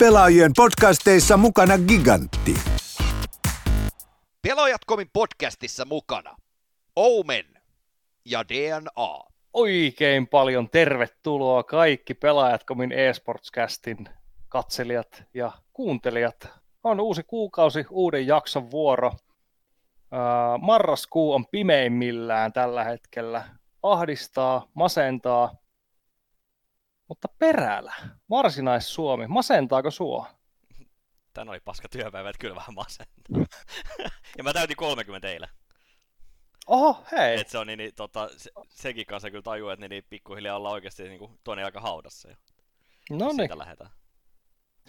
Pelaajien podcasteissa mukana Gigantti. Pelaajat.comin podcastissa mukana Omen ja DNA. Oikein paljon tervetuloa kaikki Pelaajat.comin eSportscastin katselijat ja kuuntelijat. On uusi kuukausi, uuden jakson vuoro. Marraskuu on pimeimmillään tällä hetkellä. Ahdistaa, masentaa, mutta perälä, varsinais-Suomi, masentaako sua? Tän oli paska työpäivä, että kyllä vähän masentaa. ja mä täytin 30 eilen. Oho, hei. Et se on niin, niin tota, se, sekin kanssa kyllä tajuu, että niin, niin pikkuhiljaa ollaan oikeasti niin kuin, toinen aika haudassa. Jo. No niin. Siitä lähdetään.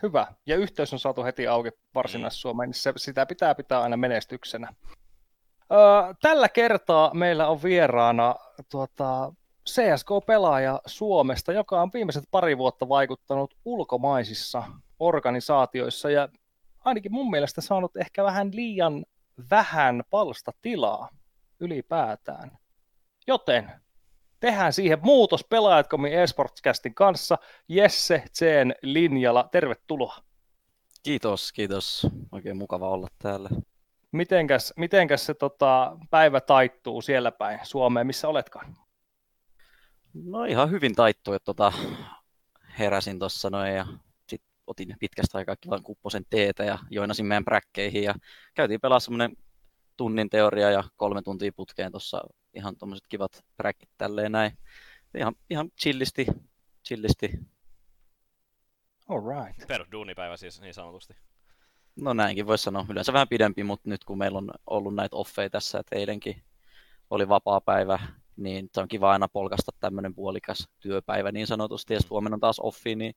Hyvä. Ja yhteys on saatu heti auki varsinais-Suomeen, niin se, sitä pitää pitää aina menestyksenä. Öö, tällä kertaa meillä on vieraana tuota, CSK-pelaaja Suomesta, joka on viimeiset pari vuotta vaikuttanut ulkomaisissa organisaatioissa ja ainakin mun mielestä saanut ehkä vähän liian vähän palsta tilaa ylipäätään. Joten tehdään siihen muutos Pelaajatkomi eSportscastin kanssa. Jesse Tseen linjalla, tervetuloa. Kiitos, kiitos. Oikein mukava olla täällä. Mitenkäs, mitenkäs se tota, päivä taittuu siellä päin Suomeen, missä oletkaan? No ihan hyvin taittuu, että tota, heräsin tuossa noin ja sit otin pitkästä aikaa kivan kupposen teetä ja joinasin meidän präkkeihin ja käytiin pelaa semmoinen tunnin teoria ja kolme tuntia putkeen tuossa ihan tuommoiset kivat präkit tälleen näin. Ihan, ihan chillisti, chillisti. All right. Perus duunipäivä siis niin sanotusti. No näinkin voisi sanoa. Yleensä vähän pidempi, mutta nyt kun meillä on ollut näitä offeja tässä, että eilenkin oli vapaa päivä, niin se on kiva aina polkasta tämmöinen puolikas työpäivä niin sanotusti, ja sitten huomenna taas offi, niin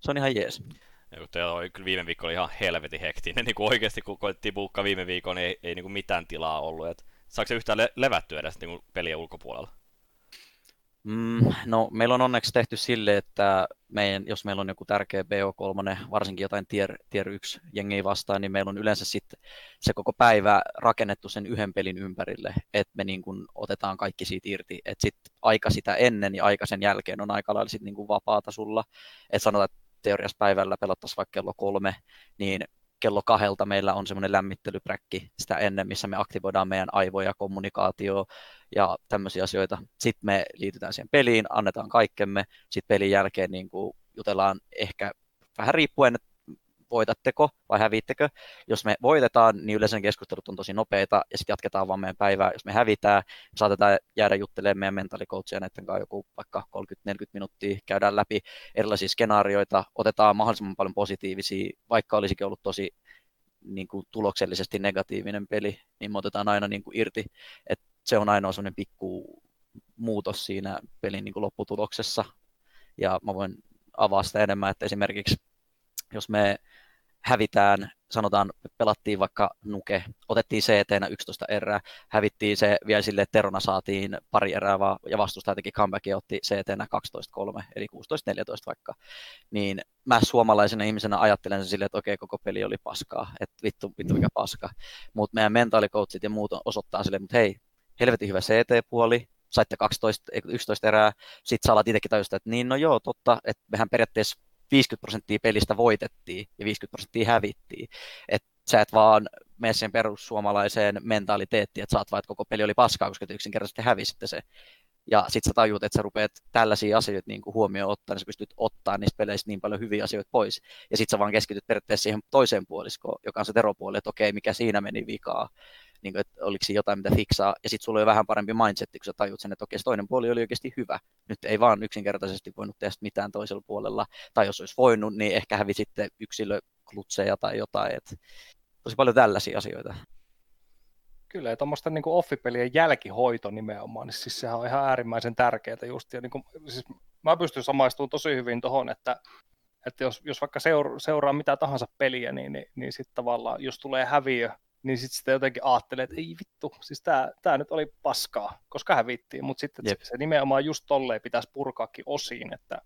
se on ihan jees. Ja teillä oli, kyllä viime viikko oli ihan helvetin hektinen, niin kuin oikeasti kun koettiin buukka viime viikon, niin ei, ei niin kuin mitään tilaa ollut. Et saako se yhtään le- levättyä edes niin pelien ulkopuolella? Mm, no, meillä on onneksi tehty sille, että meidän, jos meillä on joku tärkeä BO3, varsinkin jotain tier, tier 1 jengiä vastaan, niin meillä on yleensä sitten se koko päivä rakennettu sen yhden pelin ympärille, että me niin kuin otetaan kaikki siitä irti. Että sitten aika sitä ennen ja aika sen jälkeen on aika lailla sit niin vapaata sulla. Että sanotaan, että teoriassa päivällä pelattaisiin vaikka kello kolme, niin kello kahdelta meillä on semmoinen lämmittelypräkki sitä ennen, missä me aktivoidaan meidän aivoja, kommunikaatio ja tämmöisiä asioita. Sitten me liitytään siihen peliin, annetaan kaikkemme, sitten pelin jälkeen niin kuin jutellaan ehkä vähän riippuen, että voitatteko vai hävittekö. Jos me voitetaan, niin yleensä keskustelut on tosi nopeita ja sitten jatketaan vaan meidän päivää. Jos me hävitään, me saatetaan jäädä juttelemaan meidän mentaalikoutsia näiden kanssa joku vaikka 30-40 minuuttia, käydään läpi erilaisia skenaarioita, otetaan mahdollisimman paljon positiivisia, vaikka olisikin ollut tosi niin kuin tuloksellisesti negatiivinen peli, niin me otetaan aina niin kuin irti. Et se on ainoa sellainen pikku muutos siinä pelin niin kuin lopputuloksessa. Ja mä voin avaa sitä enemmän, että esimerkiksi jos me hävitään, sanotaan, pelattiin vaikka nuke, otettiin CT 11 erää, hävittiin se vielä sille, että Terona saatiin pari erää vaan, ja vastustaja teki comeback ja otti CT 12-3, eli 16-14 vaikka, niin mä suomalaisena ihmisenä ajattelen sen silleen, että okei, koko peli oli paskaa, että vittu, vittu mikä paska, mutta meidän mentaalikoutsit ja muut osoittaa silleen, että hei, helvetin hyvä CT-puoli, saitte 12, 11 erää, sit sä alat itsekin tajusta, että niin no joo, totta, että mehän periaatteessa 50 prosenttia pelistä voitettiin ja 50 prosenttia hävittiin. Et sä et vaan mene sen perussuomalaiseen mentaliteettiin, että saat vaan, että koko peli oli paskaa, koska te yksinkertaisesti hävisitte se. Ja sit sä tajuut, että sä rupeat tällaisia asioita niin huomioon ottaa, niin sä pystyt ottaa niistä peleistä niin paljon hyviä asioita pois. Ja sit sä vaan keskityt periaatteessa siihen toiseen puoliskoon, joka on se teropuoli, että okei, mikä siinä meni vikaa niin kuin, että oliko jotain, mitä fiksaa, ja sitten sulla oli vähän parempi mindset, kun sä tajut sen, että okei, se toinen puoli oli oikeasti hyvä. Nyt ei vaan yksinkertaisesti voinut tehdä mitään toisella puolella, tai jos olisi voinut, niin ehkä hävi sitten yksilöklutseja tai jotain, että tosi paljon tällaisia asioita. Kyllä, ja tuommoista niin offipelien jälkihoito nimenomaan, niin siis sehän on ihan äärimmäisen tärkeää just, ja niin kuin, siis mä pystyn samaistumaan tosi hyvin tuohon, että että jos, jos vaikka seura, seuraa mitä tahansa peliä, niin, niin, niin sitten tavallaan, jos tulee häviö, niin sitten sitä jotenkin ajattelee, että ei vittu, siis tämä, tämä nyt oli paskaa, koska hävittiin, mutta sitten Jep. se nimenomaan just tolleen pitäisi purkaakin osiin, että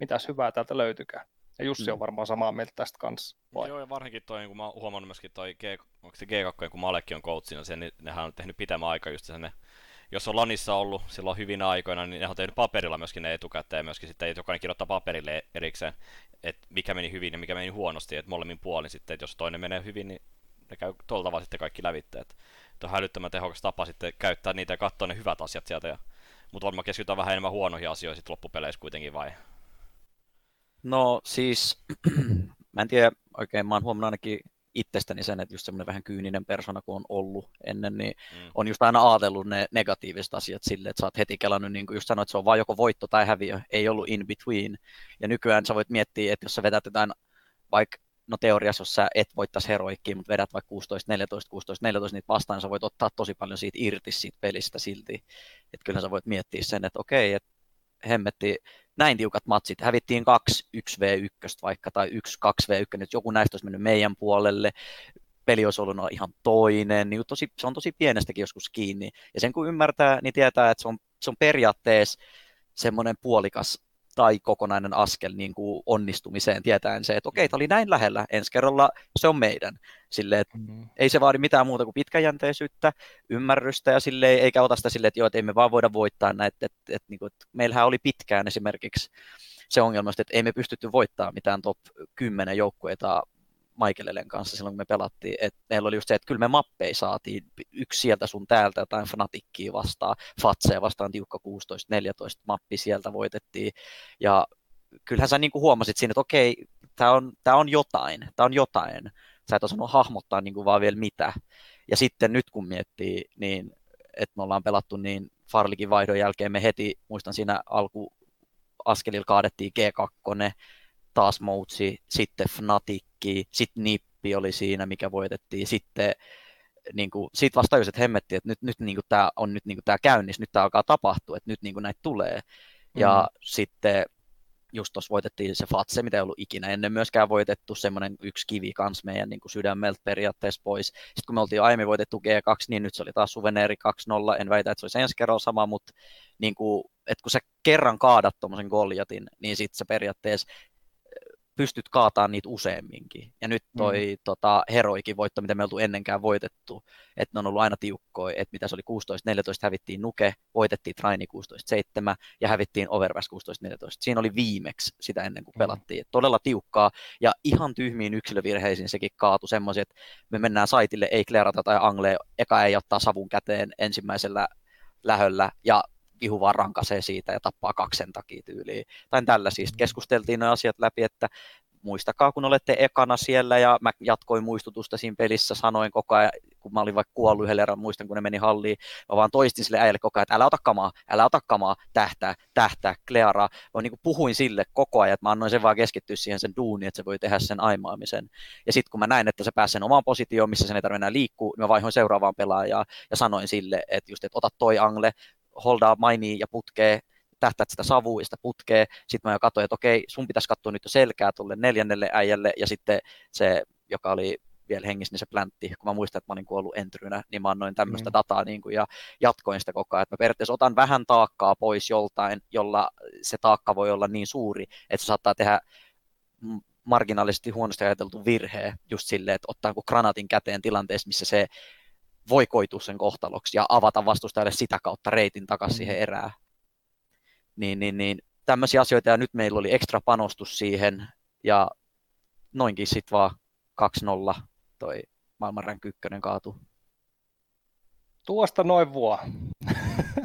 mitäs hyvää täältä löytykää. Ja Jussi mm. on varmaan samaa mieltä tästä kanssa. Vai? Joo, ja varsinkin toi, kun mä oon huomannut myöskin toi G, onko se G2, kun Malekki on coachina sen, niin nehän on tehnyt pitemmän aikaa just sen jos on Lanissa ollut silloin hyvinä aikoina, niin ne on tehnyt paperilla myöskin ne etukäteen, myöskin sitten jokainen kirjoittaa paperille erikseen, että mikä meni hyvin ja mikä meni huonosti, että molemmin puolin sitten, että jos toinen menee hyvin, niin ne käy tuolla tavalla sitten kaikki lävitteet. Tuo on hälyttömän tehokas tapa sitten käyttää niitä ja katsoa ne hyvät asiat sieltä. Ja... Mutta varmaan keskitytään vähän enemmän huonoihin asioihin sitten loppupeleissä kuitenkin vai? No siis, mä en tiedä oikein, mä oon huomannut ainakin itsestäni sen, että just semmoinen vähän kyyninen persona, kun on ollut ennen, niin mm. on just aina ajatellut ne negatiiviset asiat silleen, että sä oot heti kelannut, niin kuin just sanoit, että se on vain joko voitto tai häviö, ei ollut in between. Ja nykyään sä voit miettiä, että jos sä vedät jotain, vaikka no teoriassa, jos sä et voittaisi heroikkiin, mutta vedät vaikka 16, 14, 16, 14 niitä vastaan, sä voit ottaa tosi paljon siitä irti siitä pelistä silti. Että kyllä sä voit miettiä sen, että okei, että hemmetti, näin tiukat matsit, hävittiin 2 1v1 vaikka tai 1 2v1, että joku näistä olisi mennyt meidän puolelle, peli olisi ollut ihan toinen, niin tosi, se on tosi pienestäkin joskus kiinni. Ja sen kun ymmärtää, niin tietää, että se on, se on periaatteessa semmoinen puolikas tai kokonainen askel niin kuin onnistumiseen, tietäen se, että okei, tämä oli näin lähellä, ensi kerralla se on meidän. Sille, että mm-hmm. Ei se vaadi mitään muuta kuin pitkäjänteisyyttä, ymmärrystä ja sille, eikä ota sitä silleen, että joo, että ei me vaan voida voittaa näitä. Että, että, että, niin kuin, että meillähän oli pitkään esimerkiksi se ongelma, että ei me pystytty voittamaan mitään top 10 joukkueita Michaelelen kanssa silloin, kun me pelattiin. Et meillä oli just se, että kyllä me mappeja saatiin yksi sieltä sun täältä jotain Fnatickia vastaan, Fatseja vastaan tiukka 16-14 mappi sieltä voitettiin. Ja kyllähän sä niin kuin huomasit siinä, että okei, tämä on, tää on jotain, tämä on jotain. Sä et osannut hahmottaa niin kuin vaan vielä mitä. Ja sitten nyt kun miettii, niin että me ollaan pelattu niin Farlikin vaihdon jälkeen me heti, muistan siinä alku askelilla kaadettiin G2, taas Moutsi, sitten Fnaticki, sitten Nippi oli siinä, mikä voitettiin, sitten niin kuin, siitä vasta tajusin, että hemmetti, että nyt, nyt niin kuin tämä on nyt niin kuin tämä käynnissä, nyt tämä alkaa tapahtua, että nyt niin kuin näitä tulee. Mm. Ja sitten just tuossa voitettiin se Fatse, mitä ei ollut ikinä ennen myöskään voitettu, semmoinen yksi kivi kans meidän niin kuin sydämeltä periaatteessa pois. Sitten kun me oltiin aiemmin voitettu G2, niin nyt se oli taas Suveneeri 2-0, en väitä, että se olisi ensi kerralla sama, mutta niin kuin, että kun sä kerran kaadat tuommoisen Goljatin, niin sitten se periaatteessa pystyt kaataan niitä useamminkin. Ja nyt toi mm. tota, heroikin voitto, mitä me oltu ennenkään voitettu, että ne on ollut aina tiukkoja, että mitä se oli 16-14, hävittiin Nuke, voitettiin Traini 16-7 ja hävittiin Overpass 16-14. Siinä oli viimeksi sitä ennen kuin mm. pelattiin. Mm. Todella tiukkaa ja ihan tyhmiin yksilövirheisiin sekin kaatu semmoisia, että me mennään saitille, ei klerata tai angle, eka ei ottaa savun käteen ensimmäisellä lähöllä ja vihu vaan rankasee siitä ja tappaa kaksen takia tyyliin. Tai tällä siis keskusteltiin ne asiat läpi, että muistakaa, kun olette ekana siellä, ja mä jatkoin muistutusta siinä pelissä, sanoin koko ajan, kun mä olin vaikka kuollut yhdellä erään, muistan, kun ne meni halliin, mä vaan toistin sille äijälle koko ajan, että älä ota kamaa, älä ota kamaa, tähtää, tähtää, klearaa. Mä niin kuin puhuin sille koko ajan, että mä annoin sen vaan keskittyä siihen sen duuniin, että se voi tehdä sen aimaamisen. Ja sitten kun mä näin, että se pääsi sen omaan positioon, missä sen ei tarvitse enää liikkua, niin mä vaihoin seuraavaan pelaajaan ja sanoin sille, että just, että ota toi angle, holdaa mainia ja putkee, tähtäät sitä savua ja sitä putkee. Sitten mä jo katsoin, että okei, sun pitäisi katsoa nyt jo selkää tuolle neljännelle äijälle, ja sitten se, joka oli vielä hengissä, niin se pläntti, kun mä muistan, että mä olin kuollut entrynä, niin mä annoin tämmöistä mm. dataa niin kuin, ja jatkoin sitä koko ajan, että mä periaatteessa otan vähän taakkaa pois joltain, jolla se taakka voi olla niin suuri, että se saattaa tehdä marginaalisesti huonosti ajateltu virhe just silleen, että ottaa kuin granaatin käteen tilanteessa, missä se voi koitua sen kohtaloksi ja avata vastustajalle sitä kautta reitin takaisin mm. siihen erään. Niin, niin, niin tämmöisiä asioita ja nyt meillä oli ekstra panostus siihen ja noinkin sitten vaan 2-0 toi maailman rank ykkönen kaatu. Tuosta noin vuo.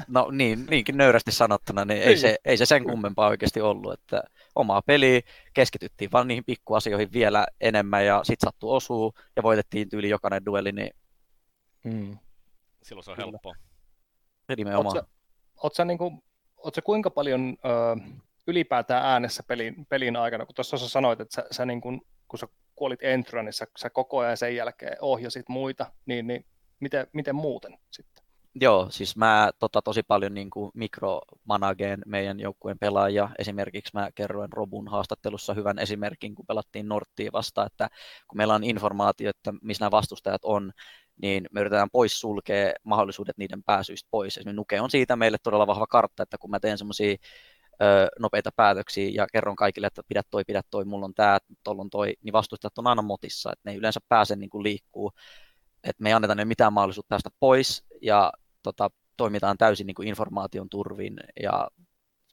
No niin, niinkin nöyrästi sanottuna, niin ei se, niin. ei se sen kummempaa oikeasti ollut, että omaa peliä keskityttiin vaan niihin pikkuasioihin vielä enemmän ja sit sattuu osuu ja voitettiin tyyli jokainen dueli, niin Mm. Silloin se on helppoa. Nimenomaan. Oletko, oletko, niin kuin, oletko kuinka paljon ö, ylipäätään äänessä pelin, pelin aikana, kun tuossa sanoit, että sä, sä niin kuin, kun sä kuolit Entra, niin sä, sä koko ajan sen jälkeen ohjasit muita, niin, niin miten, miten muuten sitten? Joo, siis mä tota, tosi paljon niin kuin mikromanageen meidän joukkueen pelaajia. Esimerkiksi mä kerroin Robun haastattelussa hyvän esimerkin, kun pelattiin Norttiin vastaan, että kun meillä on informaatio, että missä nämä vastustajat on, niin me yritetään pois sulkea mahdollisuudet niiden pääsyistä pois. Esimerkiksi Nuke on siitä meille todella vahva kartta, että kun mä teen semmoisia nopeita päätöksiä ja kerron kaikille, että pidä toi, pidä toi, mulla on tää, tuolla on toi, niin vastustajat on aina motissa, että ne ei yleensä pääse niin kuin liikkuu, että me ei anneta ne mitään mahdollisuutta päästä pois ja tota, toimitaan täysin niin kuin informaation turvin ja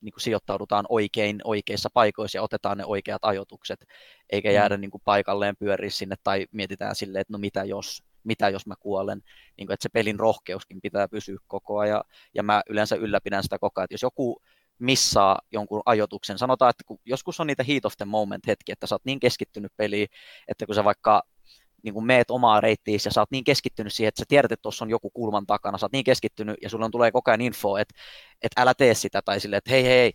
niin kuin sijoittaudutaan oikein oikeissa paikoissa ja otetaan ne oikeat ajoitukset, eikä jäädä mm. niin kuin paikalleen pyöriä sinne tai mietitään silleen, että no mitä jos, mitä jos mä kuolen, niin kuin, että se pelin rohkeuskin pitää pysyä koko ajan, ja mä yleensä ylläpidän sitä koko ajan, että jos joku missaa jonkun ajotuksen, sanotaan, että kun joskus on niitä heat of the moment hetki, että sä oot niin keskittynyt peliin, että kun sä vaikka niin kuin meet omaa reittiä ja sä oot niin keskittynyt siihen, että sä tiedät, että tuossa on joku kulman takana, sä oot niin keskittynyt ja sulla on tulee koko ajan info, että, että älä tee sitä tai silleen, että hei hei,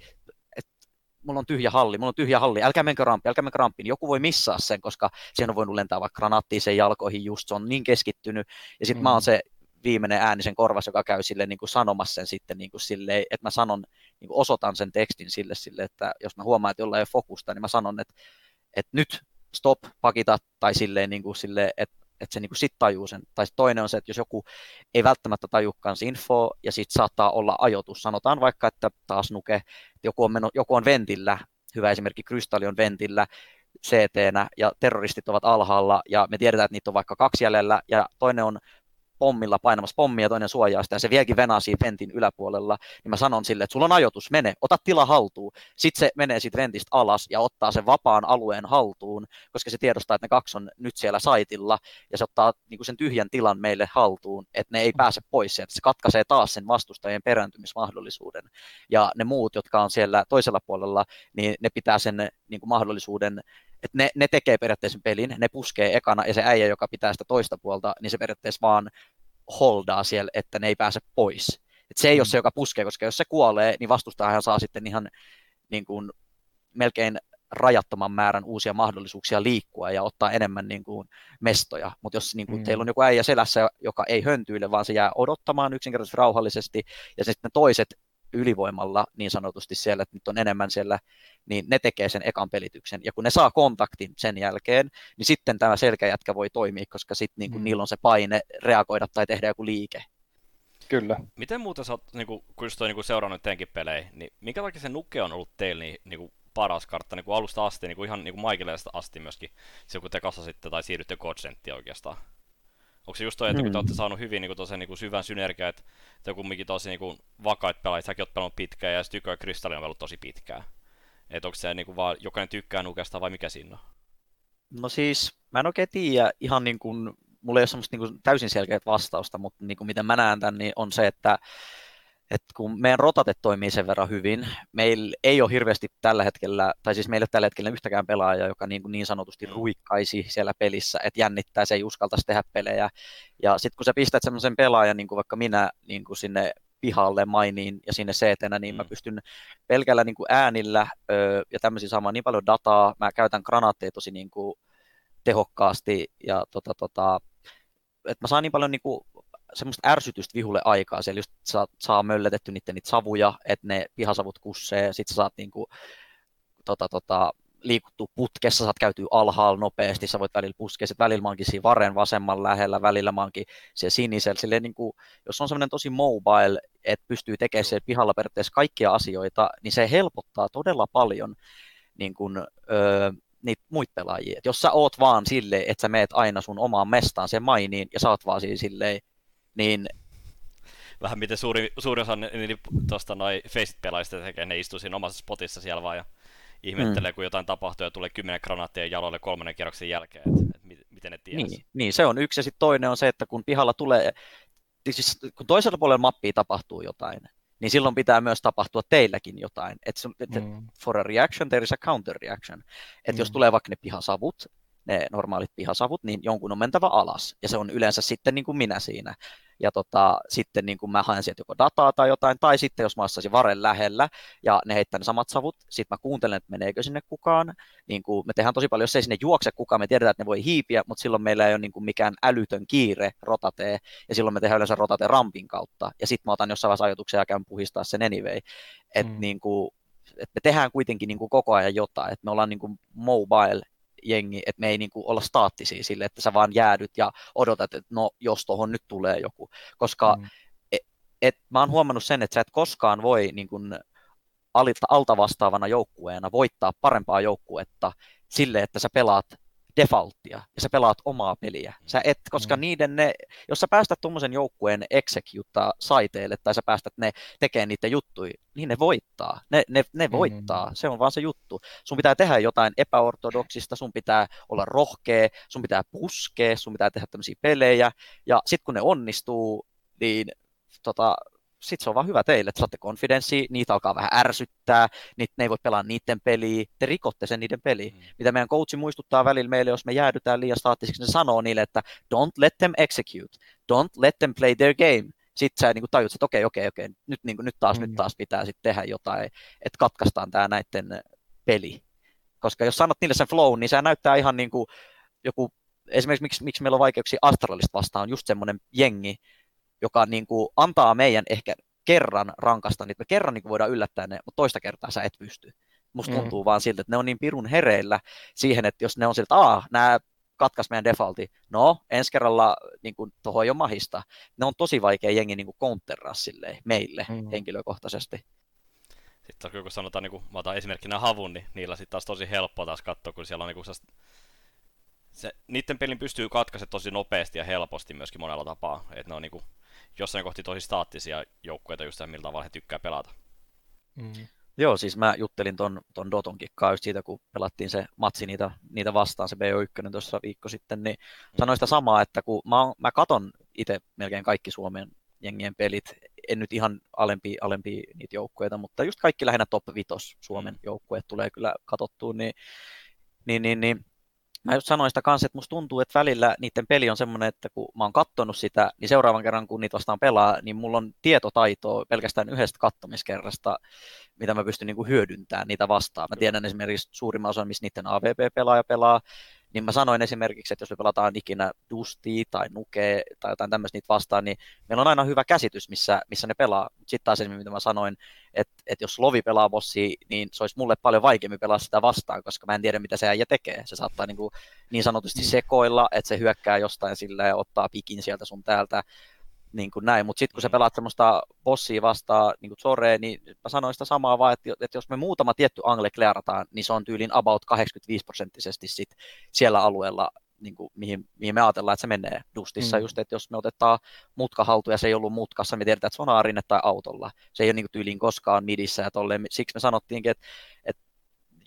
mulla on tyhjä halli, mulla on tyhjä halli, älkää menkö rampi, älkää menkö rampiin. Joku voi missaa sen, koska siihen on voinut lentää vaikka granaattiin sen jalkoihin just, se on niin keskittynyt. Ja sitten mm. mä oon mm. se viimeinen ääni sen korvassa, joka käy sille niin kuin sanomassa sen sitten niin kuin sille, että mä sanon, niin kuin osoitan sen tekstin sille, sille, että jos mä huomaan, että jollain ei ole fokusta, niin mä sanon, että, että nyt stop, pakita, tai silleen, niin kuin silleen että että se niin kuin sit tajuu sen. Tai toinen on se, että jos joku ei välttämättä tajukaan infoa, ja sitten saattaa olla ajoitus. Sanotaan vaikka, että taas nuke, joku on, meno, joku on ventillä, hyvä esimerkki, krystalli on ventillä, ct ja terroristit ovat alhaalla, ja me tiedetään, että niitä on vaikka kaksi jäljellä, ja toinen on pommilla painamassa pommia, toinen suojaa sitä, ja se vieläkin venaa siinä ventin yläpuolella, niin mä sanon sille, että sulla on ajoitus, mene, ota tila haltuun. Sitten se menee siitä ventistä alas ja ottaa sen vapaan alueen haltuun, koska se tiedostaa, että ne kaksi on nyt siellä saitilla, ja se ottaa niin kuin sen tyhjän tilan meille haltuun, että ne ei pääse pois sieltä. Se katkaisee taas sen vastustajien perääntymismahdollisuuden. Ja ne muut, jotka on siellä toisella puolella, niin ne pitää sen niin kuin mahdollisuuden että ne, ne tekee periaatteessa pelin, ne puskee ekana, ja se äijä, joka pitää sitä toista puolta, niin se periaatteessa vaan holdaa siellä, että ne ei pääse pois. Et se ei mm. ole se, joka puskee, koska jos se kuolee, niin vastustajahan saa sitten ihan niin kuin, melkein rajattoman määrän uusia mahdollisuuksia liikkua ja ottaa enemmän niin kuin, mestoja. Mutta jos niin kuin, mm. teillä on joku äijä selässä, joka ei höntyile, vaan se jää odottamaan yksinkertaisesti rauhallisesti, ja sitten ne toiset ylivoimalla niin sanotusti siellä, että nyt on enemmän siellä, niin ne tekee sen ekan pelityksen. Ja kun ne saa kontaktin sen jälkeen, niin sitten tämä selkäjätkä voi toimia, koska sitten niin mm. niillä on se paine reagoida tai tehdä joku liike. Kyllä. Miten muuten sä oot, niin kuin, kun just niin kuin seurannut teidänkin pelejä, niin minkä takia se nuke on ollut teillä niin, niin kuin paras kartta niin kuin alusta asti, niin kuin ihan niin kuin asti myöskin, se kun te kasasitte tai siirrytte Godsenttiin oikeastaan? Onko se just toi, että mm. kun te olette saanut hyvin niin tosi, niin kuin syvän synergiaa, että te kumminkin tosi niin kuin, vakaat pelaajat, säkin oot pelannut pitkään ja Styko ja Kristalli on ollut tosi pitkään. Että onko se niin kuin, vaan jokainen tykkää nukesta vai mikä siinä on? No siis, mä en oikein tiedä ihan niin kuin, mulla ei ole semmoista niin kuin, täysin selkeät vastausta, mutta niin kuin, miten mä näen tämän, niin on se, että että kun meidän rotate toimii sen verran hyvin, meillä ei ole hirveästi tällä hetkellä, tai siis meillä tällä hetkellä yhtäkään pelaajaa, joka niin, niin sanotusti mm. ruikkaisi siellä pelissä, että jännittää, se ei uskaltaisi tehdä pelejä. Ja sitten kun sä pistät semmoisen pelaajan, niin kuin vaikka minä, niin kuin sinne pihalle mainiin ja sinne seetenä, niin mm. mä pystyn pelkällä niin kuin äänillä öö, ja tämmöisiä saamaan niin paljon dataa. Mä käytän granaatteja tosi niin kuin tehokkaasti ja tota, tota, että mä saan niin paljon niin kuin semmoista ärsytystä vihulle aikaa. Siellä just saa, saa mölletetty niiden niitä savuja, että ne pihasavut kussee, sit sä saat niinku, tota, tota, liikuttua putkessa, saat käytyä alhaalla nopeasti, sä voit välillä puskea, sitten välillä maankin siinä varen vasemman lähellä, välillä maankin siellä sinisellä. Silleen, niin kuin, jos on semmoinen tosi mobile, että pystyy tekemään siellä pihalla periaatteessa kaikkia asioita, niin se helpottaa todella paljon niin kuin, öö, niitä muita pelaajia. Et jos sä oot vaan silleen, että sä meet aina sun omaan mestaan sen mainiin, ja sä oot vaan siinä silleen, niin vähän miten suuri, suuri osa tuosta noin Faceit-pelaajista tekee, ne istuu siinä omassa spotissa siellä vaan ja ihmettelee, mm. kun jotain tapahtuu ja tulee kymmenen granaattia jaloille kolmannen kierroksen jälkeen, että, että miten ne tiedät. Niin, niin, se on yksi ja sitten toinen on se, että kun pihalla tulee, siis kun toisella puolella mappia tapahtuu jotain, niin silloin pitää myös tapahtua teilläkin jotain. Että et, mm. for a reaction, there is a counter reaction. Että mm. jos tulee vaikka ne pihasavut, ne normaalit pihasavut, niin jonkun on mentävä alas. Ja se on yleensä sitten niin kuin minä siinä. Ja tota, sitten niin kuin mä haen sieltä joko dataa tai jotain, tai sitten jos mä ostaisin varen lähellä ja ne heittää ne samat savut, sitten mä kuuntelen, että meneekö sinne kukaan. Niin kuin me tehdään tosi paljon, jos ei sinne juokse kukaan, me tiedetään, että ne voi hiipiä, mutta silloin meillä ei ole niin kuin mikään älytön kiire rotatee, ja silloin me tehdään yleensä rotate rampin kautta. Ja sitten mä otan jossain vaiheessa ajatuksia ja käyn puhistaa sen anyway. Että mm. niin kuin, että me tehdään kuitenkin niin kuin koko ajan jotain, että me ollaan niin kuin mobile jengi, että me ei niin kuin olla staattisia sille, että sä vaan jäädyt ja odotat, että no jos tuohon nyt tulee joku. Koska mm. et, et, mä oon huomannut sen, että sä et koskaan voi niin kuin alta vastaavana joukkueena voittaa parempaa joukkuetta sille, että sä pelaat defaulttia ja sä pelaat omaa peliä. Sä et, koska mm. niiden ne, jos sä päästät tuommoisen joukkueen executtaa saiteille tai sä päästät ne tekemään niitä juttuja, niin ne voittaa. Ne, ne, ne voittaa. Mm. Se on vaan se juttu. Sun pitää tehdä jotain epäortodoksista, sun pitää olla rohkea, sun pitää puskea, sun pitää tehdä tämmöisiä pelejä ja sitten kun ne onnistuu, niin tota, sit se on vaan hyvä teille, että saatte konfidenssi, niitä alkaa vähän ärsyttää, niitä, ne ei voi pelaa niiden peliä, te rikotte sen niiden peliä. Mm. Mitä meidän coachi muistuttaa välillä meille, jos me jäädytään liian staattisiksi, ne sanoo niille, että don't let them execute, don't let them play their game. Sitten sä niin tajut, että okei, okei, okei, nyt, niin kuin, nyt, taas, mm. nyt taas pitää sitten tehdä jotain, että katkaistaan tämä näiden peli. Koska jos sanot niille sen flow, niin se näyttää ihan niin kuin joku, esimerkiksi miksi, miksi meillä on vaikeuksia Astralista vastaan, on just semmoinen jengi, joka niin kuin antaa meidän ehkä kerran rankasta, niin me kerran niin kuin voidaan yllättää ne, mutta toista kertaa sä et pysty. Musta mm. tuntuu vaan siltä, että ne on niin pirun hereillä siihen, että jos ne on siltä, että nämä katkaisi meidän defaulti. No, ensi kerralla niin kuin, tuohon ei ole mahista. Ne on tosi vaikea jengi niin kuin meille mm. henkilökohtaisesti. Sitten kun sanotaan, niin kun mä otan esimerkkinä havun, niin niillä sitten taas tosi helppo taas katsoa, kun siellä on niin kuin se, niiden pelin pystyy katkaisemaan tosi nopeasti ja helposti myöskin monella tapaa. Että ne on niin kuin, jossain kohti tosi staattisia joukkueita just miltä tavalla he tykkää pelata. Mm. Joo, siis mä juttelin ton, ton Doton kikkaa just siitä, kun pelattiin se matsi niitä, niitä vastaan, se BO1 tuossa viikko sitten, niin mm. sanoin sitä samaa, että kun mä, mä katon itse melkein kaikki Suomen jengien pelit, en nyt ihan alempi, alempi niitä joukkueita, mutta just kaikki lähinnä top 5 Suomen mm. joukkueet tulee kyllä katsottua, niin, niin, niin, niin mä just sanoin sitä kanssa, että musta tuntuu, että välillä niiden peli on semmoinen, että kun mä oon kattonut sitä, niin seuraavan kerran kun niitä vastaan pelaa, niin mulla on tietotaitoa pelkästään yhdestä kattomiskerrasta, mitä mä pystyn niin kuin hyödyntämään niitä vastaan. Mä tiedän esimerkiksi suurimman osan, missä niiden AVP-pelaaja pelaa, niin mä sanoin esimerkiksi, että jos me pelataan ikinä Dustia tai Nuke tai jotain tämmöistä niitä vastaan, niin meillä on aina hyvä käsitys, missä, missä ne pelaa. Sitten taas esimerkiksi, mitä mä sanoin, että, että jos Lovi pelaa bossi, niin se olisi mulle paljon vaikeampi pelaa sitä vastaan, koska mä en tiedä, mitä se äijä tekee. Se saattaa niin, kuin, niin sanotusti mm. sekoilla, että se hyökkää jostain sillä ja ottaa pikin sieltä sun täältä niin kuin näin, mutta sitten kun sä mm. pelaat semmoista bossia vastaan, niin kuin Zoreen, niin mä sanoin sitä samaa vaan, että, että jos me muutama tietty angle klearataan, niin se on tyylin about 85 prosenttisesti sit siellä alueella, niin kuin, mihin, mihin me ajatellaan, että se menee dustissa, mm. just, että jos me otetaan mutka haltuun ja se ei ollut mutkassa, me tiedetään, että se on aarinne tai autolla. Se ei ole niin kuin, tyyliin koskaan midissä ja tolleen. Siksi me sanottiinkin, että, että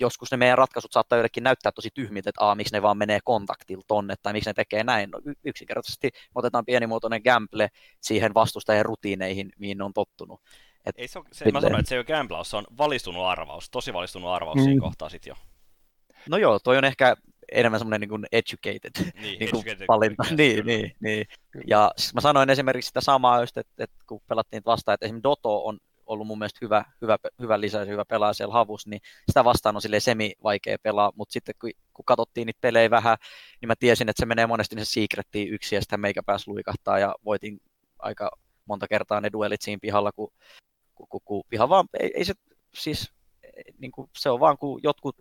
joskus ne meidän ratkaisut saattaa joillekin näyttää tosi tyhmiltä, että Aa, miksi ne vaan menee kontaktilla tonne, tai miksi ne tekee näin. No, yksinkertaisesti me otetaan pienimuotoinen gamble siihen vastustajan rutiineihin, mihin ne on tottunut. Et ei se, ole, se mä sanoin, että se ei ole gamblaus, se on valistunut arvaus, tosi valistunut arvaus mm. siinä kohtaa sitten jo. No joo, toi on ehkä enemmän semmoinen niin educated, niin, niin kuin educated valinta. Niin, niin, niin. Ja siis mä sanoin esimerkiksi sitä samaa just, että, että kun pelattiin vastaan, että esimerkiksi Doto on ollut mun mielestä hyvä, hyvä, hyvä lisäys, hyvä pelaaja siellä havus, niin sitä vastaan on sille semi vaikea pelaa, mutta sitten kun, kun katsottiin niitä pelejä vähän, niin mä tiesin, että se menee monesti se secrettiin yksi ja sitten meikä pääsi luikahtaa ja voitin aika monta kertaa ne duelit siinä pihalla, kun, kun, kun, kun ihan vaan, ei, ei se siis, niin kuin, se on vaan kun jotkut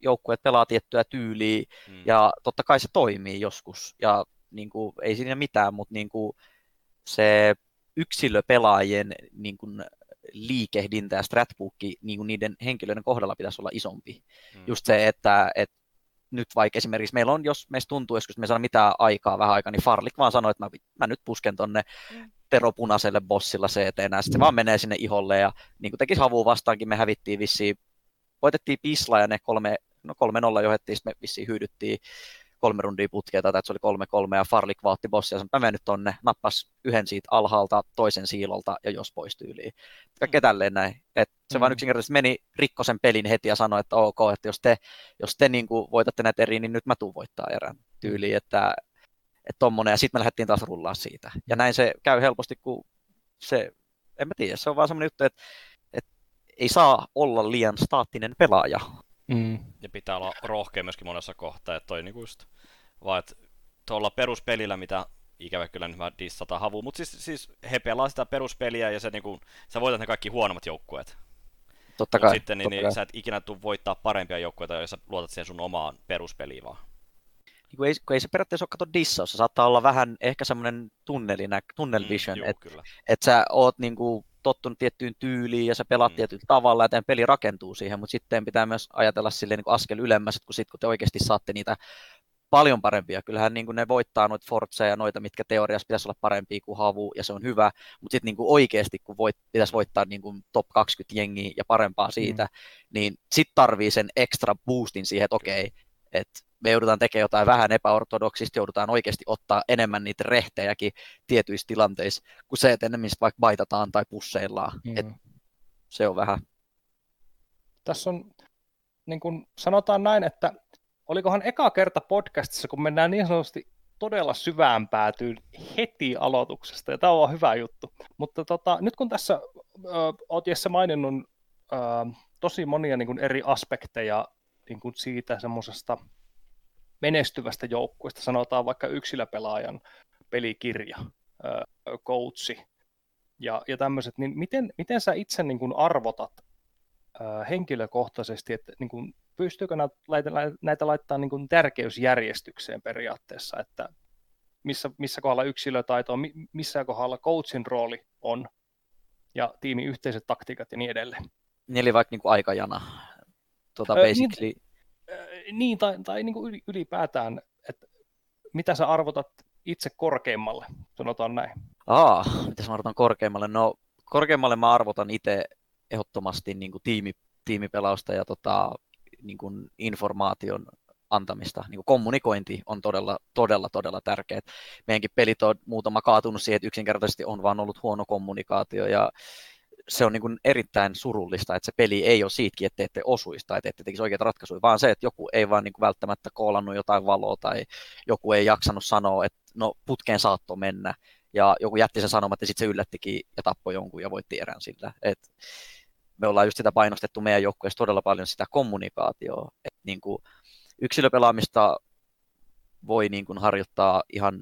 joukkueet pelaa tiettyä tyyliä hmm. ja totta kai se toimii joskus ja niin kuin, ei siinä mitään, mutta niin kuin, se yksilöpelaajien niin kuin, liikehdintä ja stratbookki niin kuin niiden henkilöiden kohdalla pitäisi olla isompi. Mm. Just se, että, että nyt vaikka esimerkiksi meillä on, jos meistä tuntuu joskus, että me saadaan mitään aikaa, vähän aikaa, niin Farlik vaan sanoo, että mä, mä nyt pusken tonne mm. teropunaiselle bossilla CT, ja sitten se vaan menee sinne iholle, ja niin kuin tekisi havuun vastaankin, me hävittiin vissiin, voitettiin Pisla, ja ne kolme, no kolme nolla johettiin, sitten me vissiin hyydyttiin kolme rundia putkea, tai että se oli kolme kolme, ja Farlik vaatti bossia, ja mä menen nyt tonne, nappas yhden siitä alhaalta, toisen siilolta, ja jos pois tyyliin. Kaikkea mm. tälleen näin. Et se mm. vaan yksinkertaisesti meni rikkosen pelin heti ja sanoi, että ok, että jos te, jos te niin kuin voitatte näitä eri, niin nyt mä tuun voittaa erään tyyliin, että että tommonen, ja sitten me lähdettiin taas rullaa siitä. Ja näin se käy helposti, kun se, en mä tiedä, se on vaan semmoinen juttu, että, että ei saa olla liian staattinen pelaaja. Mm. Ja pitää olla rohkea myöskin monessa kohtaa, että toi niinku just, vaan että tuolla peruspelillä, mitä ikävä kyllä nyt mä dissata havu, mutta siis, siis he pelaa sitä peruspeliä ja se niinku, sä voitat ne kaikki huonommat joukkueet. Totta kai. sitten niin, niin sä et ikinä tule voittaa parempia joukkueita, jos sä luotat siihen sun omaan peruspeliin vaan. Niin kun ei, kun ei se periaatteessa ole kato dissaus, se saattaa olla vähän ehkä semmoinen tunnelina, tunnel vision, mm, että et sä oot niinku tottunut tiettyyn tyyliin ja sä pelaat mm. tietyllä tavalla ja peli rakentuu siihen, mutta sitten pitää myös ajatella silleen niin kuin askel ylemmäs, että kun, sit, kun te oikeasti saatte niitä paljon parempia. Kyllähän niin kuin ne voittaa noita Forza ja noita, mitkä teoriassa pitäisi olla parempia kuin Havu, ja se on hyvä, mutta sitten niin kuin oikeasti, kun voit, pitäisi voittaa niin kuin top 20 jengiä ja parempaa siitä, mm. niin sitten tarvii sen extra boostin siihen, että okei, että me joudutaan tekemään jotain vähän epäortodoksista, joudutaan oikeasti ottaa enemmän niitä rehtejäkin tietyissä tilanteissa, kuin se, että enemmän vaikka baitataan tai pusseillaan. Mm. Et se on vähän. Tässä on, niin kuin sanotaan näin, että olikohan eka kerta podcastissa, kun mennään niin sanotusti todella syvään päätyyn heti aloituksesta, ja tämä on hyvä juttu. Mutta tota, nyt kun tässä ö, olet Jesse maininnut ö, tosi monia niin kuin eri aspekteja niin kuin siitä semmoisesta menestyvästä joukkueesta, sanotaan vaikka yksilöpelaajan pelikirja, coachi ja, ja tämmöiset, niin miten, miten sä itse niin kuin arvotat henkilökohtaisesti, että niin kuin, pystyykö näitä, laittaa niin kuin tärkeysjärjestykseen periaatteessa, että missä, missä kohdalla yksilötaito on, missä kohdalla coachin rooli on ja tiimin yhteiset taktiikat ja niin edelleen. Niin eli vaikka niin kuin aikajana, tuota, basically, niin, niin, tai, tai niin kuin ylipäätään, että mitä sä arvotat itse korkeimmalle, sanotaan näin. Aa, mitä mä arvotan korkeimmalle? No, korkeimmalle mä arvotan itse ehdottomasti niin kuin tiimi, tiimipelausta ja tota, niin kuin informaation antamista. Niin kuin kommunikointi on todella, todella, todella tärkeää. Meidänkin pelit on muutama kaatunut siihen, että yksinkertaisesti on vaan ollut huono kommunikaatio ja se on niin kuin erittäin surullista, että se peli ei ole siitäkin, että ette osuisi tai ette tekisi oikeita ratkaisuja, vaan se, että joku ei vaan niin kuin välttämättä koolannut jotain valoa tai joku ei jaksanut sanoa, että no putkeen saatto mennä ja joku jätti sen sanomatta ja sitten se yllättikin ja tappoi jonkun ja voitti erän sillä. Et me ollaan just sitä painostettu meidän joukkueessa todella paljon sitä kommunikaatioa, että niin kuin yksilöpelaamista voi niin kuin harjoittaa ihan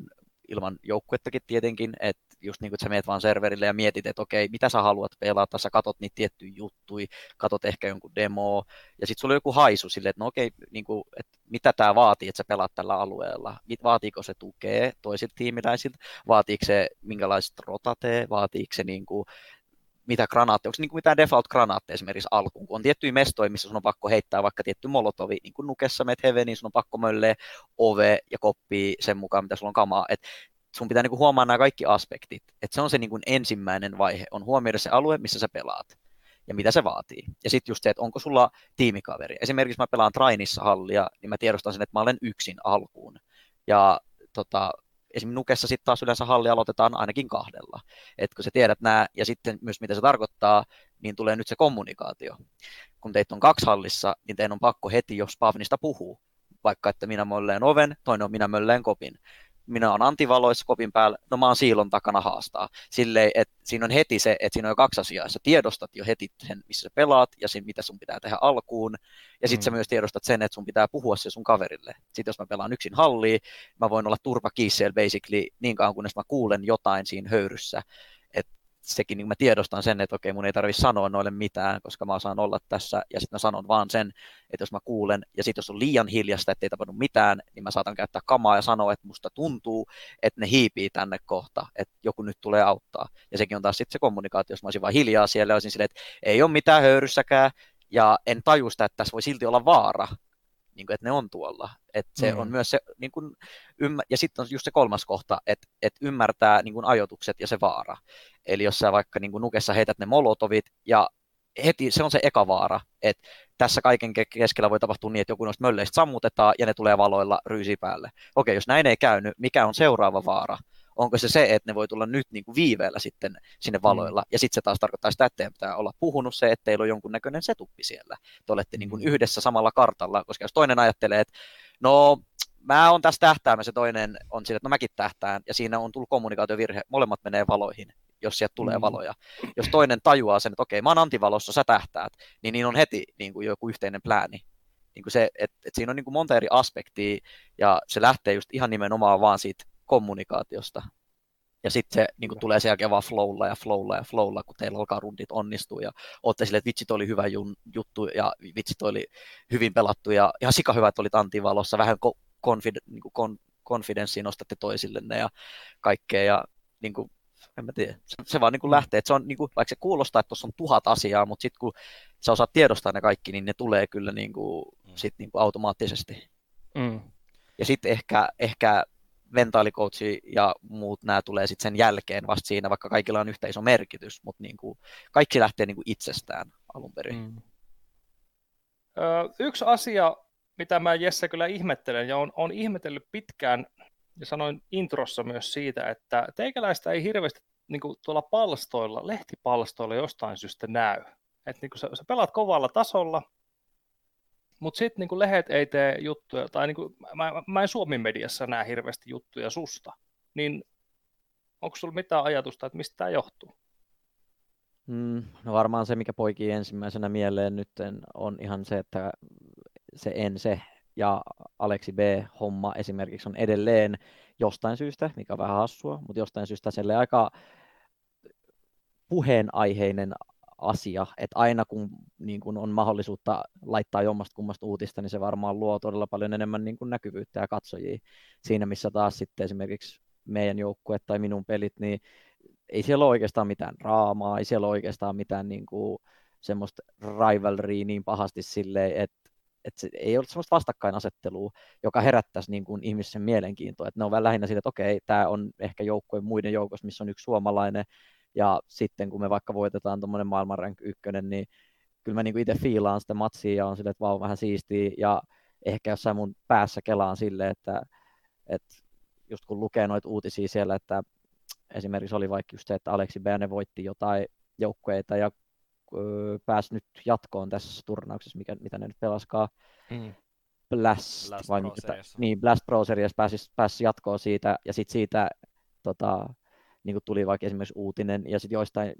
ilman joukkuettakin tietenkin, että just niin kuin, että sä meet vaan serverille ja mietit, että okei, mitä sä haluat pelata, sä katot niitä tiettyjä juttuja, katot ehkä jonkun demo, ja sitten sulla on joku haisu sille, että no okei, niin kuin, että mitä tämä vaatii, että sä pelaat tällä alueella, vaatiiko se tukea toisilta tiimiläisiltä, vaatiiko se minkälaista rotate, vaatiiko se niin kuin, mitä granaatteja, onko niin kuin mitään default-granaatteja esimerkiksi alkuun, kun on tiettyjä mestoja, missä sun on pakko heittää vaikka tietty molotovi, niin kuin nukessa meet heveniin, sun on pakko möllee ove ja koppi sen mukaan, mitä sulla on kamaa, että sun pitää niinku huomaa nämä kaikki aspektit. Että se on se niinku ensimmäinen vaihe, on huomioida se alue, missä sä pelaat ja mitä se vaatii. Ja sitten just se, että onko sulla tiimikaveri. Esimerkiksi mä pelaan Trainissa hallia, niin mä tiedostan sen, että mä olen yksin alkuun. Ja tota, esimerkiksi Nukessa sitten taas yleensä halli aloitetaan ainakin kahdella. Että kun sä tiedät nämä ja sitten myös mitä se tarkoittaa, niin tulee nyt se kommunikaatio. Kun teitä on kaksi hallissa, niin teidän on pakko heti, jos Pavnista puhuu, vaikka että minä mölleen oven, toinen on minä mölleen kopin minä olen antivaloissa kopin päällä, no mä oon siilon takana haastaa. Silleen, että siinä on heti se, että siinä on jo kaksi asiaa. Sä tiedostat jo heti sen, missä sä pelaat ja sen, mitä sun pitää tehdä alkuun. Ja sitten mm. sä myös tiedostat sen, että sun pitää puhua se sun kaverille. Sitten jos mä pelaan yksin halliin, mä voin olla turpa basically niin kauan, kunnes mä kuulen jotain siinä höyryssä sekin niin mä tiedostan sen, että okei, mun ei tarvitse sanoa noille mitään, koska mä saan olla tässä, ja sitten mä sanon vaan sen, että jos mä kuulen, ja sitten jos on liian hiljasta, että ei tapahdu mitään, niin mä saatan käyttää kamaa ja sanoa, että musta tuntuu, että ne hiipii tänne kohta, että joku nyt tulee auttaa. Ja sekin on taas sitten se kommunikaatio, jos mä olisin vaan hiljaa siellä, olisin silleen, että ei ole mitään höyryssäkään, ja en taju sitä, että tässä voi silti olla vaara, niin kuin, että ne on tuolla. Että se mm. on myös se, niin kuin, ymmär- ja sitten on just se kolmas kohta, että, että ymmärtää niin kuin, ajoitukset ja se vaara. Eli jos sä vaikka niin kuin, nukessa heität ne molotovit ja heti se on se eka vaara, että tässä kaiken keskellä voi tapahtua niin, että joku noista mölleistä sammutetaan ja ne tulee valoilla ryysi päälle. Okei, jos näin ei käynyt, mikä on seuraava vaara? Onko se se, että ne voi tulla nyt niin kuin viiveellä sitten sinne mm. valoilla, mm. ja sitten se taas tarkoittaa sitä, että pitää olla puhunut se, että teillä on jonkunnäköinen setuppi siellä. Te olette niin kuin mm. yhdessä samalla kartalla, koska jos toinen ajattelee, että no mä oon tässä tähtäämässä, se toinen on siinä, että no mäkin tähtään, ja siinä on tullut kommunikaatiovirhe, molemmat menee valoihin, jos sieltä tulee mm. valoja. Jos toinen tajuaa sen, että okei, mä oon antivalossa, sä tähtäät, niin niin on heti niin kuin joku yhteinen plääni. Niin kuin se, että, että siinä on niin kuin monta eri aspektia, ja se lähtee just ihan nimenomaan vaan siitä kommunikaatiosta. Ja sitten se niin tulee sen jälkeen vaan flowlla ja flowlla ja flowlla, kun teillä alkaa rundit onnistuu ja olette silleen, että vitsi, oli hyvä jun, juttu ja vitsi, oli hyvin pelattu ja ihan sika hyvä, että olit antivalossa, vähän confid, niin kuin kon, konfidenssiin nostatte toisillenne ja kaikkea ja niin kuin, en mä tiedä, se, se vaan niin kuin lähtee, että se on, niin kuin, vaikka se kuulostaa, että tuossa on tuhat asiaa, mutta sitten kun sä osaat tiedostaa ne kaikki, niin ne tulee kyllä niin kuin, sit niin kuin automaattisesti. Mm. Ja sitten ehkä, ehkä mentaalikoutsi ja muut nämä tulee sitten sen jälkeen vasta siinä, vaikka kaikilla on yhtä iso merkitys, mutta niin kuin, kaikki lähtee niin kuin itsestään alun perin. Mm. Ö, yksi asia, mitä mä Jesse kyllä ihmettelen ja on, on ihmetellyt pitkään, ja sanoin introssa myös siitä, että teikäläistä ei hirveästi niin kuin tuolla palstoilla, lehtipalstoilla jostain syystä näy. Että niin sä, sä pelaat kovalla tasolla, mutta sitten niin lehdet ei tee juttuja, tai niin kuin, mä, mä en Suomen mediassa näe hirveästi juttuja susta, niin onko sulla mitään ajatusta, että mistä tämä johtuu? Mm, no varmaan se, mikä poikii ensimmäisenä mieleen nyt on ihan se, että se Ense ja Aleksi B-homma esimerkiksi on edelleen jostain syystä, mikä on vähän hassua, mutta jostain syystä selle aika puheenaiheinen asia, että aina kun, niin kun on mahdollisuutta laittaa jommasta kummasta uutista, niin se varmaan luo todella paljon enemmän niin kun näkyvyyttä ja katsojia. Siinä missä taas sitten esimerkiksi meidän joukkue tai minun pelit, niin ei siellä ole oikeastaan mitään draamaa, ei siellä ole oikeastaan mitään niin kuin, semmoista rivalrya niin pahasti silleen, että että se ei ole semmoista vastakkainasettelua, joka herättäisi niin kuin ihmisen mielenkiintoa. Että ne on vähän lähinnä siitä, että okei, tämä on ehkä joukkojen muiden joukossa, missä on yksi suomalainen, ja sitten kun me vaikka voitetaan tuommoinen maailmanrank ykkönen, niin kyllä mä niin itse fiilaan sitä matsia ja on silleen, että vau, vähän siistiä, ja ehkä jossain mun päässä kelaan silleen, että, että just kun lukee noita uutisia siellä, että esimerkiksi oli vaikka just se, että Aleksi Berne voitti jotain joukkueita ja öö, pääsi nyt jatkoon tässä turnauksessa, mikä, mitä ne nyt pelaskaa. Mm. Blast, Blast vai mikä, niin, Blast Pro Series pääsi, pääsi jatkoon siitä, ja sitten siitä tota, niin kuin tuli vaikka esimerkiksi uutinen, ja sitten joistain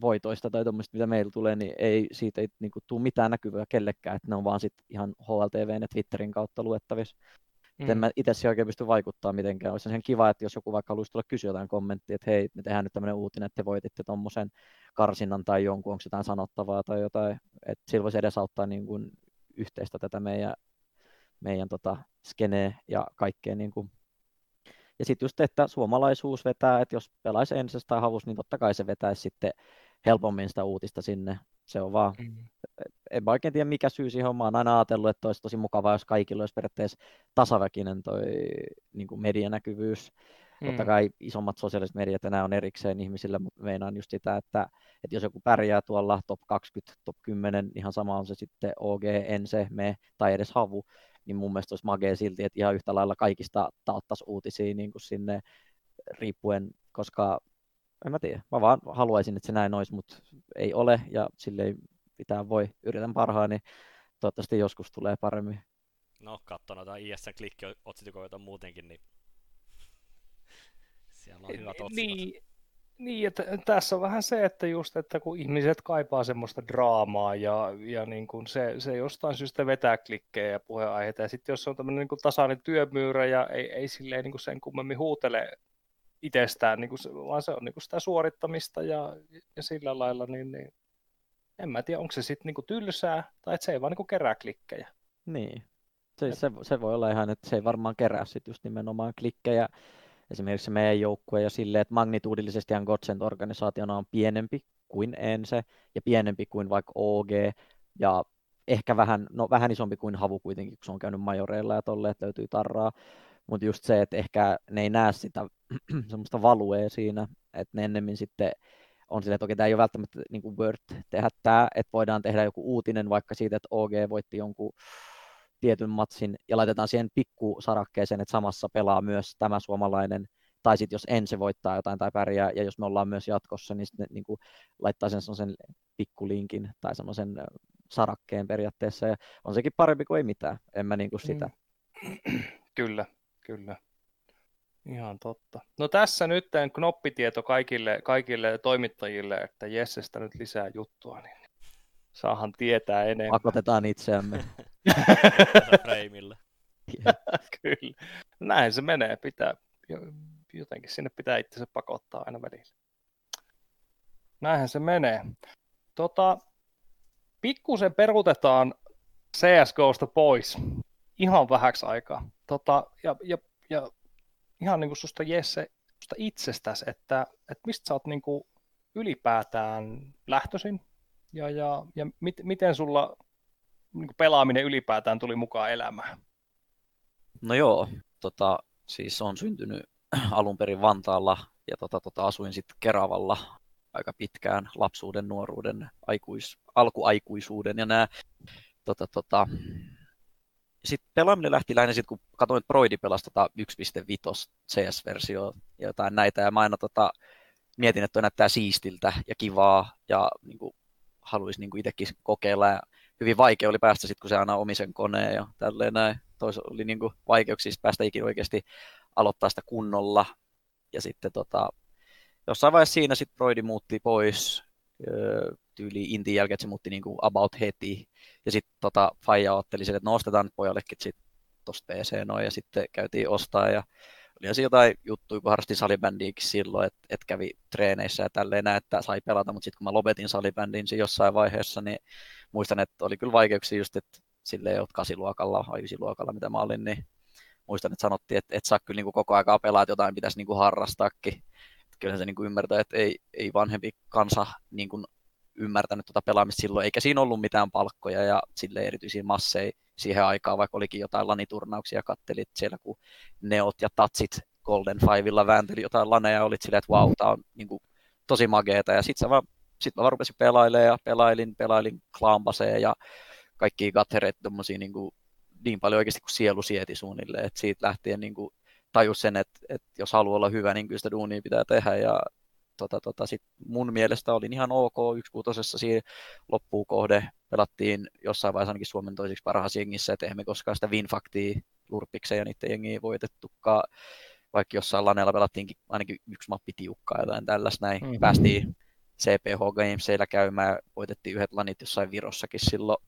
voitoista tai tuommoista, mitä meillä tulee, niin ei siitä ei niin kuin, tule mitään näkyvää kellekään, että ne on vaan sitten ihan HLTV ja Twitterin kautta luettavissa. Mm. En mä itse oikein pysty vaikuttaa mitenkään. Olisi sen kiva, että jos joku vaikka haluaisi tulla kysyä jotain kommenttia, että hei, me tehdään nyt tämmöinen uutinen, että te voititte tuommoisen karsinnan tai jonkun, onko jotain sanottavaa tai jotain, että sillä voisi edesauttaa niin kuin yhteistä tätä meidän, meidän tota, skeneä ja kaikkea niin kuin ja sitten just, että suomalaisuus vetää, että jos pelaisi ensin tai havus, niin totta kai se vetäisi sitten helpommin sitä uutista sinne. Se on vaan, mm. en mä oikein tiedä mikä syy siihen on. Mä oon aina ajatellut, että olisi tosi mukavaa, jos kaikilla olisi periaatteessa tasaväkinen toi niin kuin medianäkyvyys. Mm. Totta kai isommat sosiaaliset mediat enää on erikseen ihmisille, mutta meinaan just sitä, että, että jos joku pärjää tuolla top 20, top 10, ihan sama on se sitten OG, Ense, me tai edes Havu, niin mun mielestä olisi magea silti, että ihan yhtä lailla kaikista tauttaisi uutisia niin kuin sinne riippuen, koska en mä tiedä, mä vaan haluaisin, että se näin olisi, mutta ei ole ja sille ei pitää voi, yritän parhaani, niin toivottavasti joskus tulee paremmin. No, katso noita IS-klikki-otsikoita muutenkin, niin siellä on hyvät otsikot. Niin, niin, että tässä on vähän se, että just, että kun ihmiset kaipaa semmoista draamaa ja, ja niin kuin se, se jostain syystä vetää klikkejä ja puheenaiheita, ja sitten jos on tämmöinen niin kuin tasainen työmyyrä ja ei, ei silleen niin kuin sen kummemmin huutele itsestään, niin kuin se, vaan se on niin kuin sitä suorittamista ja, ja sillä lailla, niin, niin en mä tiedä, onko se sitten niin tylsää tai että se ei vaan niin kuin kerää klikkejä. Niin, se, se, se voi olla ihan, että se ei varmaan kerää sitten just nimenomaan klikkejä, esimerkiksi meidän joukkue ja silleen, että magnituudillisesti Godsend organisaationa on pienempi kuin Ense ja pienempi kuin vaikka OG ja ehkä vähän, no vähän isompi kuin Havu kuitenkin, kun se on käynyt majoreilla ja tolle, että löytyy tarraa. Mutta just se, että ehkä ne ei näe sitä semmoista valuea siinä, että ne ennemmin sitten on silleen, että okei, tämä ei ole välttämättä niin kuin worth tehdä tämä, että voidaan tehdä joku uutinen vaikka siitä, että OG voitti jonkun tietyn matsin ja laitetaan siihen pikkusarakkeeseen, että samassa pelaa myös tämä suomalainen, tai sitten jos ensi voittaa jotain tai pärjää, ja jos me ollaan myös jatkossa, niin sitten niin laittaa sen semmoisen pikkulinkin tai semmoisen sarakkeen periaatteessa, ja on sekin parempi kuin ei mitään, en mä niin kuin sitä. Kyllä, kyllä. Ihan totta. No tässä nyt knoppitieto kaikille, kaikille toimittajille, että Jessestä nyt lisää juttua, niin saahan tietää enemmän. Pakotetaan itseämme. Freimillä. Kyllä. Näin se menee. Pitää, jotenkin sinne pitää itse pakottaa aina välillä. Näinhän se menee. Tota, pikkusen perutetaan CSGOsta pois ihan vähäksi aikaa. Tota, ja, ja, ja ihan niin kuin susta Jesse, susta itsestäsi, että, että mistä sä oot niin kuin ylipäätään lähtöisin ja, ja, ja mit, miten sulla niin pelaaminen ylipäätään tuli mukaan elämään? No joo, tota, siis on syntynyt alun perin Vantaalla ja tota, tota, asuin sitten Keravalla aika pitkään lapsuuden, nuoruuden, aikuis, alkuaikuisuuden ja nämä tota, tota, sitten pelaaminen lähti lähinnä sitten, kun katsoin, että Broidi pelasi tota 1.5 CS-versio ja jotain näitä, ja mä aina tota, mietin, että toi näyttää siistiltä ja kivaa, ja niin kuin, haluaisi niin itsekin kokeilla, ja hyvin vaikea oli päästä sitten, kun se aina omisen koneen ja tälleen näin. Toisaalta oli niin kuin, vaikeuksia päästä ikinä oikeasti aloittaa sitä kunnolla, ja sitten tota, jossain vaiheessa siinä sitten Broidi muutti pois, tyyli Intin jälkeen, että se muutti niin kuin about heti. Ja sitten tota, Faija otteli sen, että nostetaan nyt pojallekin sitten tuosta PC noin, ja sitten käytiin ostaa, ja oli se jotain juttuja, kun harrastin salibändiäkin silloin, että, että kävi treeneissä ja tälleen näin, että sai pelata, mutta sitten kun mä lopetin salibändin jossain vaiheessa, niin muistan, että oli kyllä vaikeuksia just, että silleen, että kasiluokalla vai luokalla, mitä mä olin, niin muistan, että sanottiin, että et saa kyllä niin koko aikaa pelaa, että jotain pitäisi niin harrastaakin. Kyllä se niin ymmärtää, että ei, ei vanhempi kansa niin ymmärtänyt tuota pelaamista silloin, eikä siinä ollut mitään palkkoja ja sille erityisiä masseja siihen aikaan, vaikka olikin jotain laniturnauksia, kattelit siellä, kun Neot ja Tatsit Golden Fivella väänteli jotain laneja, ja olit silleen, että vau, wow, tämä on niin kuin, tosi mageeta, ja sitten vaan, sit mä vaan rupesin pelailemaan, ja pelailin, pelailin Klambaseen, ja kaikki gattereita tommosia niin, niin paljon oikeasti kuin sielu sieti suunnilleen, että siitä lähtien niin kuin, tajus sen, että, että jos haluaa olla hyvä, niin kyllä sitä duunia pitää tehdä, ja tota, tota, sit mun mielestä oli ihan ok yksikuutosessa siinä loppuun kohde. Pelattiin jossain vaiheessa ainakin Suomen toiseksi parhaassa jengissä, että eihän me koskaan sitä Winfaktia lurppikseen ja niiden jengiä voitettukaan. Vaikka jossain laneella pelattiinkin ainakin yksi mappi tiukkaa jotain tällaista näin. Mm-hmm. Päästiin CPH Gameseillä käymään, voitettiin yhdet lanit jossain Virossakin silloin.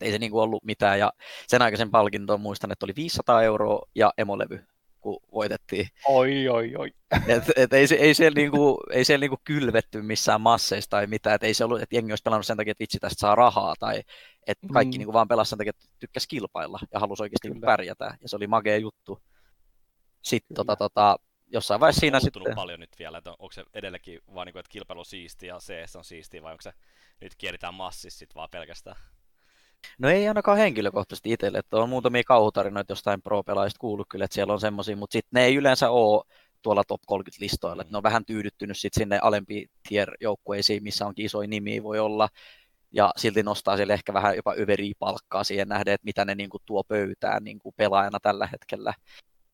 Ei se niinku ollut mitään. Ja sen aikaisen palkintoon muistan, että oli 500 euroa ja emolevy kun voitettiin. Oi, oi, oi. Et, et ei, ei, siellä niinku, ei siellä niinku kylvetty missään masseissa tai mitään, et ei se ollut, että jengi olisi pelannut sen takia, että vitsi tästä saa rahaa, tai että kaikki mm. niinku vaan pelasi sen takia, että tykkäsi kilpailla ja halusi oikeasti niinku pärjätä, ja se oli magea juttu. Sitten tota, tota, jossain vaiheessa siinä sitten... paljon nyt vielä, että onko se edelläkin vaan niin kuin, että kilpailu on siisti ja CS on siisti, vai onko se nyt kierritään massissa sitten vaan pelkästään? No ei ainakaan henkilökohtaisesti itselle, että on muutamia kauhutarinoita jostain pro-pelaajista kuullut kyllä, että siellä on semmoisia, mutta sitten ne ei yleensä ole tuolla top 30 listoilla, että ne on vähän tyydyttynyt sitten sinne alempi tier-joukkueisiin, missä onkin isoja nimiä voi olla, ja silti nostaa siellä ehkä vähän jopa överiä palkkaa siihen nähden, että mitä ne niinku tuo pöytään niinku pelaajana tällä hetkellä.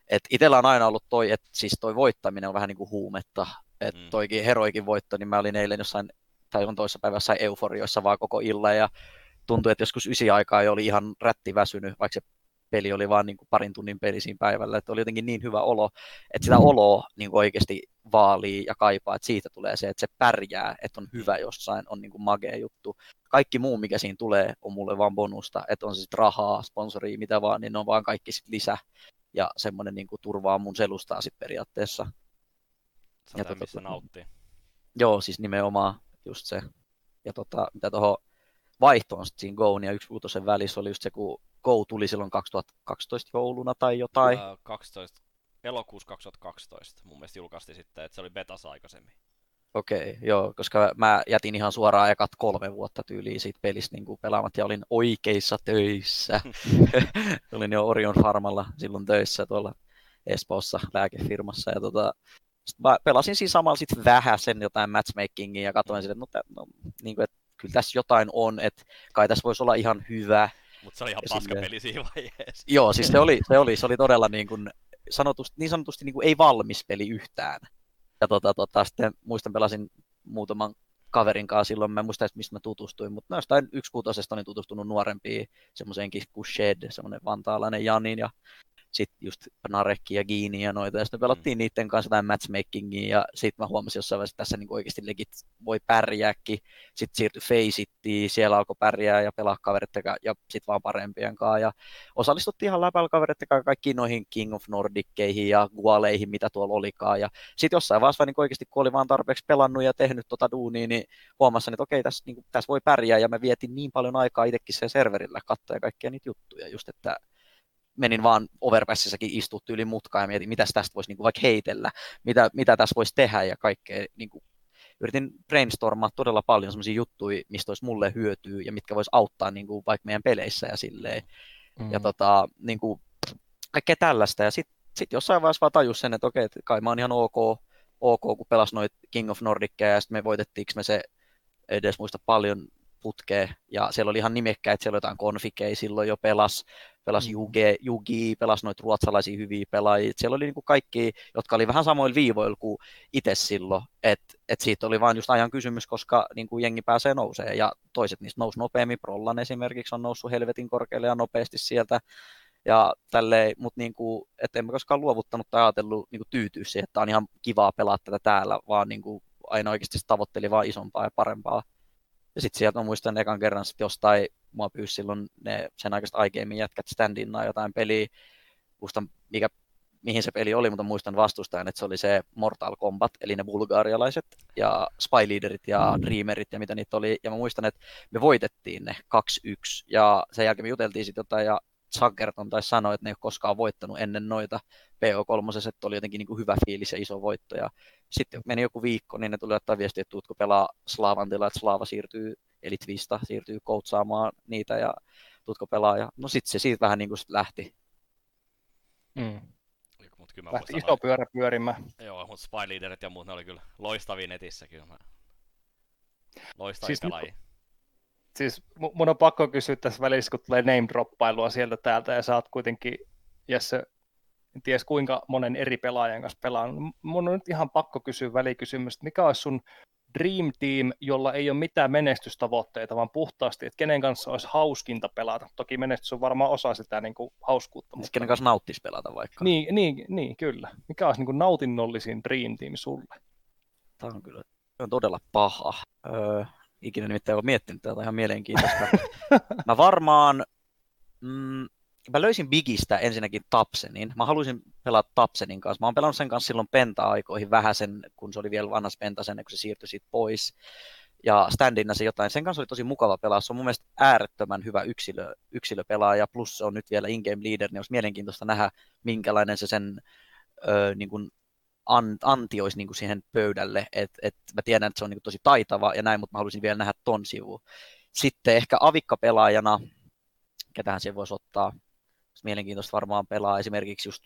Et itsellä on aina ollut toi, että siis toi voittaminen on vähän niin kuin huumetta, että mm. toikin heroikin voitto, niin mä olin eilen jossain, tai on toisessa päivässä euforioissa vaan koko illan, ja tuntui, että joskus ysi aikaa jo oli ihan rätti väsynyt, vaikka se peli oli vaan niin kuin parin tunnin peli siinä päivällä, että oli jotenkin niin hyvä olo, että sitä oloa niin kuin oikeasti vaalii ja kaipaa, että siitä tulee se, että se pärjää, että on hyvä jossain, on niin kuin magea juttu. Kaikki muu, mikä siinä tulee, on mulle vaan bonusta, että on se sitten rahaa, sponsoria, mitä vaan, niin ne on vaan kaikki sit lisä ja semmoinen niin kuin turvaa mun selustaa sitten periaatteessa. ja tota, missä nauttii. Joo, siis nimenomaan just se. Ja tota, mitä tuohon vaihtoon siinä Goon ja yksi kuutosen välissä oli just se, kun Go tuli silloin 2012 jouluna tai jotain. Uh, 12, elokuussa 2012 mun mielestä julkaistiin sitten, että se oli betas aikaisemmin. Okei, okay, joo, koska mä jätin ihan suoraan ekat kolme vuotta tyyliin siitä pelistä niin pelaamat ja olin oikeissa töissä. olin jo Orion Farmalla silloin töissä tuolla Espoossa lääkefirmassa ja tota, mä pelasin siinä samalla sitten vähän sen jotain matchmakingia ja katsoin sille, että no, no, niin kuin, että kyllä tässä jotain on, että kai tässä voisi olla ihan hyvä. Mutta se oli ihan paska peli siinä vaiheessa. Joo, siis se oli, se oli, se oli todella niin, kuin, sanotusti, niin sanotusti niin kuin ei valmis peli yhtään. Ja tota, tota, sitten muistan pelasin muutaman kaverin kanssa silloin, mä en muista mistä mä tutustuin, mutta noista yksi kuutosesta olin tutustunut nuorempiin, semmoiseenkin kuin Shed, semmoinen vantaalainen Janin, ja sitten just Narekki ja Giini ja noita, ja sitten pelattiin mm. niiden kanssa jotain matchmakingia, ja sitten mä huomasin jossain vaiheessa, että tässä niin oikeasti legit voi pärjääkin, sitten siirtyi Faceittiin, siellä alkoi pärjää ja pelaa kavereiden ja sitten vaan parempien kanssa, ja osallistuttiin ihan läpällä kavereiden kanssa kaikkiin noihin King of Nordickeihin ja Gualeihin, mitä tuolla olikaan, ja sitten jossain vaiheessa niin oikeasti, kun oli vaan tarpeeksi pelannut ja tehnyt tota duunia, niin huomasin, että okei, tässä, niin kuin, tässä voi pärjää, ja mä vietin niin paljon aikaa itsekin sen serverillä katsoa ja kaikkia niitä juttuja, just että menin vaan Overpassissakin istuttu yli mutkaa ja mietin, mitä tästä voisi niin kuin vaikka heitellä, mitä, mitä tässä voisi tehdä ja kaikkea. Niin kuin, yritin brainstormaa todella paljon sellaisia juttuja, mistä olisi mulle hyötyä ja mitkä voisi auttaa niin kuin vaikka meidän peleissä ja silleen. Mm. Ja tota, niin kuin, kaikkea tällaista. Ja sitten sitten jossain vaiheessa vaan tajus sen, että okei, kai mä oon ihan ok, ok kun pelas noit King of Nordicia ja sitten me voitettiinko me se edes muista paljon putkea, ja siellä oli ihan nimekkäitä, siellä oli jotain konfikeja silloin jo pelas, pelas mm. Jugi, Jugi pelas noita ruotsalaisia hyviä pelaajia, siellä oli niinku kaikki, jotka oli vähän samoilla viivoilla kuin itse silloin, että et siitä oli vain just ajan kysymys, koska niinku jengi pääsee nousee, ja toiset niistä nousi nopeammin, Prollan esimerkiksi on noussut helvetin korkealle ja nopeasti sieltä, ja tälleen, mutta niinku, et en koskaan luovuttanut tai ajatellut niinku tyytyä siihen, että on ihan kivaa pelaa tätä täällä, vaan niinku aina oikeasti tavoitteli vaan isompaa ja parempaa. Ja sitten sieltä mä muistan ekan kerran sit jostain, mua pyysi silloin ne sen aikaista aikeimmin jätkät standinna jotain peliä, muistan mikä, mihin se peli oli, mutta muistan vastustajan, että se oli se Mortal Kombat, eli ne bulgaarialaiset ja Spy Leaderit ja mm. Dreamerit ja mitä niitä oli. Ja mä muistan, että me voitettiin ne 2-1 ja sen jälkeen me juteltiin sitten jotain ja Sagerton tai sanoi, että ne ei ole koskaan voittanut ennen noita PO3, että oli jotenkin niin kuin hyvä fiilis ja iso voitto. Ja sitten meni joku viikko, niin ne tuli ottaa viestiä, että tuutko pelaa Slavantilla, että Slava siirtyy, eli Twista siirtyy koutsaamaan niitä ja tuutko pelaa. Ja no sitten se siitä vähän niin kuin lähti. Mm. Mut kyllä Lähti iso pyörä pyörimään. Joo, mutta Spy Leaderit ja muut, ne oli kyllä loistavia netissä kyllä. Loistavia siis pelaajia. Nyt siis mun on pakko kysyä tässä välissä, kun tulee name droppailua sieltä täältä ja sä oot kuitenkin, Jesse, en tiedä kuinka monen eri pelaajan kanssa pelaan. Mun on nyt ihan pakko kysyä välikysymys, mikä olisi sun Dream Team, jolla ei ole mitään menestystavoitteita, vaan puhtaasti, että kenen kanssa olisi hauskinta pelata. Toki menestys on varmaan osa sitä niin kuin, hauskuutta. Mutta... Kenen kanssa nauttisi pelata vaikka. Niin, niin, niin kyllä. Mikä olisi niin kuin, nautinnollisin Dream Team sulle? Tämä on kyllä on todella paha. Öö, ikinä nimittäin ole miettinyt tätä ihan mielenkiintoista. mä varmaan, mm, mä löysin Bigistä ensinnäkin Tapsenin. Mä haluaisin pelata Tapsenin kanssa. Mä oon pelannut sen kanssa silloin Penta-aikoihin sen, kun se oli vielä vanhas Penta sen, kun se siirtyi siitä pois. Ja standina se jotain. Sen kanssa oli tosi mukava pelaa. Se on mun mielestä äärettömän hyvä yksilö, yksilöpelaaja, plus se on nyt vielä in-game leader, niin olisi mielenkiintoista nähdä, minkälainen se sen ö, niin kuin anti olisi niin kuin siihen pöydälle, että et mä tiedän, että se on niin kuin tosi taitava ja näin, mutta mä haluaisin vielä nähdä ton sivu. Sitten ehkä avikkapelaajana, ketähän se voisi ottaa, mielenkiintoista varmaan pelaa esimerkiksi just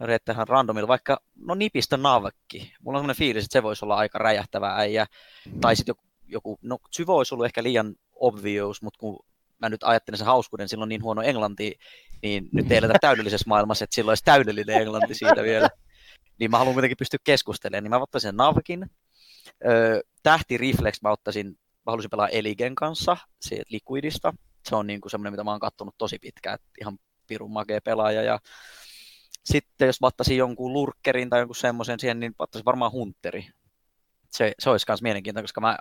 Reettehän randomilla, vaikka no nipistä navkki. Mulla on sellainen fiilis, että se voisi olla aika räjähtävä äijä. Tai sitten joku, joku, no Syvo olisi ollut ehkä liian obvious, mutta kun mä nyt ajattelen sen hauskuuden, silloin niin huono englanti, niin nyt ei täydellisessä maailmassa, että silloin olisi täydellinen englanti siitä vielä. Niin mä haluan kuitenkin pystyä keskustelemaan, niin mä ottaisin Navkin. tähti Reflex mä ottaisin, mä haluaisin pelaa Eligen kanssa, siitä Liquidista. Se on niin kuin semmoinen, mitä mä oon kattonut tosi pitkään, että ihan pirun makea pelaaja. Ja sitten jos mä ottaisin jonkun lurkkerin tai jonkun semmoisen siihen, niin ottaisin varmaan Hunteri. Se, se olisi myös mielenkiintoista, koska mä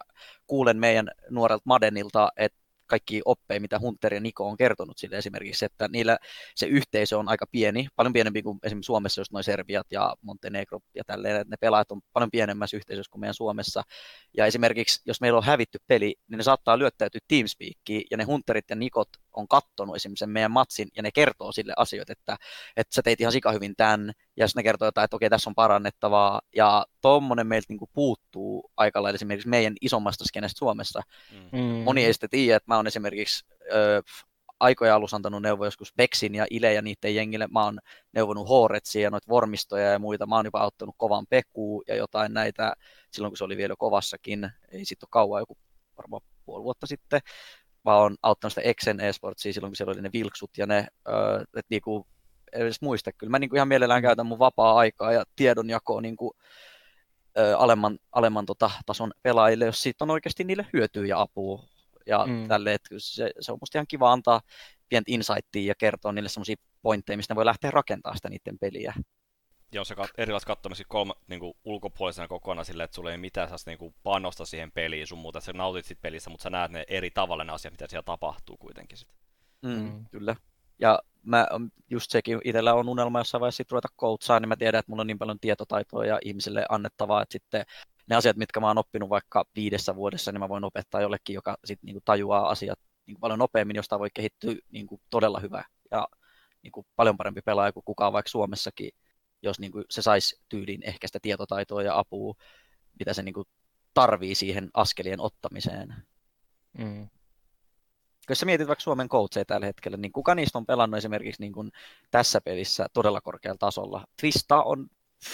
kuulen meidän nuorelta Madenilta, että kaikki oppeja, mitä Hunter ja Niko on kertonut sille esimerkiksi, että niillä se yhteisö on aika pieni, paljon pienempi kuin esimerkiksi Suomessa, jos noin Serbiat ja Montenegro ja tälleen, että ne pelaajat on paljon pienemmässä yhteisössä kuin meidän Suomessa. Ja esimerkiksi, jos meillä on hävitty peli, niin ne saattaa lyöttäytyä Teamspeakiin, ja ne Hunterit ja Nikot on kattonut esimerkiksi sen meidän matsin, ja ne kertoo sille asioita, että, että sä teit ihan sika hyvin tämän, ja jos ne kertoo jotain, että okei, tässä on parannettavaa, ja tuommoinen meiltä niin puuttuu aika lailla esimerkiksi meidän isommasta skenestä Suomessa. Mm. Moni ei sitten tiedä, että mä oon esimerkiksi ö, aikoja alussa antanut neuvo joskus Bexin ja Ile ja niiden jengille. Mä oon neuvonut Horetsia ja noita vormistoja ja muita. Mä oon jopa auttanut kovan Pekuu ja jotain näitä silloin, kun se oli vielä kovassakin. Ei sitten ole kauan, joku varmaan puoli vuotta sitten mä oon auttanut sitä Exen eSportsia silloin, kun siellä oli ne vilksut ja ne, öö, että niinku, ei edes muista. Kyllä mä niinku ihan mielellään käytän mun vapaa-aikaa ja tiedonjakoa niinku, öö, alemman, alemman tota, tason pelaajille, jos siitä on oikeasti niille hyötyä ja apua. Ja mm. tälle, että se, se on musta ihan kiva antaa pientä insightia ja kertoa niille semmoisia pointteja, mistä ne voi lähteä rakentamaan sitä niiden peliä jos sä kat, erilaiset katsomassa kolme, niin kuin ulkopuolisena kokonaan silleen, että sulla ei mitään saa niin kuin panosta siihen peliin sun muuta, sä nautit sit pelissä, mutta sä näet ne eri tavalla ne asiat, mitä siellä tapahtuu kuitenkin sit. Mm, mm. Kyllä. Ja mä just sekin itsellä on unelma jossain vaiheessa sit ruveta coachaan, niin mä tiedän, että mulla on niin paljon tietotaitoa ja ihmisille annettavaa, että sitten ne asiat, mitkä mä oon oppinut vaikka viidessä vuodessa, niin mä voin opettaa jollekin, joka sit niin kuin tajuaa asiat niin kuin paljon nopeammin, josta voi kehittyä niin kuin todella hyvä ja niin kuin paljon parempi pelaaja kuin kukaan vaikka Suomessakin jos niin kuin se saisi tyyliin ehkä sitä tietotaitoa ja apua, mitä se niin kuin tarvii siihen askelien ottamiseen. Mm. jos sä mietit vaikka Suomen coacheja tällä hetkellä, niin kuka niistä on pelannut esimerkiksi niin kuin tässä pelissä todella korkealla tasolla? Twista on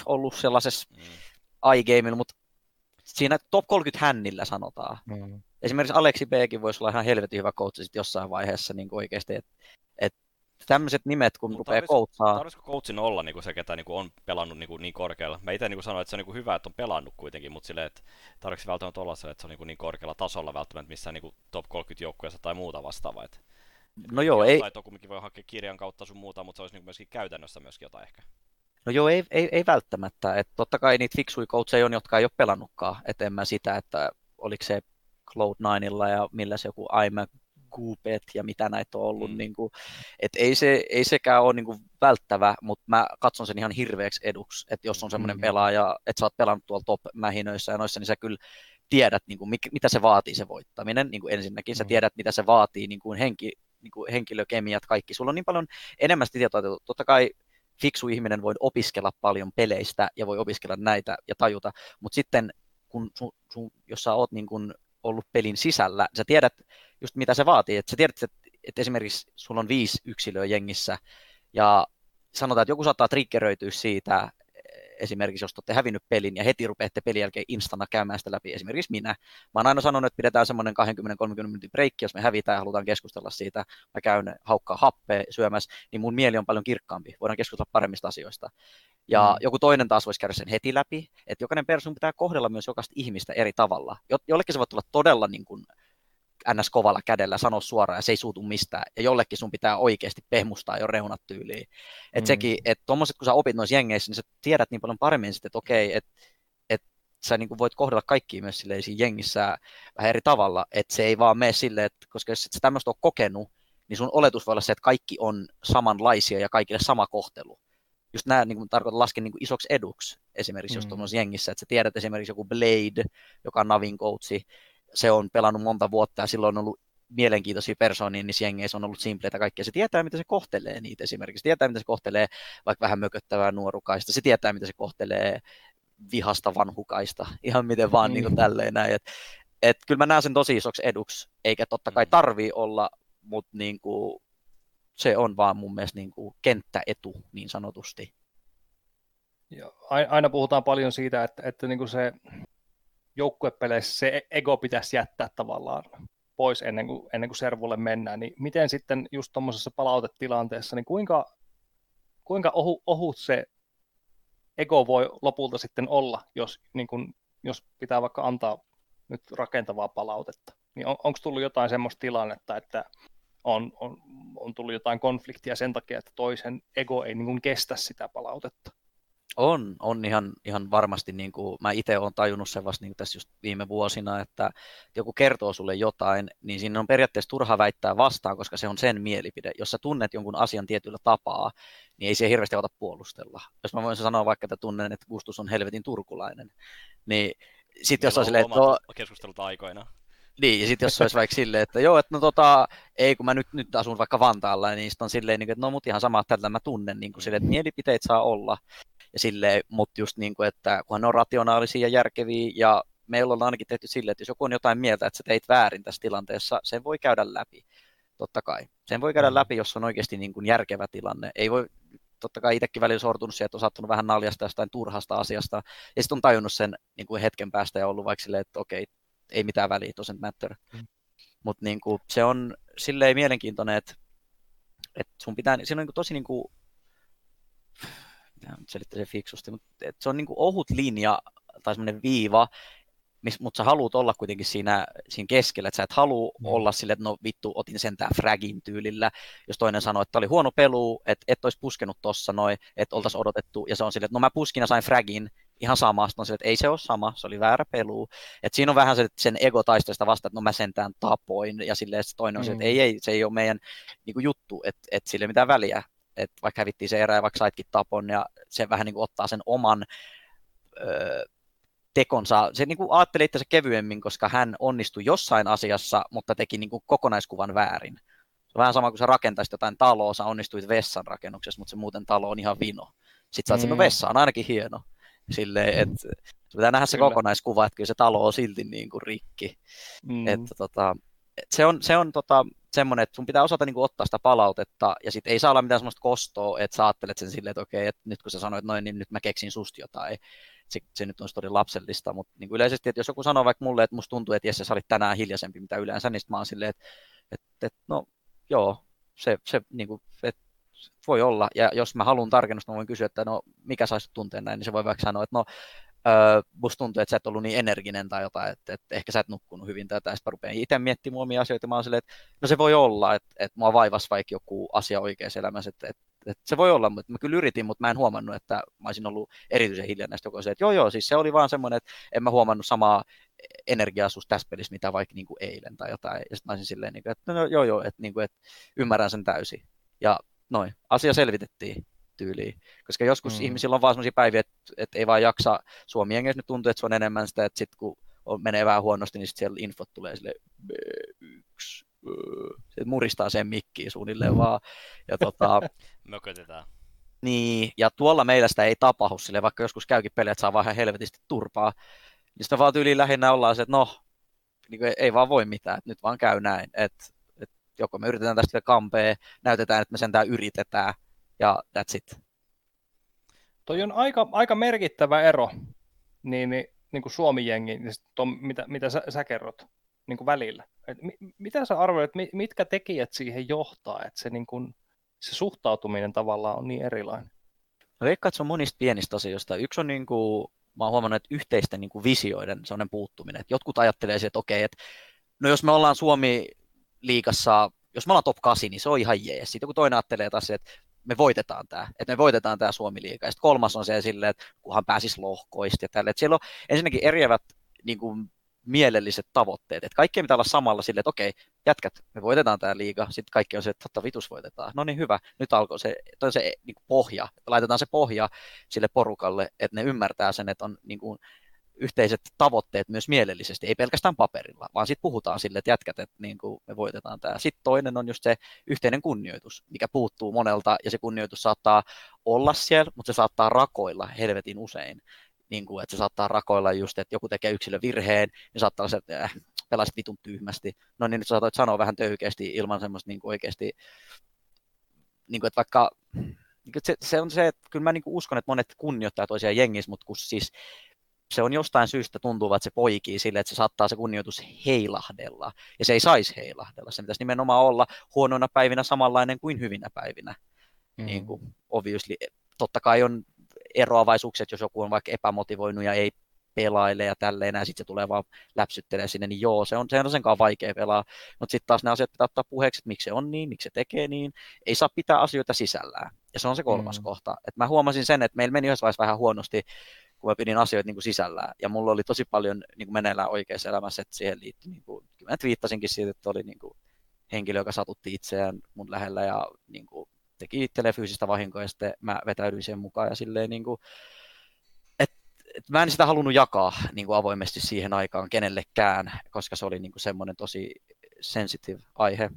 ollut sellaisessa mm. iGameilla, mutta siinä top 30 hännillä sanotaan. Mm. Esimerkiksi Aleksi Bkin voisi olla ihan helvetin hyvä coach jossain vaiheessa niin oikeasti, että et tämmöiset nimet, kun rupeaa coachaa... Tarvitsisiko coachin olla niin kuin se, ketä niin kuin on pelannut niin, kuin niin korkealla? Mä itse niin sanoin, että se on niin kuin hyvä, että on pelannut kuitenkin, mutta silleen, että tarvitsisi välttämättä olla se, että se on niin, kuin niin korkealla tasolla välttämättä missään niin kuin top 30 joukkueessa tai muuta vastaavaa. Että, no joo, ei... Tai kumminkin voi hakea kirjan kautta sun muuta, mutta se olisi niin myöskin käytännössä myöskin jotain ehkä. No joo, ei, ei, ei välttämättä. Et totta kai niitä fiksuja coacheja on, jotka ei ole pelannutkaan. Et en mä sitä, että oliko se Cloud9 ja millä se joku iMac Goopet ja mitä näitä on ollut. Mm. Niin kuin, et ei, se, ei sekään ole niin kuin välttävä, mutta mä katson sen ihan hirveäksi eduksi, että jos on semmoinen mm. pelaaja, että sä oot pelannut tuolla top-mähinöissä ja noissa, niin sä kyllä tiedät, niin kuin, mitä se vaatii se voittaminen. Niin kuin ensinnäkin sä mm. tiedät, mitä se vaatii, niin kuin henki, niin kuin henkilökemiat, kaikki. Sulla on niin paljon enemmän tietoa, että totta kai fiksu ihminen voi opiskella paljon peleistä ja voi opiskella näitä ja tajuta, mutta sitten kun sun, sun, jos sä oot niin kun ollut pelin sisällä, sä tiedät just mitä se vaatii, että sä tiedät, että, että esimerkiksi sulla on viisi yksilöä jengissä ja sanotaan, että joku saattaa triggeröityä siitä, esimerkiksi jos olette hävinnyt pelin ja heti rupeatte pelin jälkeen instana käymään sitä läpi, esimerkiksi minä. Mä oon aina sanonut, että pidetään semmoinen 20-30 minuutin breikki, jos me hävitään ja halutaan keskustella siitä. Mä käyn haukkaa happea syömässä, niin mun mieli on paljon kirkkaampi. Voidaan keskustella paremmista asioista. Ja mm. joku toinen taas voisi käydä sen heti läpi, että jokainen persoon pitää kohdella myös jokaista ihmistä eri tavalla. Jollekin se voi olla todella niin kuin, ns. kovalla kädellä, sano suoraan ja se ei suutu mistään. Ja jollekin sun pitää oikeasti pehmustaa jo reunat tyyliin. Että mm. sekin, että tuommoiset kun sä opit noissa jengeissä, niin sä tiedät niin paljon paremmin sitten, että okei, että et sä niin voit kohdella kaikkia myös silleen siinä jengissä vähän eri tavalla, että se ei vaan mene silleen, että koska jos et sä tämmöistä ole kokenut, niin sun oletus voi olla se, että kaikki on samanlaisia ja kaikille sama kohtelu. Just nämä niin tarkoitan lasken niin isoksi eduksi esimerkiksi mm. just jengissä, että sä tiedät esimerkiksi joku Blade, joka on Navin coachi, se on pelannut monta vuotta ja silloin on ollut mielenkiintoisia persoonia niissä jengeissä on ollut simpleitä kaikkea. Se tietää, mitä se kohtelee niitä esimerkiksi. Se tietää, mitä se kohtelee vaikka vähän mököttävää nuorukaista. Se tietää, mitä se kohtelee vihasta vanhukaista. Ihan miten vaan mm. niin kuin tälleen näin. Et, et, kyllä mä näen sen tosi isoksi eduksi, eikä totta kai mm. tarvii olla, mutta niin kuin, se on vaan mun mielestä niin kuin kenttäetu niin sanotusti. Ja aina puhutaan paljon siitä, että, että niin kuin se joukkuepeleissä se ego pitäisi jättää tavallaan pois ennen kuin, ennen kuin servulle mennään, niin miten sitten just tuommoisessa palautetilanteessa, niin kuinka, kuinka ohu, ohut se ego voi lopulta sitten olla, jos, niin kun, jos pitää vaikka antaa nyt rakentavaa palautetta? Niin on, onko tullut jotain semmoista tilannetta, että on, on, on tullut jotain konfliktia sen takia, että toisen ego ei niin kestä sitä palautetta? On, on ihan, ihan varmasti, niin kuin, mä itse olen tajunnut sen vasta niin tässä just viime vuosina, että joku kertoo sulle jotain, niin siinä on periaatteessa turha väittää vastaan, koska se on sen mielipide. Jos sä tunnet jonkun asian tietyllä tapaa, niin ei se hirveästi ota puolustella. Jos mä voin sanoa vaikka, että tunnen, että Gustus on helvetin turkulainen, niin sitten jos on silleen, että... No, keskustelut aikoina. Niin, ja sitten jos olisi vaikka silleen, että joo, että no tota, ei kun mä nyt, nyt asun vaikka Vantaalla, niin sitten on silleen, niin että no mut ihan sama, että tätä mä tunnen, niin kuin silleen, että mielipiteet saa olla ja silleen, mutta just niin kuin, että kunhan ne on rationaalisia ja järkeviä ja meillä on ainakin tehty silleen, että jos joku on jotain mieltä, että sä teit väärin tässä tilanteessa, sen voi käydä läpi, totta kai. Sen voi käydä mm. läpi, jos on oikeasti niin kuin järkevä tilanne. Ei voi, totta kai itsekin välillä sortunut siihen, että on saattanut vähän naljasta jostain turhasta asiasta, ja sitten on tajunnut sen niin kuin hetken päästä ja ollut vaikka silleen, että okei, ei mitään väliä, doesn't matter. Mm. Mutta niin kuin, se on silleen mielenkiintoinen, että, että sun pitää, siinä on niin kuin tosi niin kuin, selittää se fiksusti, mutta se on niin kuin ohut linja tai semmoinen viiva, mutta sä haluat olla kuitenkin siinä, siinä keskellä, että sä et halua mm. olla sille, että no vittu, otin sentään fragin tyylillä, jos toinen sanoo, että oli huono pelu, että et olisi puskenut tossa noin, että oltaisiin odotettu, ja se on silleen, että no mä puskin ja sain fragin, ihan sama, on sille, että ei se ole sama, se oli väärä pelu. Et siinä on vähän se, sen ego taistoista vasta, että no mä sentään tapoin, ja silleen se toinen on mm. se, että ei, ei, se ei ole meidän niin kuin juttu, että, että sille mitään väliä että vaikka hävittiin se erä ja vaikka saitkin tapon ja se vähän niin kuin ottaa sen oman öö, tekonsa. Se niin kuin ajatteli itse kevyemmin, koska hän onnistui jossain asiassa, mutta teki niin kuin kokonaiskuvan väärin. Se on vähän sama kuin sä rakentaisit jotain taloa, sä onnistuit vessan rakennuksessa, mutta se muuten talo on ihan vino. Sitten sä oot mm. vessa on ainakin hieno. Silleen, että pitää nähdä se kyllä. kokonaiskuva, että kyllä se talo on silti niin kuin rikki. Mm. Että tota, se on, se on tota, semmoinen, että sun pitää osata niin kuin, ottaa sitä palautetta, ja sitten ei saa olla mitään semmoista kostoa, että sä ajattelet sen silleen, että okei, että nyt kun sä sanoit noin, niin nyt mä keksin susta jotain. Se, se nyt on tosi lapsellista, mutta niin kuin yleisesti, että jos joku sanoo vaikka mulle, että musta tuntuu, että Jesse, sä olit tänään hiljaisempi mitä yleensä, niin mä oon silleen, että, että, että no joo, se, se niin kuin, että voi olla, ja jos mä haluan tarkennusta, mä voin kysyä, että no mikä saisi tuntea näin, niin se voi vaikka sanoa, että no musta tuntuu, että sä et ollut niin energinen tai jotain, että, että ehkä sä et nukkunut hyvin tätä, ja sitten rupean itse miettimään omia asioita, mä oon silleen, että no se voi olla, että, että mua vaivasi vaikka joku asia oikeassa elämässä, että, että, että se voi olla, mutta mä kyllä yritin, mutta mä en huomannut, että mä olisin ollut erityisen hiljainen näistä se, että joo joo, siis se oli vaan semmoinen, että en mä huomannut samaa energiaa tässä pelissä, mitä vaikka niin kuin eilen tai jotain, ja sitten mä olisin silleen, niin kuin, että no joo joo, että, niin kuin, että ymmärrän sen täysin, ja noin, asia selvitettiin tyyliin. Koska joskus mm. ihmisillä on vaan sellaisia päiviä, että, että ei vaan jaksa Suomi nyt tuntuu, että se on enemmän sitä, että sitten kun on, menee vähän huonosti, niin sitten siellä infot tulee sille B1, se muristaa sen mikkiin suunnilleen vaan. Ja tota, Mökötetään. Niin, ja tuolla meillä sitä ei tapahdu sille, vaikka joskus käykin peliä, että saa vähän helvetisti turpaa. Niin sitä vaan tyyliin lähinnä ollaan se, että no, niin kuin ei vaan voi mitään, että nyt vaan käy näin. Että joko me yritetään tästä kampea, näytetään, että me sentään yritetään, ja that's it. Toi on aika, aika merkittävä ero niin, niin, niin kuin Suomi-jengi, niin ton, mitä, mitä sä, sä kerrot niin kuin välillä. Et mi, mitä sä arvoit, mitkä tekijät siihen johtaa, että se, niin kuin, se suhtautuminen tavallaan on niin erilainen? No veikkaan, että se on monista pienistä asioista. Yksi on niin kuin, mä oon huomannut, että yhteisten niin kuin visioiden sellainen puuttuminen. Että jotkut ajattelee että okei, että no jos me ollaan Suomi liikassa, jos me ollaan top 8, niin se on ihan jees. Sitten kun toinen ajattelee taas, että me voitetaan tämä, että me voitetaan tämä Suomi-liiga. Ja sitten kolmas on se silleen, että kunhan pääsisi lohkoista ja tälle. Että siellä on ensinnäkin eriävät niin kuin, mielelliset tavoitteet. Että kaikki pitää olla samalla silleen, että okei, jätkät, me voitetaan tämä liiga. Sitten kaikki on se, että totta vitus voitetaan. No niin hyvä, nyt alkoi se, toi se niin kuin pohja. Laitetaan se pohja sille porukalle, että ne ymmärtää sen, että on niin kuin, yhteiset tavoitteet myös mielellisesti, ei pelkästään paperilla, vaan sitten puhutaan sille, että jätkät, että niin kuin me voitetaan tämä. Sitten toinen on just se yhteinen kunnioitus, mikä puuttuu monelta, ja se kunnioitus saattaa olla siellä, mutta se saattaa rakoilla helvetin usein. Niin kuin, että se saattaa rakoilla just, että joku tekee yksilön virheen, niin saattaa olla että äh, pelasit vitun tyhmästi. No niin, nyt sä saatoit sanoa vähän töykeästi ilman semmoista niin kuin oikeasti, niin kuin, että vaikka niin se, se, on se, että kyllä mä niin uskon, että monet kunnioittaa toisiaan jengissä, mutta kun siis se on jostain syystä tuntuu, että se poikii sille, että se saattaa se kunnioitus heilahdella. Ja se ei saisi heilahdella. Se pitäisi nimenomaan olla huonoina päivinä samanlainen kuin hyvinä päivinä. Mm. Niin kuin obviously, totta kai on eroavaisuuksia, jos joku on vaikka epämotivoinut ja ei pelaile ja tälleen, ja sitten se tulee vaan läpsyttelee sinne, niin joo, se on, se on senkaan vaikea pelaa. Mutta sitten taas ne asiat pitää ottaa puheeksi, että miksi se on niin, miksi se tekee niin. Ei saa pitää asioita sisällään. Ja se on se kolmas mm. kohta. Et mä huomasin sen, että meillä meni yhdessä vaiheessa vähän huonosti kun mä pidin asioita niin kuin sisällään. Ja mulla oli tosi paljon niin kuin meneillään oikeassa elämässä, että siihen liittyi, niin kuin, mä twiittasinkin siitä, että oli niin kuin, henkilö, joka satutti itseään mun lähellä ja niin kuin, teki itselleen fyysistä vahinkoa ja sitten mä vetäydyin siihen mukaan ja silleen niin kuin, et, et mä en sitä halunnut jakaa niin kuin avoimesti siihen aikaan kenellekään, koska se oli niin kuin semmoinen tosi sensitive aihe,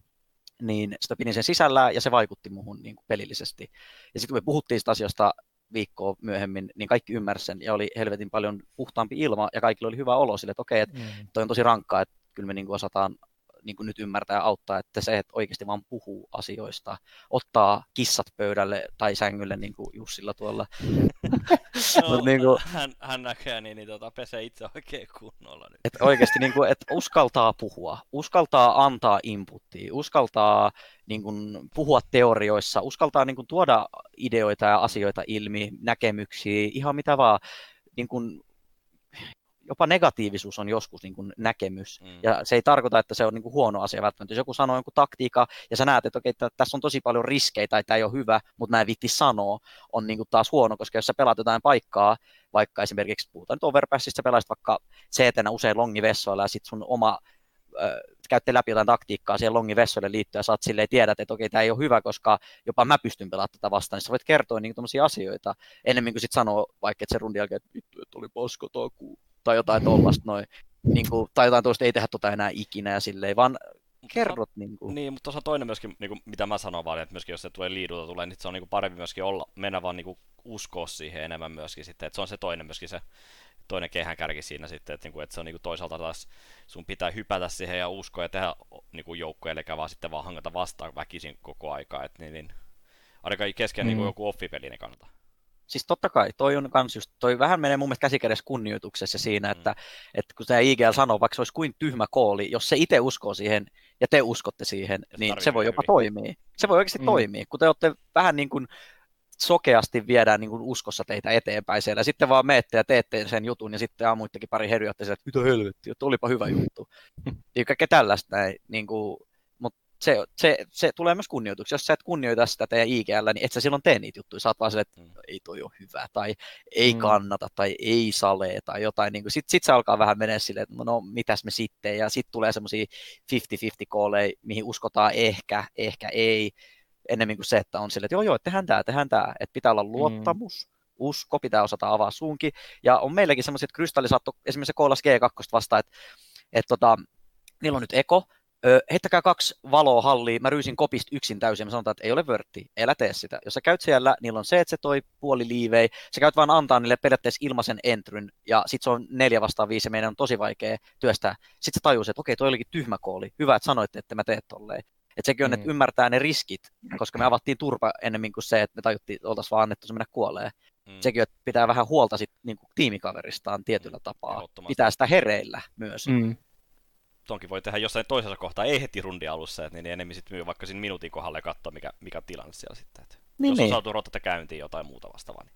niin sitä pidin sen sisällä ja se vaikutti muhun niin kuin pelillisesti. Ja sitten kun me puhuttiin sitä asiasta viikkoa myöhemmin, niin kaikki ymmärsi sen ja oli helvetin paljon puhtaampi ilma ja kaikilla oli hyvä olo sille, että okei, että mm. toi on tosi rankkaa, että kyllä me niin kuin osataan niin kuin nyt ymmärtää ja auttaa, että se, että oikeasti vaan puhuu asioista, ottaa kissat pöydälle tai sängylle, niin kuin Jussilla tuolla. no, Mut niin kuin, hän, hän näkee, niin, niin tota, pesee itse oikein kunnolla nyt. Että oikeasti niin kuin, että uskaltaa puhua, uskaltaa antaa inputtia, uskaltaa niin kuin, puhua teorioissa, uskaltaa niin kuin, tuoda ideoita ja asioita ilmi, näkemyksiä, ihan mitä vaan niin kuin, jopa negatiivisuus on joskus niin kuin näkemys. Mm. Ja se ei tarkoita, että se on niin kuin huono asia välttämättä. Jos joku sanoo jonkun taktiikka ja sä näet, että okei, että tässä on tosi paljon riskejä tai tämä ei ole hyvä, mutta näin vitti sanoa, on niin kuin taas huono, koska jos sä pelaat jotain paikkaa, vaikka esimerkiksi puhutaan nyt overpassista, pelaisit vaikka CTnä usein longivessoilla ja sitten sun oma käytte läpi jotain taktiikkaa siihen longivessoille liittyen ja saat silleen tiedät, että okei, tämä ei ole hyvä, koska jopa mä pystyn pelaamaan tätä vastaan, niin sä voit kertoa niin asioita ennemmin kuin sitten sanoa vaikka, että se rundin jälkeen, että vittu, että oli pasko tai jotain tuollaista noin. Niin kuin, tai jotain toista ei tehdä tota enää ikinä ja silleen, vaan kerrot. Niin, kuin. niin mutta tuossa toinen myöskin, niin kuin, mitä mä sanon vaan, että myöskin jos se tulee liidulta tulee, niin se on niin kuin parempi myöskin olla, mennä vaan niin kuin uskoa siihen enemmän myöskin sitten, että se on se toinen myöskin se, toinen kehän kärki siinä sitten, että, niinku, että se on niinku toisaalta taas sun pitää hypätä siihen ja uskoa ja tehdä niinku joukkoja, eli vaan sitten vaan hangata vastaan väkisin koko aikaa, että niin, niin ainakaan kesken niinku mm. niinku joku offipeli ne kannata. Siis totta kai, toi on kans just, toi vähän menee mun mielestä käsikädessä kunnioituksessa siinä, mm. että, että kun tämä IGL sanoo, vaikka se olisi kuin tyhmä kooli, jos se itse uskoo siihen ja te uskotte siihen, niin se voi jopa toimia. Se voi oikeasti mm. toimia, kun te olette vähän niin kuin sokeasti viedään niin kuin uskossa teitä eteenpäin siellä. Sitten vaan meette ja teette sen jutun ja sitten aamuittekin pari herjoitte että mitä helvettiä, että olipa hyvä juttu. niin kaikkea tällaista näin, niin kuin, se, se, se, tulee myös kunnioituksi. Jos sä et kunnioita sitä teidän IGL, niin et sä silloin tee niitä juttuja. Sä oot vaan silleen, että mm. ei toi ole hyvä, tai ei mm. kannata, tai ei sale, tai jotain. Niin sitten sit se alkaa vähän mennä silleen, että no mitäs me sitten, ja sitten tulee semmoisia 50-50 kooleja, mihin uskotaan ehkä, ehkä ei ennemmin kuin se, että on sille, että joo joo, tehdään tämä, tehdään tämä, että pitää olla mm. luottamus, mm. usko, pitää osata avaa suunkin, ja on meilläkin semmoiset krystallisaatto, esimerkiksi se Koolas G2 vasta, että, että tota, niillä on nyt eko, Ö, heittäkää kaksi valoa halliin, mä ryysin kopista yksin täysin, ja mä sanotaan, että ei ole vörtti, älä tee sitä. Jos sä käyt siellä, niillä on se, että se toi puoli liivei, sä käyt vaan antaa niille periaatteessa ilmaisen entryn, ja sit se on neljä vastaan viisi, ja meidän on tosi vaikea työstää. Sitten sä tajusit, että okei, toi olikin tyhmä kooli, hyvä, että sanoitte, että mä teet tolleen. Että sekin on, mm. että ymmärtää ne riskit, koska me avattiin turpa ennemmin kuin se, että me tajuttiin, että oltaisiin vaan annettu se mennä kuolee. Mm. Sekin, että pitää vähän huolta sit, niin kuin tiimikaveristaan tietyllä mm. tapaa. Pitää sitä hereillä myös. Mm. Tonkin voi tehdä jossain toisessa kohtaa, ei heti rundi alussa, että niin enemmän sitten myy vaikka siinä minuutin kohdalle ja katsoa, mikä, mikä tilanne siellä sitten. Että niin, jos niin. on saatu rotata käyntiin jotain muuta vastaavaa. Niin...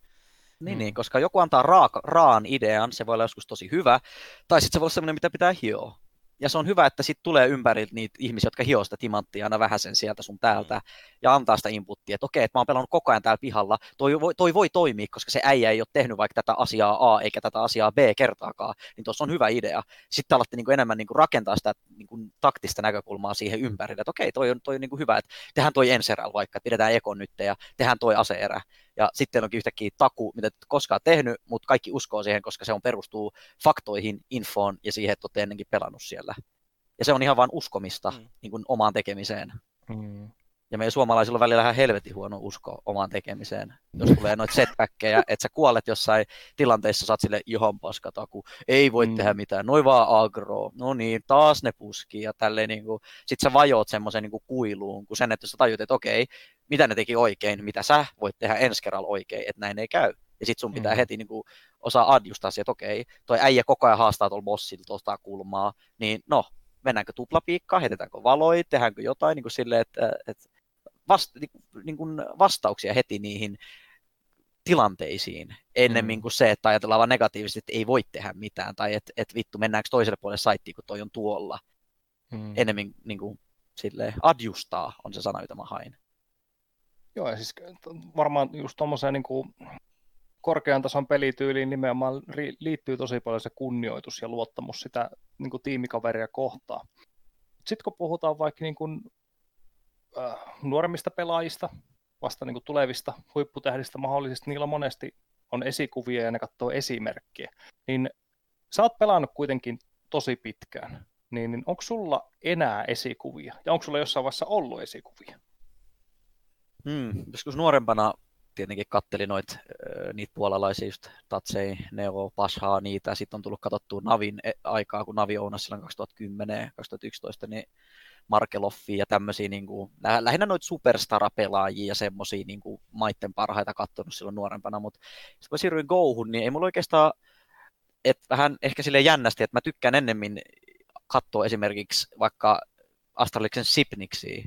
Niin, mm. niin, koska joku antaa raaka, raan idean, se voi olla joskus tosi hyvä, tai sitten se voi olla sellainen, mitä pitää hioa ja se on hyvä, että sitten tulee ympäriltä niitä ihmisiä, jotka hioo sitä timanttia aina vähän sen sieltä sun täältä mm. ja antaa sitä inputtia, että okei, että mä oon pelannut koko ajan täällä pihalla, toi voi, toi voi toimia, koska se äijä ei ole tehnyt vaikka tätä asiaa A eikä tätä asiaa B kertaakaan, niin tuossa on hyvä idea. Sitten alatte niin kuin enemmän niin kuin rakentaa sitä niin kuin taktista näkökulmaa siihen ympärille, että okei, toi on, toi on niin kuin hyvä, että tehdään toi enserällä vaikka, että pidetään ekon nyt ja tehdään toi aseerä ja sitten onkin yhtäkkiä taku, mitä et koskaan tehnyt, mutta kaikki uskoo siihen, koska se on perustuu faktoihin, infoon ja siihen, että olette ennenkin pelannut siellä. Ja se on ihan vain uskomista mm. niin kuin omaan tekemiseen. Mm. Ja meidän suomalaisilla on välillä ihan helvetin huono usko omaan tekemiseen. Jos tulee noita setbackkejä, että sä kuolet jossain tilanteessa, saat sille ihan paskataku, ei voi mm. tehdä mitään, noin vaan agro, no niin, taas ne puski ja tälleen niin kuin, sit sä vajoot semmoisen niin kuiluun, kun sen, että sä tajut, että okei, mitä ne teki oikein, mitä sä voit tehdä ensi kerralla oikein, että näin ei käy. Ja sit sun pitää mm. heti niin kuin, osaa adjustaa siihen, että okei, toi äijä koko ajan haastaa tuolla bossilla tuosta kulmaa, niin no, mennäänkö tuplapiikkaa, heitetäänkö valoi, tehdäänkö jotain niin kuin silleen, että, että vasta, niin kuin vastauksia heti niihin tilanteisiin ennemmin mm. kuin se, että ajatellaan vaan negatiivisesti, että ei voi tehdä mitään, tai että, että vittu, mennäänkö toiselle puolelle saittiin, kun toi on tuolla. Mm. Ennemmin niin kuin, sille adjustaa on se sana, jota mä hain. Joo, ja siis varmaan just tuommoiseen niin kuin korkean tason pelityyliin nimenomaan liittyy tosi paljon se kunnioitus ja luottamus sitä niin kuin tiimikaveria kohtaan. Sitten kun puhutaan vaikka niin kuin, äh, nuoremmista pelaajista, vasta niin kuin tulevista huipputähdistä mahdollisesti, niillä monesti on esikuvia ja ne katsoo esimerkkiä. Niin sä oot pelannut kuitenkin tosi pitkään, niin, niin onko sulla enää esikuvia? Ja onko sulla jossain vaiheessa ollut esikuvia? Hmm, joskus nuorempana tietenkin katteli noit, niitä puolalaisia just Tatsei, Neo, Pashaa, niitä. Sitten on tullut katsottua Navin e, aikaa, kun Navi ounasi silloin 2010-2011, niin Markeloffi ja tämmöisiä, niin kuin, lähinnä noita superstar-pelaajia ja semmoisia niin kuin, maitten parhaita katsonut silloin nuorempana, mutta sitten kun siirryin Gohun, niin ei mulla oikeastaan, että vähän ehkä sille jännästi, että mä tykkään ennemmin katsoa esimerkiksi vaikka Astraliksen Sipniksiä,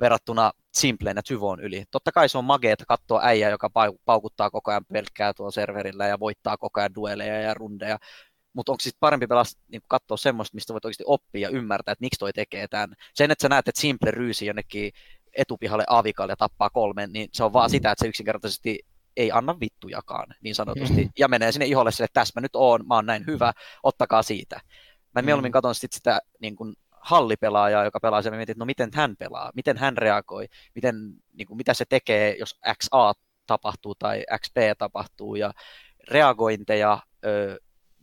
verrattuna Simpleen ja Tyvon yli. Totta kai se on mageeta katsoa äijä, joka paukuttaa koko ajan pelkkää tuolla serverillä ja voittaa koko ajan dueleja ja rundeja, mutta onko sitten parempi pelata, niin katsoa semmoista, mistä voit oikeasti oppia ja ymmärtää, että miksi toi tekee tämän. Sen, että sä näet, että Simple ryysi jonnekin etupihalle avikalle ja tappaa kolmen, niin se on vaan mm. sitä, että se yksinkertaisesti ei anna vittujakaan, niin sanotusti, mm. ja menee sinne iholle sille, että tässä mä nyt oon, mä oon näin hyvä, ottakaa siitä. Mä mieluummin mm. katson sit sitä niin kun hallipelaajaa, joka pelaa siellä, mietin, että no miten hän pelaa, miten hän reagoi, miten, niin kuin, mitä se tekee, jos XA tapahtuu tai XP tapahtuu, ja reagointeja, ö,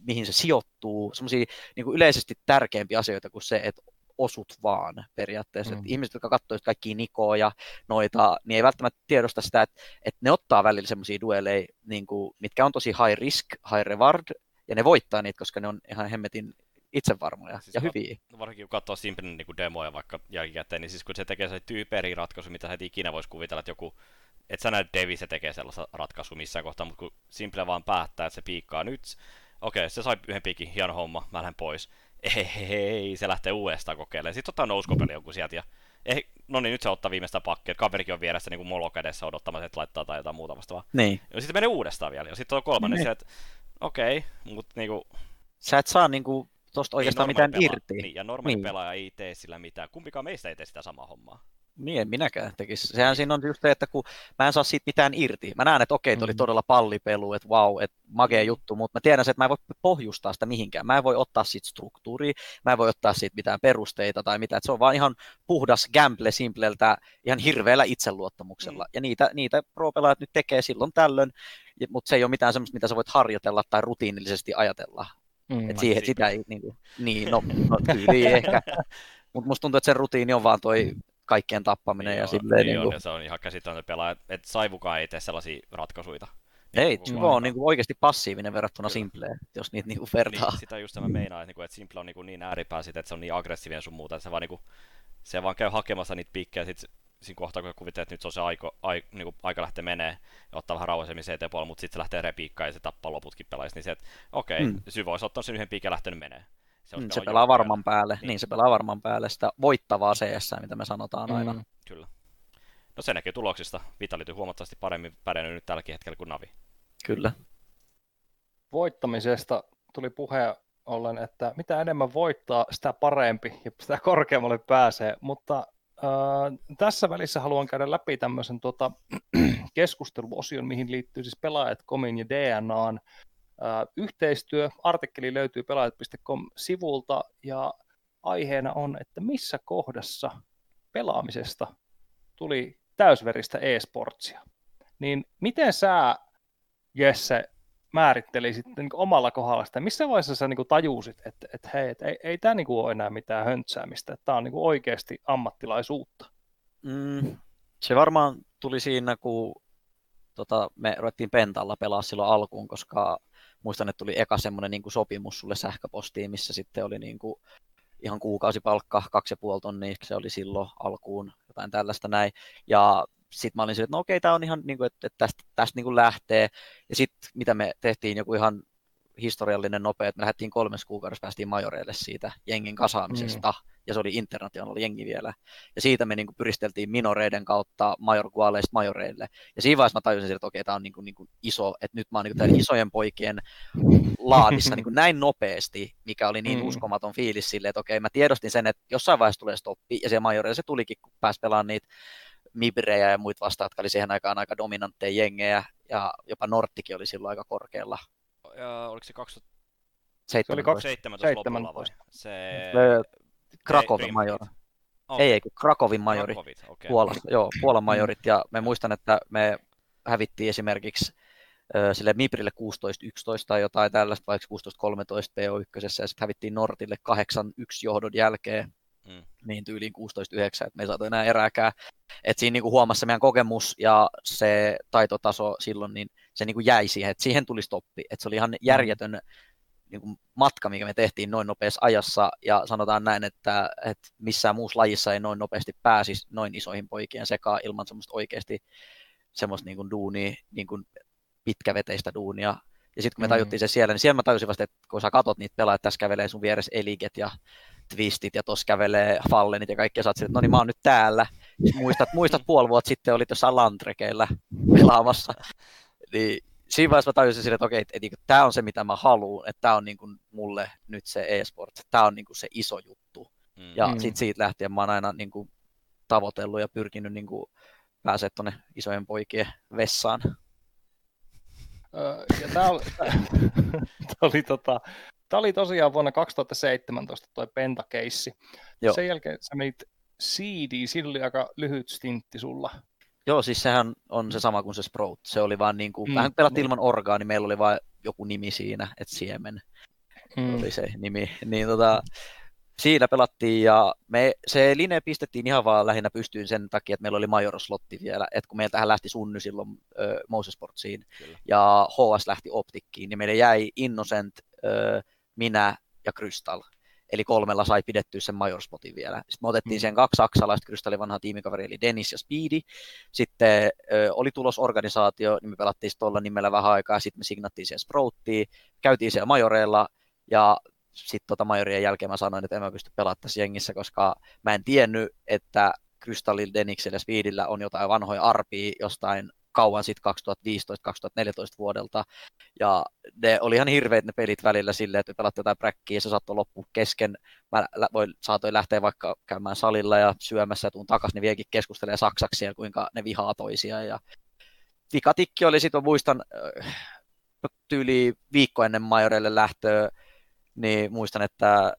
mihin se sijoittuu, semmoisia niin yleisesti tärkeämpiä asioita kuin se, että osut vaan periaatteessa. Mm. ihmiset, jotka katsovat kaikkia Nikoa ja noita, niin ei välttämättä tiedosta sitä, että, että ne ottaa välillä semmoisia dueleja, niin kuin, mitkä on tosi high risk, high reward, ja ne voittaa niitä, koska ne on ihan hemmetin itsevarmoja siis ja hyviä. Varsinkin kun katsoo Simplen niin demoja vaikka jälkikäteen, niin siis kun se tekee se tyyperi ratkaisu, mitä sä et ikinä voisi kuvitella, että joku et sä näe Devi, se tekee sellaista ratkaisua missään kohtaa, mutta kun Simple vaan päättää, että se piikkaa nyt, okei, se sai yhden piikin, hieno homma, mä lähden pois. Ei, ei, se lähtee uudestaan kokeilemaan. Sitten ottaa nouskopeli joku sieltä ja eh, no niin, nyt se ottaa viimeistä pakkia, kaverikin on vieressä niin kuin molo kädessä odottamassa, että laittaa tai jotain muuta vastaavaa. Niin. Ja sitten menee uudestaan vielä. Ja sitten on kolmannen niin. että okei, okay, mutta niinku... Sä et saa niinku tosta oikeastaan mitään pelaa, irti. Niin, ja normaali niin. pelaaja ei tee sillä mitään. Kumpikaan meistä ei tee sitä samaa hommaa. Niin, en minäkään tekisi. Sehän siinä on just se, että kun mä en saa siitä mitään irti. Mä näen, että okei, okay, oli mm. todella pallipelu, että wow, että magea mm. juttu, mutta mä tiedän että mä en voi pohjustaa sitä mihinkään. Mä en voi ottaa siitä struktuuria, mä en voi ottaa siitä mitään perusteita tai mitään. Että se on vaan ihan puhdas gamble simpleltä, ihan hirveällä itseluottamuksella. Mm. Ja niitä, niitä pro-pelaajat nyt tekee silloin tällöin, mutta se ei ole mitään semmoista, mitä sä voit harjoitella tai rutiinillisesti ajatella. Mm, Et siihen, sitä ei, niin, niin no, no tyyli ehkä. Mutta musta tuntuu, että se rutiini on vaan toi kaikkien tappaminen niin ja silleen. Niin, niin kuin... ja se on ihan käsittämätön pelaaja, että Saivukaan ei tee sellaisia ratkaisuja. Ei, Chivo on niin kuin oikeasti passiivinen verrattuna Simpleen, jos niitä niin kuin vertaa. Niin, sitä just mä meinaan, että, niinku, että Simple on niin, niin ääripää sit, että se on niin aggressiivinen sun muuta, että se vaan, niin kuin, se vaan käy hakemassa niitä piikkejä, sit siinä kohtaa, kun kuvittelee, että nyt se on se aiko, ai, niin kuin aika lähteä menee ja ottaa vähän rauhallisemmin CT puolella, mutta sitten se lähtee repiikkaan ja se tappaa loputkin pelaajista, niin se, että okei, okay, mm. Syvä olisi ottanut sen yhden piikin ja lähtenyt menee. Se, mm, se pelaa varman päälle, niin. niin. se pelaa varman päälle sitä voittavaa CS, mitä me sanotaan aina. Mm. Kyllä. No se näkyy tuloksista. Vitality huomattavasti paremmin pärjännyt nyt tälläkin hetkellä kuin Navi. Kyllä. Voittamisesta tuli puhe ollen, että mitä enemmän voittaa, sitä parempi ja sitä korkeammalle pääsee, mutta äh, tässä välissä haluan käydä läpi tämmöisen tuota, keskusteluosion, mihin liittyy siis pelaajat, Komin ja DNAn yhteistyö. Artikkeli löytyy pelaajat.com-sivulta ja aiheena on, että missä kohdassa pelaamisesta tuli täysveristä e-sportsia. Niin miten sä, Jesse, määrittelisit niin omalla kohdalla sitä, missä vaiheessa sä niin tajusit, että, että hei, että ei, ei tämä niin ole enää mitään höntsäämistä, että tämä on niin oikeasti ammattilaisuutta? Mm, se varmaan tuli siinä, kun tota, me ruvettiin Pentalla pelaa silloin alkuun, koska muistan, että tuli eka semmoinen niin sopimus sulle sähköpostiin, missä sitten oli niin kuin ihan kuukausipalkka, kaksi ja puoli tonnia, se oli silloin alkuun, jotain tällaista näin. Ja sitten mä olin silleen, että no okei, tämä on ihan, niin kuin, että tästä, tästä niin kuin lähtee. Ja sitten mitä me tehtiin, joku ihan historiallinen nopea, että me lähdettiin kolmes kuukaudessa, päästiin majoreille siitä jengin kasaamisesta. Mm ja se oli international jengi vielä. Ja siitä me niin kuin pyristeltiin minoreiden kautta majorkuaaleista majoreille. Ja siinä vaiheessa mä tajusin, että okei, tämä on niin kuin, niin kuin iso, että nyt mä oon niin kuin isojen poikien laadissa niin kuin näin nopeasti, mikä oli niin mm. uskomaton fiilis sille, että okei, mä tiedostin sen, että jossain vaiheessa tulee stoppi, ja se majoreille se tulikin, kun pääsi pelaamaan niitä Mibrejä ja muita vastaan, jotka oli siihen aikaan aika dominantteja jengejä, ja jopa Norttikin oli silloin aika korkealla. Ja oliko se 2000 se oli 2017 lopulla Se... Krakovin majori. Okay. Ei, ei, Krakovin majori. Krakovit, okay. Puolassa, joo, Puolan majorit. Ja me muistan, että me hävittiin esimerkiksi sille Miprille 16-11 tai jotain tällaista, vaikka 16-13 PO1, ja sitten hävittiin Nortille 8-1 johdon jälkeen, mm. niin tyyliin 16-9, että me ei saatu enää erääkään. Et siinä niinku huomassa meidän kokemus ja se taitotaso silloin, niin se niinku jäi siihen, että siihen tuli stoppi. Et se oli ihan mm. järjetön niin kuin matka, mikä me tehtiin noin nopeassa ajassa, ja sanotaan näin, että, että missään muussa lajissa ei noin nopeasti pääsisi noin isoihin poikien sekaan ilman semmoista oikeasti semmoista niin kuin duunia, niin kuin pitkäveteistä duunia. Ja sitten kun me mm. tajuttiin se siellä, niin siellä mä tajusin vasta, että kun sä katot niitä pelaajat, tässä kävelee sun vieressä eliget ja twistit ja tuossa kävelee fallenit ja kaikkea, sä oot että no niin mä oon nyt täällä. Muistat, muistat puoli vuotta sitten olit jossain lantrekeillä pelaamassa. Niin siinä vaiheessa mä tajusin sille, että okei, että, että, että tämä on se, mitä mä haluan, että tämä on niin kuin mulle nyt se e-sport, tämä on niin kuin se iso juttu. Mm. Ja mm. sitten siitä lähtien mä oon aina niin kuin tavoitellut ja pyrkinyt niin kuin pääsee tuonne isojen poikien vessaan. ja tämä oli, oli, tota, tämä oli tosiaan vuonna 2017 tuo Pentakeissi. Sen jälkeen sä menit CD, sillä oli aika lyhyt stintti sulla. Joo, siis sehän on se sama kuin se Sprout. Se oli vaan niin kuin, mm. vähän pelattiin ilman orgaani, meillä oli vain joku nimi siinä, että Siemen mm. oli se nimi. Niin tota, siinä pelattiin ja me, se linja pistettiin ihan vaan lähinnä pystyyn sen takia, että meillä oli Majoroslotti vielä, että kun meiltähän lähti Sunny silloin äh, Moses Sportsiin Kyllä. ja HS lähti Optikkiin, niin meille jäi Innocent, öö, minä ja Krystal. Eli kolmella sai pidettyä sen majorspotin vielä. Sitten me otettiin mm. sen kaksi saksalaista, Krystallin vanha tiimikaveri, eli Dennis ja Speedy. Sitten ö, oli tulosorganisaatio, niin me pelattiin tuolla nimellä vähän aikaa, sitten me signattiin siihen Sprouttiin, käytiin siellä majoreilla, ja sitten tota majorien jälkeen mä sanoin, että en mä pysty pelaamaan tässä jengissä, koska mä en tiennyt, että Krystallin, Deniksellä ja Speedillä on jotain vanhoja arpia jostain kauan sitten 2015-2014 vuodelta. Ja ne oli ihan hirveät ne pelit välillä silleen, että pelattiin jotain bräkkiä ja se saattoi loppu kesken. Mä voin, saatoin lähteä vaikka käymään salilla ja syömässä ja tuun takaisin, ne vieläkin keskustelee saksaksi ja kuinka ne vihaa toisiaan. Ja vikatikki oli sitten, muistan, äh, tyyli viikko ennen Majorelle lähtöä, niin muistan, että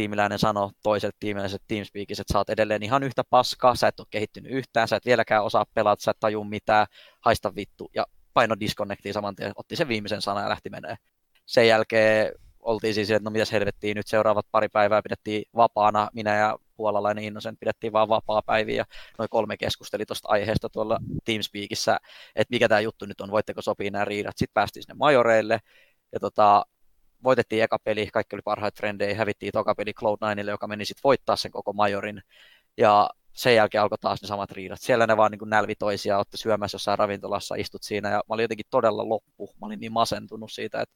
tiimiläinen sanoi toiselle tiimiläiselle Teamspeakissa, että sä oot edelleen ihan yhtä paskaa, sä et ole kehittynyt yhtään, sä et vieläkään osaa pelata, sä et taju mitään, haista vittu. Ja paino disconnectiin saman tien, otti sen viimeisen sanan ja lähti menee. Sen jälkeen oltiin siis, että no mitäs helvettiin, nyt seuraavat pari päivää pidettiin vapaana, minä ja puolalainen Innosen pidettiin vaan vapaa päiviä ja noin kolme keskusteli tuosta aiheesta tuolla Teamspeakissä, että mikä tämä juttu nyt on, voitteko sopii nämä riidat. Sitten päästiin sinne majoreille ja tota, voitettiin eka peli, kaikki oli parhaita frendejä, hävittiin toka peli Cloud9, joka meni sitten voittaa sen koko majorin. Ja sen jälkeen alkoi taas ne samat riidat. Siellä ne vaan niin kuin nälvi toisia, otti syömässä jossain ravintolassa, istut siinä ja mä olin jotenkin todella loppu. Mä olin niin masentunut siitä, että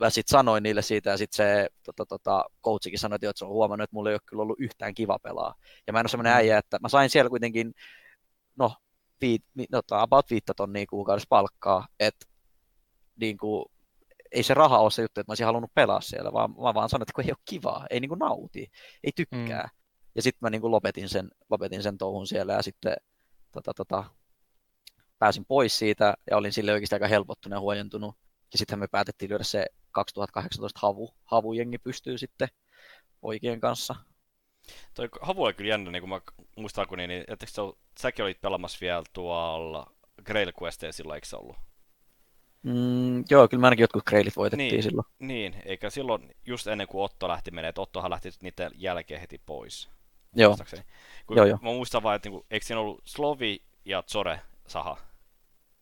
mä sitten sanoin niille siitä ja sitten se tota, tota, coachikin sanoi, että se on huomannut, että mulla ei ole kyllä ollut yhtään kiva pelaa. Ja mä en ole semmoinen mm. äijä, että mä sain siellä kuitenkin, no, viit, no about viittä tonnia kuukaudessa palkkaa, että niin kuin, ei se raha ole se juttu, että mä olisin halunnut pelaa siellä, vaan mä vaan sanoin, että kun ei ole kivaa, ei niin kuin nauti, ei tykkää. Mm. Ja sitten mä niin kuin lopetin, sen, lopetin sen touhun siellä ja sitten tota, tota, pääsin pois siitä ja olin sille oikeasti aika helpottunut ja huojentunut. Ja sitten me päätettiin lyödä se 2018 havu, havujengi pystyy sitten poikien kanssa. Toi havu oli kyllä jännä, niin kuin mä muistan, kun niin, että säkin olit pelaamassa vielä tuolla Grail Questia silloin, eikö se ollut? Mm, joo, kyllä mä ainakin jotkut kreilit voitettiin niin, silloin. Niin, eikä silloin just ennen kuin Otto lähti menee, että Ottohan lähti niiden jälkeen heti pois. Joo. Kun joo, joo. Mä muistan vaan, että niinku, eikö siinä ollut Slovi ja Zore Saha?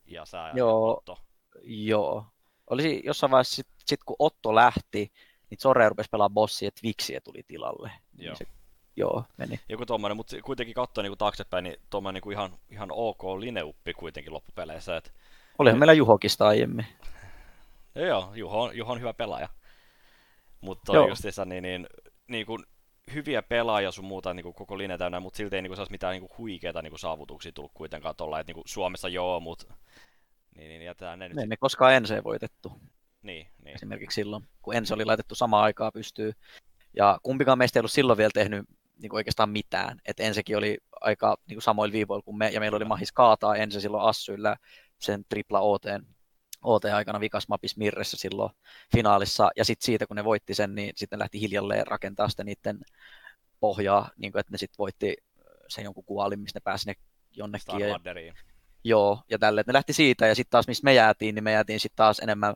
Ja sä ja joo, Otto. Joo. Olisi jossain vaiheessa, sit, sit kun Otto lähti, niin Zore rupesi pelaamaan bossia, että Vixiä tuli tilalle. Niin joo. Niin se, joo, meni. Joku tommonen, mutta kuitenkin katsoa niin taaksepäin, niin tuommoinen niin ihan, ihan ok lineuppi kuitenkin loppupeleissä. Että Olihan meillä Juhokista aiemmin. Joo, Juho on, Juho on hyvä pelaaja. Mutta justiinsa niin, niin, niin kuin hyviä pelaajia sun muuta niin kuin koko linja täynnä, mutta silti ei niin kuin, mitään niin kuin huikeita niin kuin saavutuksia tullut kuitenkaan tuolla, että niin kuin Suomessa joo, mutta niin, niin jätetään ne nyt. Me emme koskaan ensin voitettu. Niin, niin. Esimerkiksi silloin, kun ensin oli laitettu samaan aikaan pystyy. Ja kumpikaan meistä ei ollut silloin vielä tehnyt niin kuin oikeastaan mitään. Et ensikin oli aika niin kuin samoilla viivoilla kuin me, ja meillä oli mahis kaataa ensin silloin Assyllä sen tripla OT, OT-aikana vikas mapis Mirressä silloin finaalissa, ja sitten siitä kun ne voitti sen, niin sitten lähti hiljalleen rakentaa sitä niiden pohjaa, niin kuin, että ne sitten voitti sen jonkun kuolin, missä ne pääsi ne jonnekin. Ja, joo, ja tälle, että ne lähti siitä, ja sitten taas missä me jäätiin, niin me jäätiin sitten taas enemmän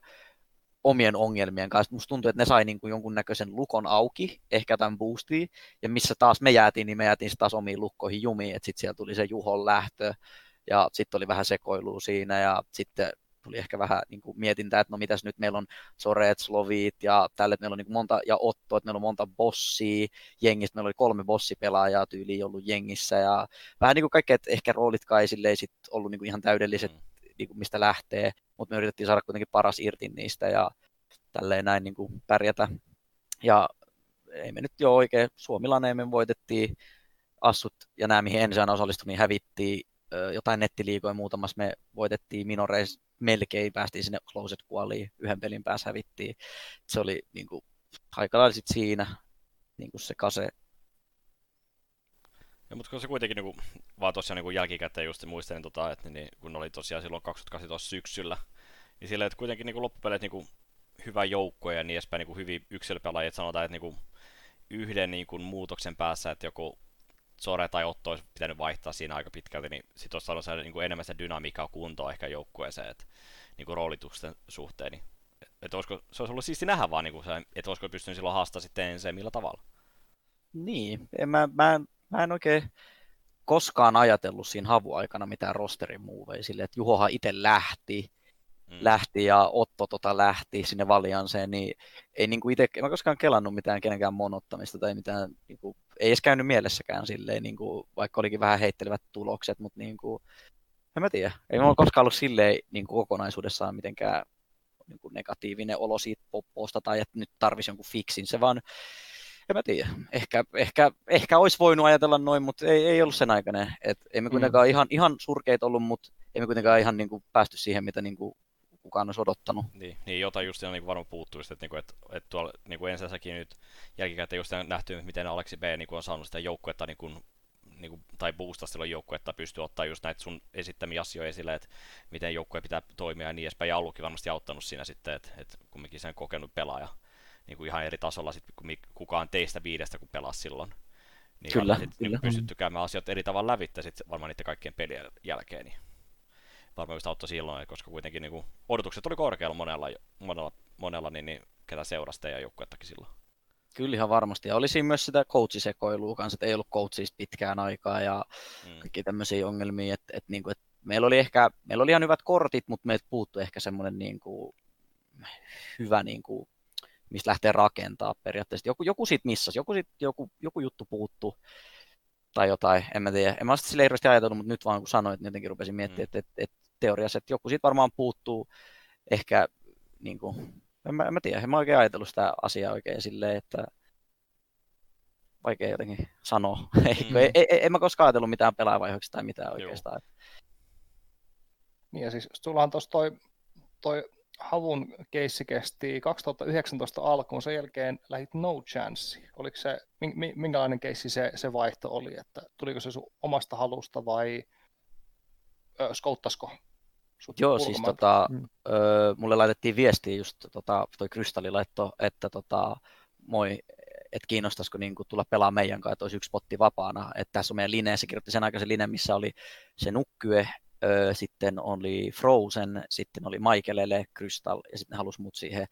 omien ongelmien kanssa. Musta tuntuu, että ne sai niin kuin jonkunnäköisen lukon auki, ehkä tämän boostiin, ja missä taas me jäätiin, niin me jäätiin taas omiin lukkoihin jumiin, että sitten siellä tuli se Juhon lähtö, ja sitten oli vähän sekoilua siinä ja sitten tuli ehkä vähän niin kuin mietintää, että no mitäs nyt meillä on Soret, Slovit ja tälle, että meillä on niin kuin monta, ja Otto, että meillä on monta bossia jengistä, meillä oli kolme bossipelaajaa tyyliin ollut jengissä ja vähän niin kuin kaikki, että ehkä roolitkaan ei silleen sit ollut niin kuin ihan täydelliset, mm. niin kuin mistä lähtee, mutta me yritettiin saada kuitenkin paras irti niistä ja tälleen näin niin kuin pärjätä. Ja ei me nyt jo oikein, Suomilainen me voitettiin, Assut ja nämä, mihin ensin osallistui, niin hävittiin jotain nettiliikoja muutamassa me voitettiin minoreis melkein, päästiin sinne closet kuoliin, yhden pelin päässä hävittiin. Se oli niin kuin, aika lailla siinä niin kuin se kase. Ja, mutta se kuitenkin niin kuin, vaan tosiaan niin kuin jälkikäteen just muistelin, tota, että niin, kun oli tosiaan silloin 2018 syksyllä, niin silleen, että kuitenkin niin kuin niin kuin, hyvä joukko ja niin edespäin niin kuin hyviä yksilöpelaajia, että sanotaan, että niin kuin, yhden niin kuin, muutoksen päässä, että joku Sore tai Otto olisi pitänyt vaihtaa siinä aika pitkälti, niin sitten olisi saanut saada niin kuin enemmän sitä dynamiikkaa kuntoa ehkä joukkueeseen, että niin kuin roolitusten suhteen. Niin, että olisiko, se olisi ollut siisti nähdä vaan, niin kuin se, että olisiko pystynyt silloin haastamaan sitten se millä tavalla. Niin, en, mä, mä, en, mä en oikein koskaan ajatellut siinä havuaikana mitään rosterin muuveja sille, että Juhohan itse lähti mm. lähti ja Otto tota lähti sinne Valianseen, niin ei niin kuin itse, en mä koskaan kelannut mitään kenenkään monottamista tai mitään, niin kuin, ei edes käynyt mielessäkään silleen, niin kuin, vaikka olikin vähän heittelevät tulokset, mutta niin kuin, en mä tiedä, ei mulla koskaan ollut silleen niin kuin kokonaisuudessaan mitenkään niin kuin negatiivinen olo siitä popposta tai että nyt tarvisi jonkun fiksin, se vaan en mä tiedä. Ehkä, ehkä, ehkä olisi voinut ajatella noin, mutta ei, ei ollut sen aikainen. Et emme kuitenkaan mm. ihan, ihan surkeita ollut, mutta emme kuitenkaan ihan niin kuin, päästy siihen, mitä niin kuin, kukaan olisi odottanut. Niin, niin jotain just niin varmaan puuttuu, että, että, että, että tuolla niin kuin ensinnäkin nyt jälkikäteen just nähty, miten Aleksi B niin kuin on saanut sitä joukkuetta niin kuin, niin kuin, tai boostaa silloin joukkuetta, pystyy ottaa just näitä sun esittämiä asioita esille, että miten joukkue pitää toimia ja niin edespäin. Ja Allukin varmasti auttanut siinä sitten, että, että kumminkin sen kokenut pelaaja niin kuin ihan eri tasolla sit, kuin kukaan teistä viidestä, kun pelasi silloin. Niin kyllä, sit, kyllä. Niin pystytty käymään asiat eri tavalla lävitse sit varmaan niiden kaikkien pelien jälkeen. Niin just auttoi silloin, koska kuitenkin niin kuin, odotukset oli korkealla monella, monella, monella niin, niin, ketä seurasi ja joukkuettakin silloin. Kyllä ihan varmasti. Ja oli siinä myös sitä coachisekoilua kanssa, että ei ollut coachista pitkään aikaa ja mm. kaikki tämmöisiä ongelmia, että, että, niin kuin, että meillä oli ehkä, meillä oli ihan hyvät kortit, mutta meiltä puuttui ehkä semmoinen niin kuin, hyvä niin kuin, mistä lähtee rakentaa periaatteessa. Joku, joku siitä missasi, joku, siitä, joku, joku juttu puuttuu tai jotain, en mä tiedä. En mä sitä sille hirveästi ajatellut, mutta nyt vaan kun sanoit, niin jotenkin rupesin miettimään, mm. että, että, että teoriassa, että joku siitä varmaan puuttuu ehkä, niin kuin, en, mä, en mä tiedä, en mä oikein ajatellut sitä asiaa oikein silleen, että vaikea jotenkin sanoa. Mm. ei, ei, en mä koskaan ajatellut mitään pelaavaihoiksi tai mitään oikeastaan. Joo. Niin ja siis sullahan tuossa toi, toi havun keissi kesti 2019 alkuun, sen jälkeen lähit no chance. Oliko se, minkälainen keissi se, se vaihto oli, että tuliko se sun omasta halusta vai ö, skouttasko Joo, siis tota, mm. ö, mulle laitettiin viestiä just, tota, toi Kristalli laitto, että tota, moi, että kiinnostaisiko niin kuin, tulla pelaa meidän kanssa, että olisi yksi potti vapaana. Että tässä on meidän line, se kirjoitti sen aikaisen line, missä oli se nukkye, Öö, sitten oli Frozen, sitten oli Michaelele, Crystal ja sitten ne halusi mut siihen.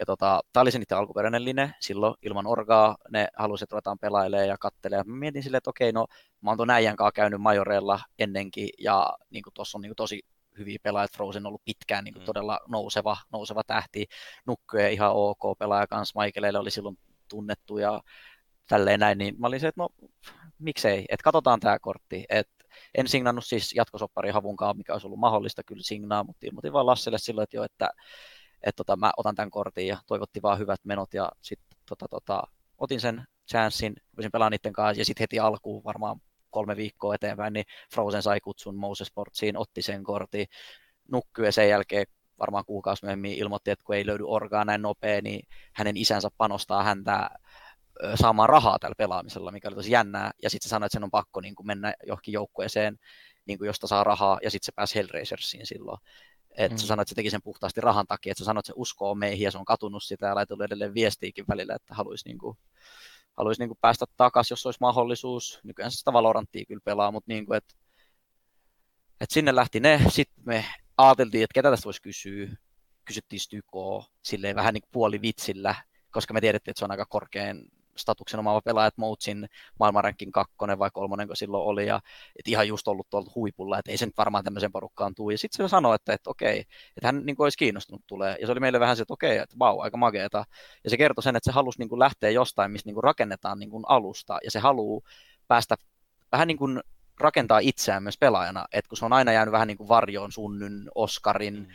Ja tota, tämä oli se niiden alkuperäinen line, silloin ilman orgaa ne halusi, että ruvetaan pelailemaan ja katselemaan. Mä mietin silleen, että okei, no mä oon tuon äijän kanssa käynyt Majoreella ennenkin ja niin tuossa on niin tosi hyviä pelaajia. Frozen on ollut pitkään niin kuin, mm. todella nouseva, nouseva tähti. Nukkuja ihan ok pelaaja kanssa. Michaelele oli silloin tunnettu ja tälleen näin, niin mä olin se, että no miksei, että katsotaan tämä kortti, että en signannut siis jatkosoppari havunkaan, mikä olisi ollut mahdollista kyllä signaa, mutta ilmoitin vaan Lasselle silloin, että jo, että, että tota, mä otan tämän kortin ja toivotti vaan hyvät menot ja sitten tota, tota, otin sen chanssin, voisin pelaa niiden kanssa ja sitten heti alkuun varmaan kolme viikkoa eteenpäin, niin Frozen sai kutsun Moses Sportsiin, otti sen kortin, nukkui ja sen jälkeen varmaan kuukausi myöhemmin ilmoitti, että kun ei löydy orgaa näin nopea, niin hänen isänsä panostaa häntä saamaan rahaa tällä pelaamisella, mikä oli tosi jännää, ja sitten se sanoi, että sen on pakko niin kuin mennä johonkin joukkueeseen, niin kuin josta saa rahaa, ja sitten se pääsi Hellraisersiin silloin. Et mm. se sanoi, että se teki sen puhtaasti rahan takia, että se sanoi, että se uskoo meihin, ja se on katunut sitä, ja laitellut edelleen viestiikin välillä, että haluaisi niin kuin, haluaisi niin kuin päästä takaisin, jos olisi mahdollisuus. Nykyään sitä Valoranttia kyllä pelaa, mutta niin kuin, että, että sinne lähti ne, sitten me ajateltiin, että ketä tästä voisi kysyä, kysyttiin Stykoa silleen vähän niin kuin puolivitsillä, koska me tiedettiin, että se on aika korkean statuksen omaava pelaaja, että Moutsin maailmanrankin kakkonen vai kolmonen, kun silloin oli, ja et ihan just ollut tuolta huipulla, että ei se nyt varmaan tämmöisen porukkaan tule. Ja sitten se sanoi, että, että okei, että hän niin kuin olisi kiinnostunut tulee. Ja se oli meille vähän se, että okei, että vau, aika mageeta. Ja se kertoi sen, että se halusi niin kuin lähteä jostain, missä niin kuin rakennetaan niin kuin alusta, ja se haluaa päästä vähän niin kuin rakentaa itseään myös pelaajana, että kun se on aina jäänyt vähän niin kuin varjoon Sunnyn, Oskarin, mm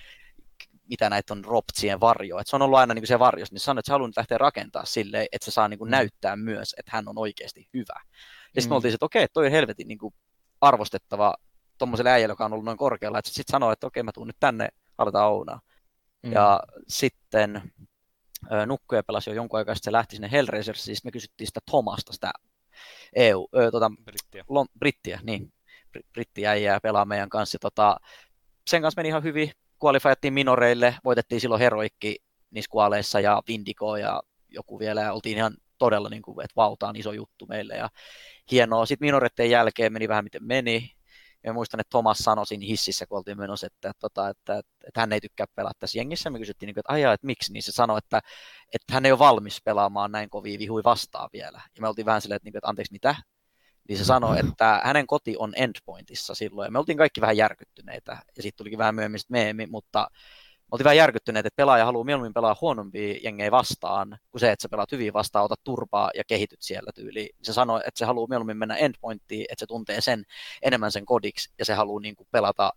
mitä näitä on Roptsien varjo. Et se on ollut aina niin se varjos, niin sanoi, että se haluaa nyt lähteä rakentaa silleen, että se saa niin kuin mm. näyttää myös, että hän on oikeasti hyvä. Ja sitten mm. me oltiin, että okei, toi on helvetin niin kuin arvostettava tuommoiselle äijälle, joka on ollut noin korkealla, että sitten sanoi, että okei, mä tuun nyt tänne, aletaan ounaa. Mm. Ja sitten Nukkuja pelasi jo jonkun aikaa, sitten se lähti sinne Hellraisersiin, siis me kysyttiin sitä Thomasta, sitä EU, ö, tota, Brittiä. Lom, Brittiä, niin, Brittiäijää pelaa meidän kanssa. Tota, sen kanssa meni ihan hyvin, kualifajattiin minoreille, voitettiin silloin Heroikki niissä ja Vindigo ja joku vielä, ja oltiin ihan todella, niin kuin, että vauta on iso juttu meille, ja hienoa. Sitten minoreiden jälkeen meni vähän miten meni, ja muistan, että Thomas sanoi siinä hississä, kun oltiin menossa, että, että, että, että, että hän ei tykkää pelata tässä jengissä. Me kysyttiin, niin että ajaa, että miksi, niin se sanoi, että, että hän ei ole valmis pelaamaan näin kovia vihui vastaan vielä. Ja me oltiin vähän silleen, että, että anteeksi, mitä? Niin se sanoi, että hänen koti on endpointissa silloin. Ja me oltiin kaikki vähän järkyttyneitä, ja sitten tulikin vähän myöhemmin meemi, mutta oltiin vähän järkyttyneet, että pelaaja haluaa mieluummin pelaa huonompia jengejä vastaan, kuin se, että sä pelaat hyvin vastaan, otat turpaa ja kehityt siellä tyyliin. Se sanoi, että se haluaa mieluummin mennä endpointtiin, että se tuntee sen enemmän sen kodiksi, ja se haluaa niin kuin pelata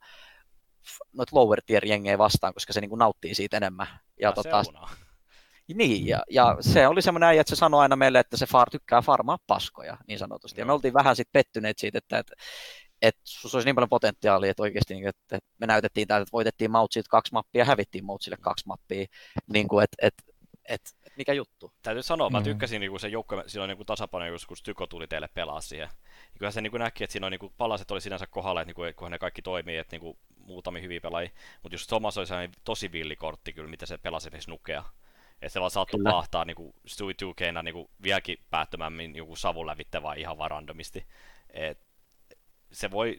noita lower tier jengejä vastaan, koska se niin kuin nauttii siitä enemmän. Ja, Ja tota, seunaa. Niin, ja, ja se oli semmoinen äijä, että se sanoi aina meille, että se far, tykkää farmaa paskoja, niin sanotusti. Ja me oltiin vähän sitten pettyneet siitä, että, että, että sussa olisi niin paljon potentiaalia, että oikeasti niin, että että me näytettiin täältä, että voitettiin Mautsilta kaksi mappia ja hävittiin Mautsille kaksi mappia, niin kuin, että, että, että, että mikä juttu. Täytyy sanoa, mä Mm. tykkäsin niinku se joukko, silloin niinku tasapaino, just kun Tyko tuli teille pelaa siihen. Ja Kyllähän se niinku näki, että siinä on niinku palaset oli sinänsä kohdalla, että niinku, kunhan ne kaikki toimii, että niinku muutamia hyviä pelaajia. Mutta just Thomas oli sellainen tosi villikortti kyllä, mitä se pelasi esimerkiksi nukea. Että se vaan saattoi Kyllä. pahtaa niinku Stui 2 niinku vieläkin päättömämmin joku savun lävitte vaan ihan vaan randomisti. Et se voi,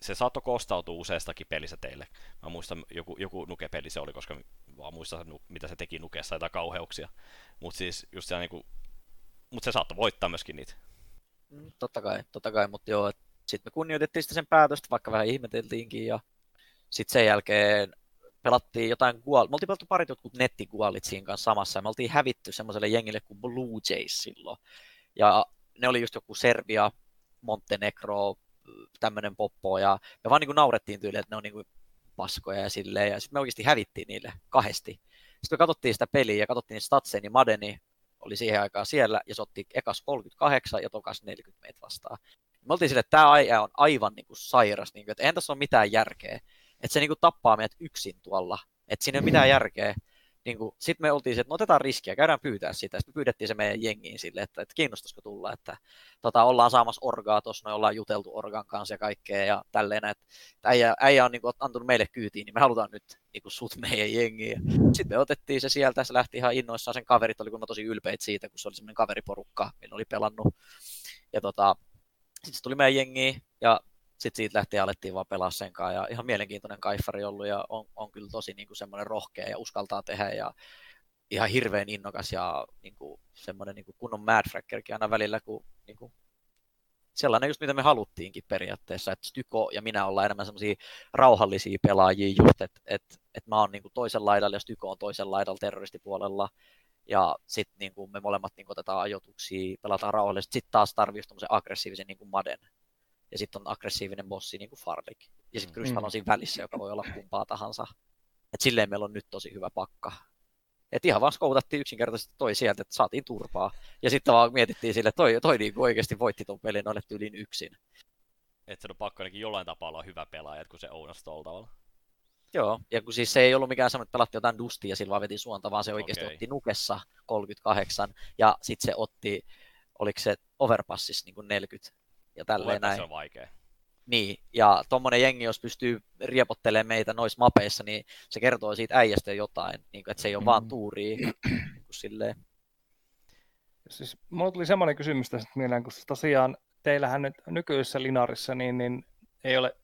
se saattoi kostautua useastakin pelissä teille. Mä muistan, joku, joku nukepeli se oli, koska vaan muistan, mitä se teki nukessa, jotain kauheuksia. Mutta siis just siellä niinku, mut se saattoi voittaa myöskin niitä. Mm, Totta kai, totta kai, mutta joo, sitten me kunnioitettiin sitä sen päätöstä, vaikka vähän ihmeteltiinkin, ja sitten sen jälkeen pelattiin jotain gual... Me oltiin pelattu parit jotkut nettigualit siinä kanssa samassa, ja me oltiin hävitty semmoiselle jengille kuin Blue Jays silloin. Ja ne oli just joku Serbia, Montenegro, tämmöinen poppo, ja me vaan niinku naurettiin tyyliin, että ne on niinku paskoja ja silleen, ja sitten me oikeasti hävittiin niille kahdesti. Sitten me katsottiin sitä peliä ja katsottiin statseja, niin Madeni oli siihen aikaan siellä, ja se otti ekas 38 ja tokas 40 meitä vastaan. Me oltiin sille, että tämä aija on aivan niin kuin sairas, niin kuin, että eihän tässä ole mitään järkeä. Että se niin kuin tappaa meidät yksin tuolla. Että siinä ei ole mitään järkeä. Niin Sitten me oltiin se, että no otetaan riskiä, käydään pyytää sitä. Sitten me pyydettiin se meidän jengiin sille, että, että kiinnostaisiko tulla, että tota, ollaan saamassa orgaa tuossa, me ollaan juteltu organ kanssa ja kaikkea ja tälleen, että että äijä, äijä on niin kuin, antanut meille kyytiin, niin me halutaan nyt niin kuin sut meidän jengiin. Sitten me otettiin se sieltä, se lähti ihan innoissaan, sen kaverit oli kuulemma tosi ylpeitä siitä, kun se oli semmoinen kaveriporukka, millä oli pelannut. Ja tota, sitten se tuli meidän jengiin ja sitten siitä lähti ja alettiin vaan pelaa sen kanssa. Ja ihan mielenkiintoinen kaifari ollut ja on, on kyllä tosi niin kuin semmoinen rohkea ja uskaltaa tehdä ja ihan hirveän innokas ja niin kuin, semmoinen niin kuin kunnon madfrackerkin aina välillä, kun niin kuin, sellainen just mitä me haluttiinkin periaatteessa, että Styko ja minä ollaan enemmän semmoisia rauhallisia pelaajia just, että et, et mä oon niin kuin toisen laidalla ja Styko on toisen laidalla terroristipuolella ja sitten niin me molemmat niin kuin otetaan ajoituksia, pelataan rauhallisesti, sitten taas tarvii aggressiivisen niin kuin Maden ja sitten on aggressiivinen bossi niin kuin Farlik. Ja sitten Crystal Mm. on siinä välissä, joka voi olla kumpaa tahansa. Et silleen meillä on nyt tosi hyvä pakka. Et ihan vaan skoutattiin yksinkertaisesti toi sieltä, että saatiin turpaa. Ja sitten vaan mietittiin sille, että toi, toi niinku oikeasti voitti ton pelin noille tyyliin yksin. Että se on pakko ainakin jollain tapaa olla hyvä pelaaja, kun se ownasi tuolla tavalla. Joo, ja kun siis se ei ollut mikään semmoinen, että pelattiin jotain dustia ja sillä vaan veti suonta, vaan se oikeasti Okei. otti nukessa 38 ja sitten se otti, oliko se overpassissa niin kuin 40 ja tälleen näin. se on vaikea. Niin, ja tuommoinen jengi, jos pystyy riepottelemaan meitä noissa mapeissa, niin se kertoo siitä äijästä jotain, niin kuin, että se ei ole vaan Mm. tuuria. Niin silleen. Siis mulla tuli semmoinen kysymys tästä mieleen, kun tosiaan teillähän nyt nykyisessä Linarissa niin, niin ei ole,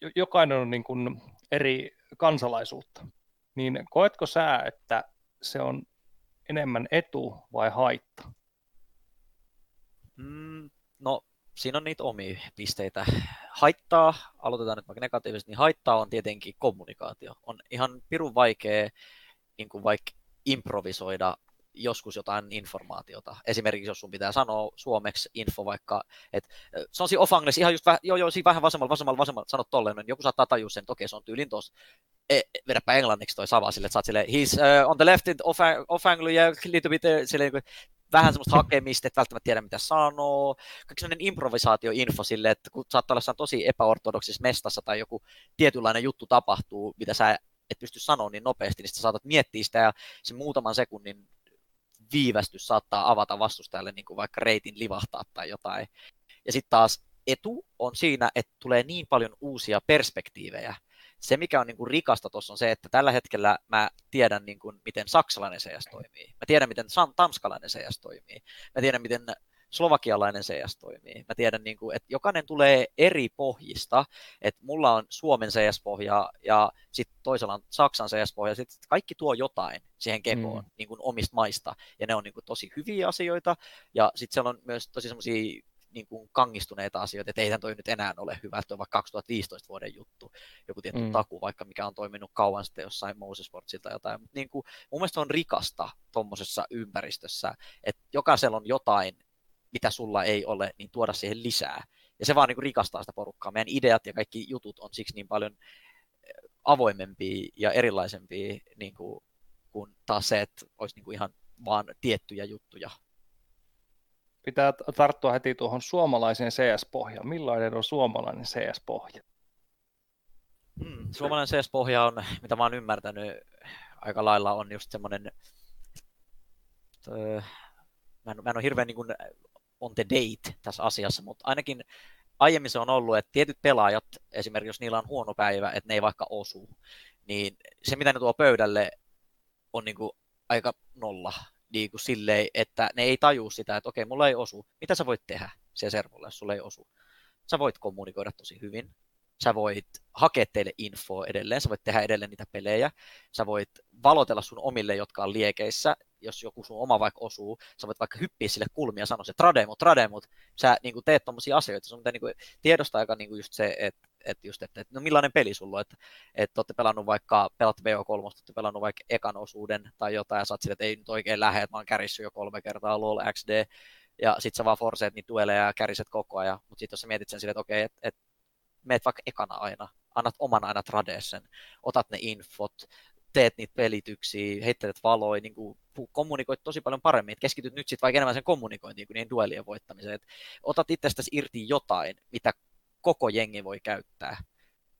jo- jokainen on niin kuin eri kansalaisuutta. Niin koetko sä, että se on enemmän etu vai haitta? Mm, no, siinä on niitä omia pisteitä. Haittaa, aloitetaan nyt vaikka negatiivisesti, niin haittaa on tietenkin kommunikaatio. On ihan pirun vaikea niin kuin vaikka improvisoida joskus jotain informaatiota. Esimerkiksi jos sun pitää sanoa suomeksi info vaikka, että se on siinä off ihan just vähän, joo, joo, siinä vähän vasemmalla, vasemmalla, vasemmalla, sanot tolleen, niin joku saattaa tajua sen, että okei, se on tyylin tossa. E, vedäpä englanniksi toi sama sille, että sä oot silleen, he's uh, on the left in off, off angle, yeah, little bit, silleen, niin vähän semmoista hakemista, että välttämättä tiedä mitä sanoo. Kaikki sellainen improvisaatioinfo sille, että kun saattaa olla tosi epäortodoksissa mestassa tai joku tietynlainen juttu tapahtuu, mitä sä et pysty sanoa niin nopeasti, niin sä saatat miettiä sitä ja se muutaman sekunnin viivästys saattaa avata vastustajalle niin kuin vaikka reitin livahtaa tai jotain. Ja sitten taas etu on siinä, että tulee niin paljon uusia perspektiivejä. Se, mikä on niin kuin rikasta tuossa on se, että tällä hetkellä mä tiedän, niin kuin, miten saksalainen CS toimii. Mä tiedän, miten tanskalainen CS toimii. Mä tiedän, miten slovakialainen CS toimii. Mä tiedän, niin kuin, että jokainen tulee eri pohjista. Että mulla on Suomen CS-pohja ja sitten toisella on Saksan CS-pohja. Sitten kaikki tuo jotain siihen kekoon Mm. niin kuin omista maista. Ja ne on niin kuin tosi hyviä asioita. Ja sitten siellä on myös tosi semmoisia niin kuin kangistuneita asioita, että eihän toi nyt enää ole hyvä, että on vaikka 2015 vuoden juttu, joku tietty mm. taku, vaikka mikä on toiminut kauan sitten jossain Moses Sportsilta jotain. Mutta niin kuin, mun mielestä on rikasta tuommoisessa ympäristössä, että jokaisella on jotain, mitä sulla ei ole, niin tuoda siihen lisää. Ja se vaan niin kuin rikastaa sitä porukkaa. Meidän ideat ja kaikki jutut on siksi niin paljon avoimempia ja erilaisempia niin kuin, kuin taas se, että olisi niin kuin ihan vaan tiettyjä juttuja. Pitää tarttua heti tuohon suomalaiseen CS-pohjaan. Millainen on suomalainen CS-pohja? Hmm, suomalainen CS-pohja on, mitä mä oon ymmärtänyt, aika lailla on just semmoinen, mä en, mä en ole hirveän niin kuin on the date tässä asiassa, mutta ainakin aiemmin se on ollut, että tietyt pelaajat, esimerkiksi jos niillä on huono päivä, että ne ei vaikka osu, niin se mitä ne tuo pöydälle on niin kuin aika nolla. Niin kuin silleen, että ne ei tajua sitä, että okei, mulla ei osu. Mitä sä voit tehdä siellä servolla, jos sulla ei osu? Sä voit kommunikoida tosi hyvin. Sä voit hakea teille infoa edelleen, sä voit tehdä edelleen niitä pelejä. Sä voit valotella sun omille, jotka on liekeissä, jos joku sun oma vaikka osuu, sä voit vaikka hyppiä sille kulmia ja sanoa se trademut, trademut, sä niin kuin teet tommosia asioita, sun niin kuin tiedostaa aika niin kuin just se, että että just, että, että no millainen peli sulla on, että, että olette pelannut vaikka, pelatte VO3, olette pelannut vaikka ekan osuuden tai jotain, ja sä oot sille, että ei nyt oikein lähde, että mä oon kärissy jo kolme kertaa LOL XD, ja sit sä vaan forceet niitä dueleja ja käriset koko ajan, mutta sitten jos sä mietit sen silleen, että okei, että, että meet vaikka ekana aina, annat oman aina tradeessen, otat ne infot, teet niitä pelityksiä, heittelet valoja, niin kuin kommunikoit tosi paljon paremmin, keskityt nyt sitten vaikka enemmän sen kommunikointiin kuin niiden duelien voittamiseen, että otat itsestäsi irti jotain, mitä koko jengi voi käyttää,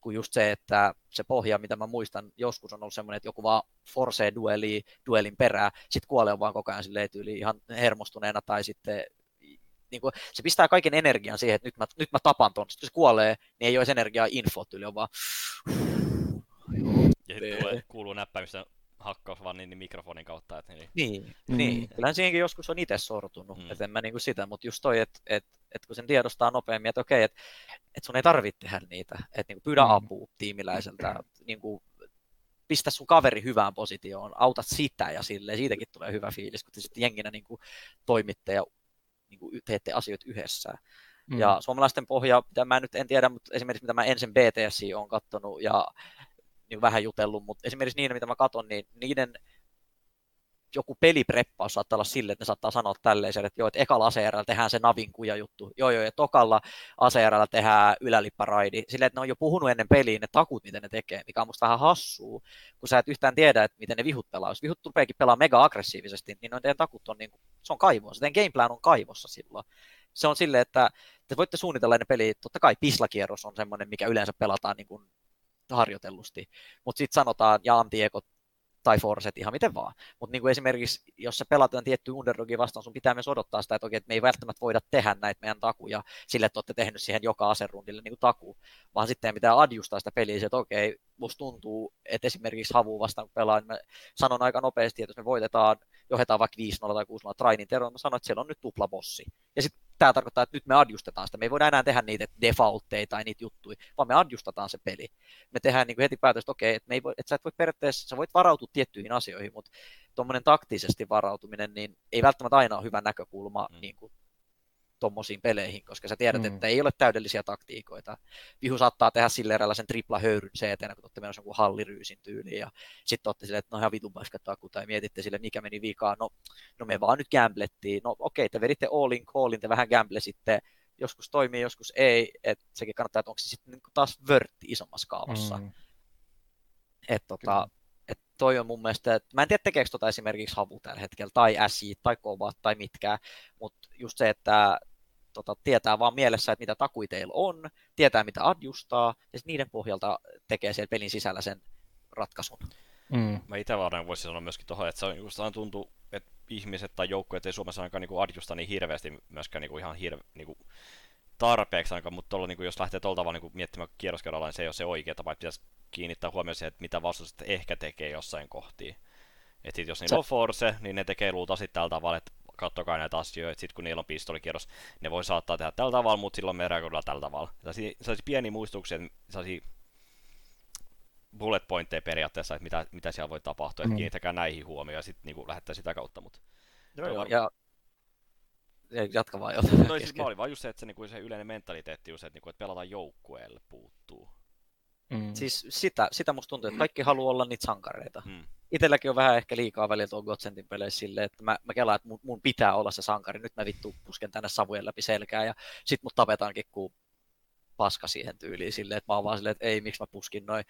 kuin just se, että se pohja, mitä mä muistan, joskus on ollut semmoinen, että joku vaan forcee dueli, duelin perää, sitten kuolee vaan koko ajan silleen tyyli ihan hermostuneena tai sitten niin kuin, se pistää kaiken energian siihen, että nyt mä, nyt mä tapan ton, sitten se kuolee, niin ei ole energiaa infot yli, on vaan ja sitten kuuluu näppäimistä hakkaus vaan niin, niin mikrofonin kautta. Että niin, niin, mm. niin. kyllähän siihenkin joskus on itse sortunut, mm. että en mä niin kuin sitä, mutta just toi, että et, et kun sen tiedostaa nopeammin, että okei, että et sun ei tarvitse tehdä niitä, että niin pyydä mm. apua tiimiläiseltä, niin kuin, pistä sun kaveri hyvään positioon, autat sitä ja sille siitäkin tulee hyvä fiilis, kun te sitten jenginä niin kuin, toimitte ja niin kuin, teette asioita yhdessä. Mm. Ja suomalaisten pohja, mitä mä nyt en tiedä, mutta esimerkiksi mitä mä ensin BTS on katsonut ja niin vähän jutellut, mutta esimerkiksi niiden, mitä mä katson, niin niiden joku pelipreppaus saattaa olla sille, että ne saattaa sanoa tälleen, että joo, että ekalla aseerällä tehdään se navinkuja juttu, joo joo, ja tokalla aseerällä tehdään ylälipparaidi, silleen, että ne on jo puhunut ennen peliä ne takut, miten ne tekee, mikä on musta vähän hassua, kun sä et yhtään tiedä, että miten ne vihut pelaa. Jos vihut rupeekin pelaa mega aggressiivisesti, niin noin teidän takut on, niin kuin, se on kaivossa, teidän gameplan on kaivossa silloin. Se on silleen, että te voitte suunnitella ne peli, totta kai pislakierros on semmoinen, mikä yleensä pelataan niin kuin harjoitellusti. Mutta sitten sanotaan Jaan Tiekot tai Forset ihan miten vaan. Mutta niin esimerkiksi, jos sä pelataan tietty underdogin vastaan, sun pitää myös odottaa sitä, että, oikein, että me ei välttämättä voida tehdä näitä meidän takuja sille, että olette tehnyt siihen joka aserundille niin taku, vaan sitten pitää adjustaa sitä peliä, että okei, musta tuntuu, että esimerkiksi Havu vastaan kun pelaa, niin mä sanon aika nopeasti, että jos me voitetaan, johdetaan vaikka 5-0 tai 6-0 trainin teron, mä sanon, että siellä on nyt tupla bossi. Ja sitten tämä tarkoittaa, että nyt me adjustetaan sitä. Me ei voida enää tehdä niitä defaultteja tai niitä juttuja, vaan me adjustetaan se peli. Me tehdään niin kuin heti päätös, että okei, että, me ei voi, että sä et voi periaatteessa, sä voit varautua tiettyihin asioihin, mutta tuommoinen taktisesti varautuminen, niin ei välttämättä aina ole hyvä näkökulma mm. niin kuin tuommoisiin peleihin, koska sä tiedät, mm. että ei ole täydellisiä taktiikoita. Vihu saattaa tehdä sille sen tripla höyryn CT, kun olette menossa jonkun halliryysin tyyliin, ja sitten olette silleen, että no ihan vitun paska taku, tai mietitte sille, mikä meni vikaan, no, no me vaan nyt gamblettiin, no okei, okay, te veditte all in callin, te vähän gamblesitte, joskus toimii, joskus ei, että sekin kannattaa, että onko se sitten niin taas vörtti isommassa kaavassa. Mm. Että tota, et toi on mun mielestä, että mä en tiedä tekeekö tota esimerkiksi Havu tällä hetkellä, tai SI, tai Kovat, tai mitkään, mutta just se, että tota, tietää vaan mielessä, että mitä takui teillä on, tietää mitä adjustaa, ja niiden pohjalta tekee siellä pelin sisällä sen ratkaisun. Mm. Mä itse vaan voisin sanoa myöskin tuohon, että se on, just tuntuu, että ihmiset tai joukkueet ei Suomessa ainakaan niin adjusta niin hirveästi myöskään niin kuin ihan hirve, niin kuin tarpeeksi ainakaan, mutta tuolla, niin kuin, jos lähtee tuolla tavalla niin miettimään kierroskerralla, niin se ei ole se oikea tapa, että pitäisi kiinnittää huomioon siihen, että mitä vastustajat ehkä tekee jossain kohtiin. Että jos niillä on force, niin ne tekee luultavasti tällä tavalla, että kattokaa näitä asioita, sitten kun niillä on pistolikierros, ne voi saattaa tehdä tällä tavalla, mutta silloin me reagoidaan tällä tavalla. Sellaisia pieni muistuksia, sellaisia bullet pointteja periaatteessa, että mitä, mitä siellä voi tapahtua, mm. että kiinnittäkää näihin huomioon ja sitten niin lähdetään sitä kautta. Mutta joo, joo. Ja jatka vaan jotain. No siis mä olin vaan just se, että se, niin kuin se yleinen mentaliteetti just, että, niin kuin, että pelataan joukkueelle puuttuu. Mm. Siis sitä, sitä musta tuntuu, että kaikki haluaa olla niitä sankareita. Hmm. Itelläkin on vähän ehkä liikaa välillä tuon Gotsentin peleissä silleen, että mä, mä kelaan, että mun, mun, pitää olla se sankari. Nyt mä vittu pusken tänne savujen läpi selkää ja sit mut tapetaankin, kun paska siihen tyyliin silleen, että mä oon vaan silleen, että ei, miksi mä puskin noin.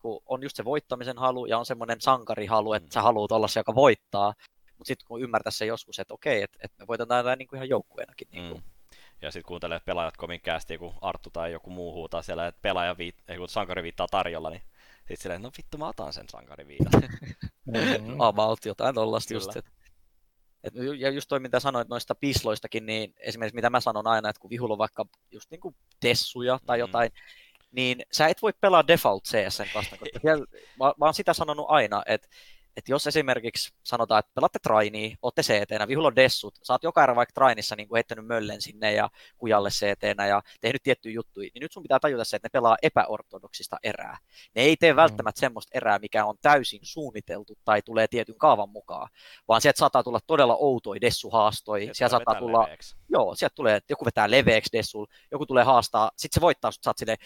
Kun on just se voittamisen halu ja on semmoinen sankarihalu, että sä haluat olla se, joka voittaa. Mutta sitten kun ymmärtää se joskus, että okei, että, että me voitetaan tämä niin kuin ihan joukkueenakin. Niin kuin. Mm. Ja sitten kuuntelee pelaajat kovin käästi, kun Arttu tai joku muu huutaa siellä, että pelaaja viit, ei, kun sankari viittaa tarjolla, niin sitten silleen, no vittu mä otan sen sankariviitan. Mm. About jotain tollasta just. Et, et, ja just toi, mitä sanoit noista pisloistakin, niin esimerkiksi mitä mä sanon aina, että kun vihulla on vaikka just niin kuin tessuja tai Mm. jotain, niin sä et voi pelaa default CS vastaan, koska siellä, mä, mä oon sitä sanonut aina, että että jos esimerkiksi sanotaan, että pelaatte trainia, ootte CT, vihulla on dessut, sä oot joka erä vaikka trainissa niin kuin heittänyt möllen sinne ja kujalle CT ja tehnyt tiettyjä juttuja, niin nyt sun pitää tajuta se, että ne pelaa epäortodoksista erää. Ne ei tee välttämättä semmoista erää, mikä on täysin suunniteltu tai tulee tietyn kaavan mukaan, vaan sieltä saattaa tulla todella outoja dessuhaastoja, sieltä saattaa tulla, leveäksi. joo, sieltä tulee, että joku vetää leveäksi dessul, joku tulee haastaa, sitten se voittaa sut, oot silleen,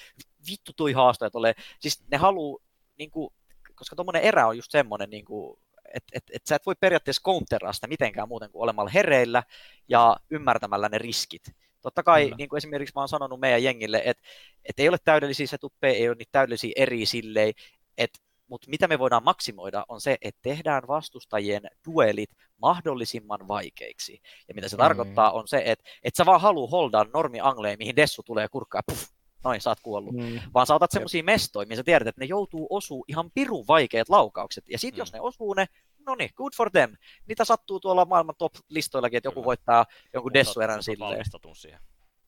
vittu tui haastoja, tolleen. siis ne haluu, niin kuin, koska tuommoinen erä on just semmoinen, niin kuin, että et, et sä et voi periaatteessa counteraa sitä mitenkään muuten kuin olemalla hereillä ja ymmärtämällä ne riskit. Totta kai, Kyllä. niin kuin esimerkiksi mä oon sanonut meidän jengille, että et ei ole täydellisiä setuppeja, ei ole niitä täydellisiä eri silleen, että mutta mitä me voidaan maksimoida on se, että tehdään vastustajien duelit mahdollisimman vaikeiksi. Ja mitä se Mm. tarkoittaa on se, että et sä vaan haluu holdaa normi angleen, mihin Dessu tulee kurkkaa, puff, noin, sä oot kuollut. Mm. Vaan sä otat semmosia mestoja, missä sä tiedät, että ne joutuu osuu ihan pirun vaikeat laukaukset. Ja sit Mm. jos ne osuu ne, no niin, good for them. Niitä sattuu tuolla maailman top-listoillakin, että joku Kyllä. voittaa jonkun Dessu-erän silleen. siihen.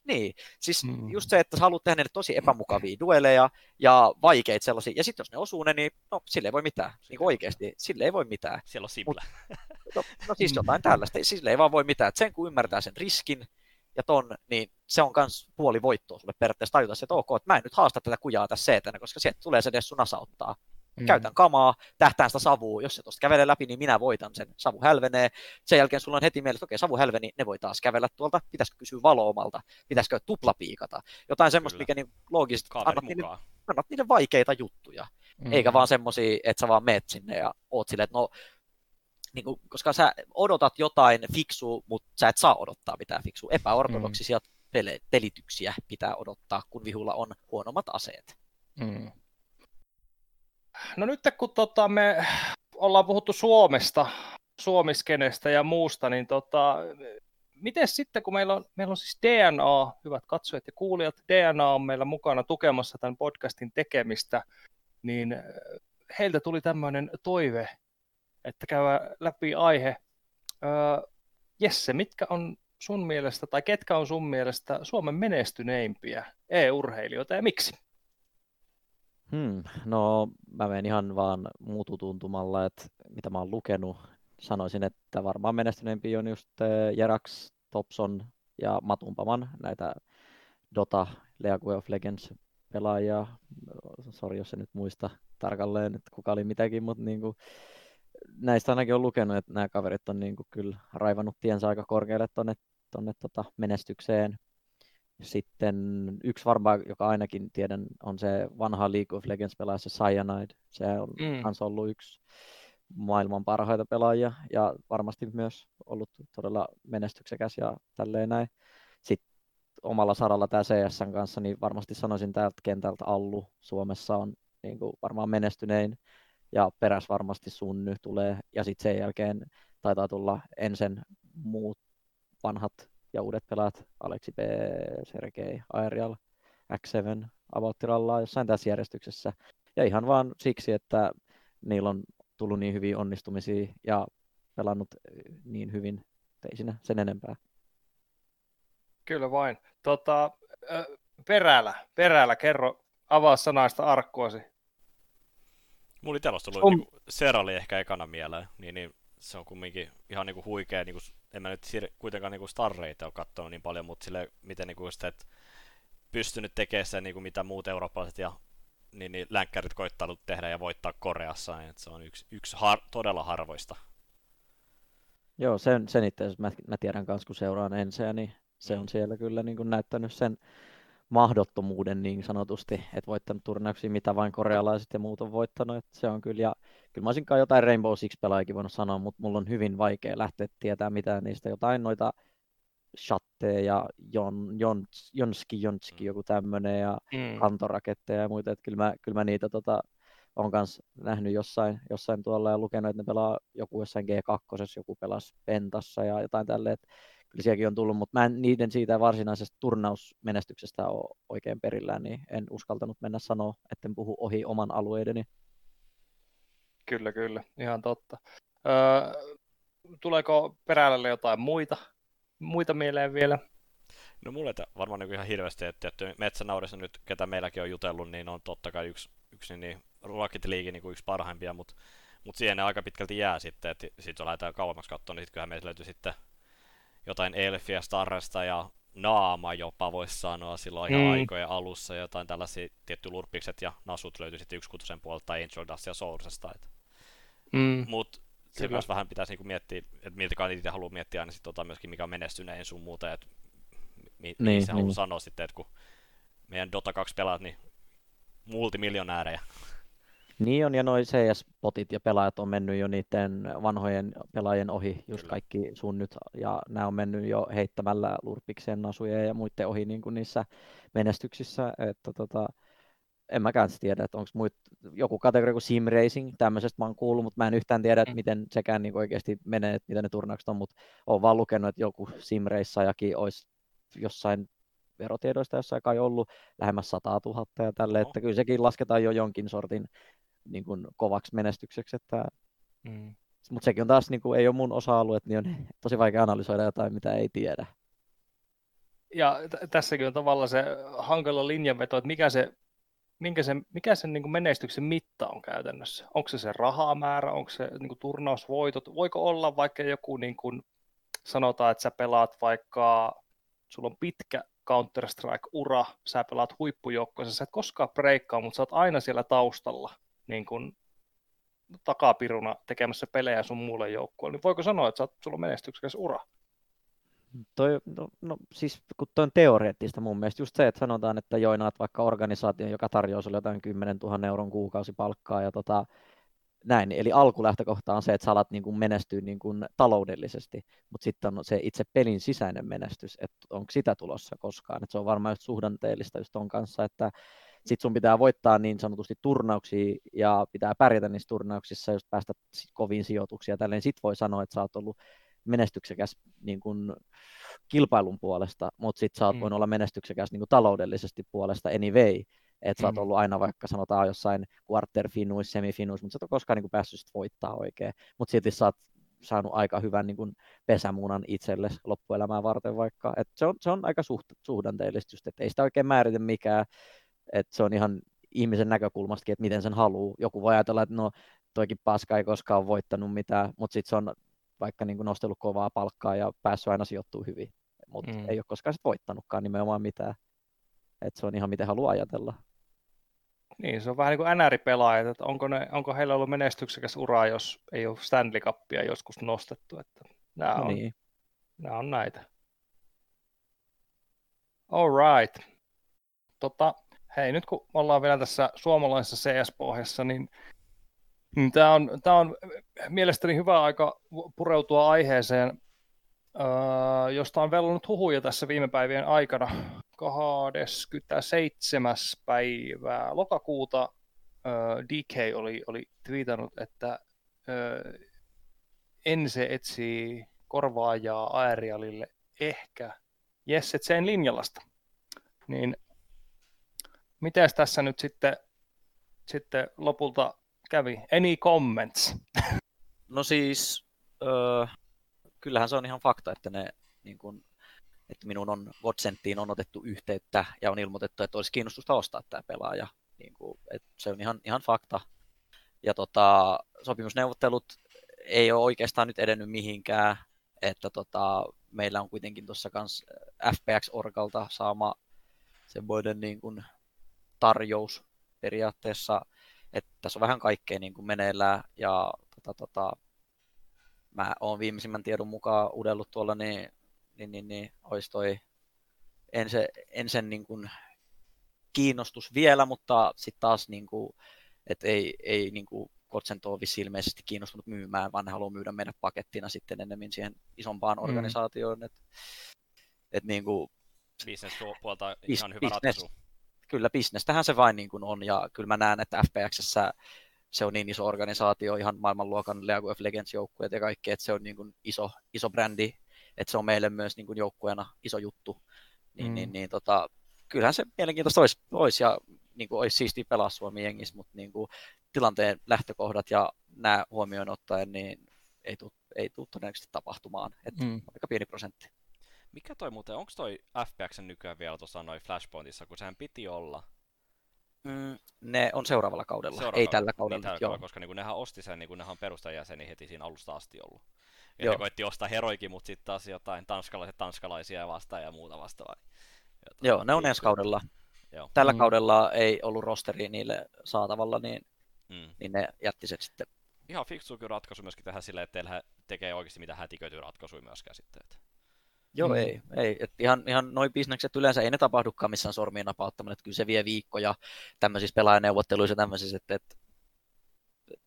Niin, siis Mm. just se, että sä haluat tehdä ne tosi epämukavia dueleja ja vaikeita sellaisia. Ja sitten jos ne osuu ne, niin no sille ei voi mitään. Niin kuin oikeasti, sille ei voi mitään. Siellä on simple. No, no siis jotain tällaista, sille ei vaan voi mitään. Et sen kun ymmärtää sen riskin ja ton, niin se on kans puoli voittoa sulle periaatteessa tajuta se, että ok, että mä en nyt haasta tätä kujaa tässä etänä, koska sieltä tulee se dessu nasauttaa. Mm. Käytän kamaa, tähtään sitä savua, jos se tuosta kävelee läpi, niin minä voitan sen. Savu hälvenee, sen jälkeen sulla on heti mielessä, että okei, savu hälveni, ne voi taas kävellä tuolta, pitäisikö kysyä valoomalta, pitäisikö tuplapiikata. Jotain semmoista, mikä niin loogisesti, annat niille, mukaan. annat niille vaikeita juttuja. Mm. Eikä vaan semmosia, että sä vaan meet sinne ja oot silleen, että no, niin kuin, koska sä odotat jotain fiksua, mutta sä et saa odottaa mitään fiksua. Epäortodoksisia pele- pelityksiä pitää odottaa, kun vihulla on huonommat aseet. Mm. No nyt kun tota, me ollaan puhuttu Suomesta, Suomiskenestä ja muusta, niin tota, miten sitten, kun meillä on, meillä on siis DNA, hyvät katsojat ja kuulijat, DNA on meillä mukana tukemassa tämän podcastin tekemistä, niin heiltä tuli tämmöinen toive, että käydään läpi aihe. Öö, Jesse, mitkä on sun mielestä, tai ketkä on sun mielestä Suomen menestyneimpiä e-urheilijoita ja miksi? Hmm, no mä menen ihan vaan mututuntumalla, että mitä mä oon lukenut. Sanoisin, että varmaan menestyneempi on just Jerax, Topson ja Matumpaman, näitä Dota, League of Legends pelaajia. Sori, jos en nyt muista tarkalleen, että kuka oli mitäkin, mutta niin kuin, näistä ainakin on lukenut, että nämä kaverit on niin kuin kyllä raivannut tiensä aika korkealle tonne, tonne tota menestykseen. Sitten yksi varmaan, joka ainakin tiedän, on se vanha League of Legends pelaaja, se Cyanide. Se on Mm. mm. kans ollut yksi maailman parhaita pelaajia ja varmasti myös ollut todella menestyksekäs ja tälleen näin. Sitten omalla saralla tämä CSN kanssa, niin varmasti sanoisin täältä kentältä Allu Suomessa on niin kuin varmaan menestynein ja peräs varmasti Sunny tulee ja sitten sen jälkeen taitaa tulla ensin muut vanhat ja uudet pelaat, Aleksi B, Sergei, Aerial, X7, Avauttiralla jossain tässä järjestyksessä. Ja ihan vaan siksi, että niillä on tullut niin hyviä onnistumisia ja pelannut eh, niin hyvin, ei siinä sen enempää. Kyllä vain. Tota, perälä, perälä, kerro, avaa sanaista arkkuasi. Mulla itsellä olisi tullut, Sun- niin Sera oli ehkä ekana mieleen, niin, niin se on kumminkin ihan niin kuin huikea, niin kuin, en mä nyt sir- kuitenkaan niin kuin starreita ole katsonut niin paljon, mutta sille, miten niin kuin sitä, että pystynyt tekemään sen, niin kuin mitä muut eurooppalaiset ja niin, niin länkkärit koittanut tehdä ja voittaa Koreassa, niin se on yksi, yksi har- todella harvoista. Joo, sen, sen itse asiassa mä, mä tiedän myös, kun seuraan enseä, niin se on siellä kyllä niin kuin näyttänyt sen mahdottomuuden niin sanotusti, että voittanut turnauksia, mitä vain korealaiset ja muut on voittanut, että se on kyllä, ja kyllä mä olisinkaan jotain Rainbow Six pelaajakin voinut sanoa, mutta mulla on hyvin vaikea lähteä tietää mitään niistä, jotain noita Shatte ja Jon, Jon, Jonski, Jonski, joku tämmöinen, ja mm. kantoraketteja ja muita, että kyllä mä, kyllä mä niitä tota, on myös nähnyt jossain, jossain tuolla ja lukenut, että ne pelaa joku jossain G2, joku pelasi Pentassa ja jotain tälleen, että kyllä sielläkin on tullut, mutta mä en niiden siitä varsinaisesta turnausmenestyksestä ole oikein perillään, niin en uskaltanut mennä sanoa, etten puhu ohi oman alueideni. Kyllä, kyllä, ihan totta. Öö, tuleeko perälle jotain muita, muita mieleen vielä? No mulle varmaan niin ihan hirveästi, että tietty Metsänaurissa nyt, ketä meilläkin on jutellut, niin on totta kai yksi, yksi niin Rocket League niin kuin yksi parhaimpia, mutta, mutta siihen ne aika pitkälti jää sitten, että sitten jos lähdetään kauemmaksi katsomaan, niin kyllähän meillä löytyy sitten jotain Elfia Starresta ja Naama jopa voisi sanoa silloin ihan mm. aikojen alussa, jotain tällaisia tietty lurpikset ja nasut löytyi sitten yksi puolelta tai Angel Dust ja Soulsesta. Mm. Mutta se myös vähän pitäisi niinku miettiä, että miltä kandidaat haluaa miettiä aina sit tota myöskin, mikä on menestyneen sun muuta, että mi- niin, se niin. haluaa sanoa sitten, että kun meidän Dota 2 pelaat, niin multimiljonäärejä. Niin on, ja noin CS-potit ja pelaajat on mennyt jo niiden vanhojen pelaajien ohi, just Kyllä. kaikki sun nyt, ja nämä on mennyt jo heittämällä lurpikseen nasuja ja muiden ohi niin kuin niissä menestyksissä, että tota, en mäkään tiedä, että onko muut, joku kategoria kuin sim racing, tämmöisestä mä oon kuullut, mutta mä en yhtään tiedä, että mm. miten sekään niin oikeasti menee, että mitä ne turnaukset on, mutta oon vaan lukenut, että joku sim olisi jossain verotiedoista jossain kai ollut lähemmäs 100 000 ja tälle, no. että kyllä sekin lasketaan jo jonkin sortin niin kuin kovaksi menestykseksi, että mm. mutta sekin on taas, niin kuin, ei ole mun osa-alue, niin on tosi vaikea analysoida jotain, mitä ei tiedä. Ja t- tässäkin on tavallaan se hankala linjanveto, että mikä se, minkä se, mikä sen niin kuin menestyksen mitta on käytännössä. Onko se se rahamäärä, onko se niin kuin turnausvoitot, voiko olla vaikka joku, niin kuin, sanotaan, että sä pelaat vaikka, sulla on pitkä Counter-Strike-ura, sä pelaat huippujoukkoissa, sä et koskaan breikkaa, mutta sä oot aina siellä taustalla niin kuin takapiruna tekemässä pelejä sun muulle joukkueelle, niin voiko sanoa, että sä oot, sulla on menestyksekäs ura? Toi, no, no, siis kun toi on teoreettista mun mielestä, just se, että sanotaan, että joinaat vaikka organisaation, joka tarjoaa sulle jotain 10 000 euron kuukausipalkkaa ja tota, näin. Eli alkulähtökohta on se, että sä alat niin kuin menestyä niin kuin taloudellisesti, mutta sitten on se itse pelin sisäinen menestys, että onko sitä tulossa koskaan. että se on varmaan just suhdanteellista just ton kanssa, että sitten sun pitää voittaa niin sanotusti turnauksia ja pitää pärjätä niissä turnauksissa, just päästä sit koviin sijoituksia. Tälleen sit voi sanoa, että sä oot ollut menestyksekäs niin kun, kilpailun puolesta, mutta sitten sä oot mm. voinut olla menestyksekäs niin kun, taloudellisesti puolesta anyway. Että sä oot mm. ollut aina vaikka sanotaan jossain quarterfinuissa, semifinuissa, mutta sä et ole koskaan niin päässyt sit voittaa oikein. Mutta silti sä oot saanut aika hyvän niin kuin pesämunan itsellesi loppuelämää varten vaikka. Et se, on, se on aika suht, suhdanteellista just, että ei sitä oikein määritä mikään että se on ihan ihmisen näkökulmastakin, että miten sen haluaa. Joku voi ajatella, että no toikin paska ei koskaan voittanut mitään, mutta sitten se on vaikka niin kuin nostellut kovaa palkkaa ja päässyt aina sijoittuu hyvin, mutta mm. ei ole koskaan sit voittanutkaan nimenomaan mitään. että se on ihan miten haluaa ajatella. Niin, se on vähän niin kuin NR-pelaajat, että onko, ne, onko heillä ollut menestyksekäs ura, jos ei ole Stanley Cupia joskus nostettu. Että nämä, on, niin. nämä on näitä. All right. Tota, hei, nyt kun ollaan vielä tässä suomalaisessa CS-pohjassa, niin, niin tämä on, tämä on mielestäni hyvä aika pureutua aiheeseen, öö, josta on vellonut huhuja tässä viime päivien aikana. 27. päivää lokakuuta öö, DK oli, oli twiitannut, että öö, Ense etsii korvaajaa Aerialille ehkä Jesse Tsen linjalasta. Niin Miten tässä nyt sitten, sitten lopulta kävi? Any comments? No siis, öö, kyllähän se on ihan fakta, että ne niin kun, että minun on Godsenttiin on otettu yhteyttä ja on ilmoitettu, että olisi kiinnostusta ostaa tämä pelaaja. Niin kuin, että se on ihan, ihan fakta. Ja tota, sopimusneuvottelut ei ole oikeastaan nyt edennyt mihinkään, että tota, meillä on kuitenkin tuossa kans FPX-orgalta saama semmoinen niin kuin tarjous periaatteessa, että tässä on vähän kaikkea niin kuin meneillään ja tota, tota, mä oon viimeisimmän tiedon mukaan udellut tuolla, niin, niin, niin, niin olisi toi en, se, en sen niin kuin kiinnostus vielä, mutta sitten taas niin kuin, et ei, ei niin kuin Kotsento vissi ilmeisesti kiinnostunut myymään, vaan ne haluaa myydä meidän pakettina sitten ennemmin siihen isompaan mm. organisaatioon. Et, et niin kuin, Business-puolta ihan hyvä business, ratkaisu. Kyllä, bisnestähän se vain niin kuin on, ja kyllä mä näen, että FPXssä se on niin iso organisaatio, ihan maailmanluokan League of Legends joukkueet ja kaikki, että se on niin kuin iso, iso brändi, että se on meille myös niin kuin joukkueena iso juttu. Niin, mm. niin, niin tota, kyllähän se mielenkiintoista olisi, olisi ja niin kuin olisi siistiä pelaa Suomi jengissä, mutta niin kuin, tilanteen lähtökohdat ja nämä huomioon ottaen, niin ei tule ei tuu todennäköisesti tapahtumaan. Että mm. aika pieni prosentti. Mikä toi muuten, onko toi FPX nykyään vielä tuossa noin Flashpointissa, kun sehän piti olla? Mm, ne on seuraavalla kaudella, seuraavalla, ei tällä kaudella. Niin tällä kaudella koska niin nehän osti sen, niin kun nehän on perustajajäseni heti siinä alusta asti ollut. Ja Joo. ne koitti ostaa heroikin, mutta sitten taas jotain tanskalaiset tanskalaisia vastaan ja muuta vastaavaa. Joo, ne on ensi kaudella. Joo. Tällä mm. kaudella ei ollut rosteri niille saatavalla, niin, mm. niin ne jätti sen sitten. Ihan fiksu ratkaisu myöskin tähän silleen, että teillä tekee oikeasti mitä hätiköityy ratkaisuja myöskään sitten. Että... Joo, mm. ei. ei. Et ihan, ihan noin bisnekset yleensä ei ne tapahdukaan missään sormien napauttaminen, että kyllä se vie viikkoja tämmöisissä pelaajaneuvotteluissa ja tämmöisissä, että, että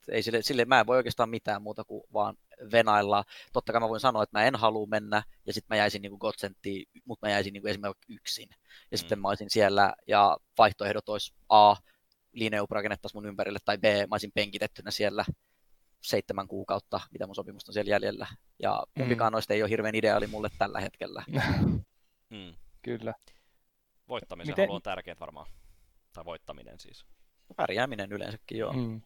ei sille, sille, mä en voi oikeastaan mitään muuta kuin vaan venailla. Totta kai mä voin sanoa, että mä en halua mennä, ja sitten mä jäisin niin Godsenttiin, mutta mä jäisin niin esimerkiksi yksin. Ja mm. sitten mä olisin siellä, ja vaihtoehdot olisi A, Lineup rakennettaisiin mun ympärille, tai B, mä olisin penkitettynä siellä seitsemän kuukautta, mitä mun sopimusta on siellä jäljellä. Ja mm. kumpikaan noista ei ole hirveän ideaali mulle tällä hetkellä. mm. Kyllä. Voittamisen Miten... on tärkeää varmaan. Tai voittaminen siis. Pärjääminen yleensäkin, joo. Mm.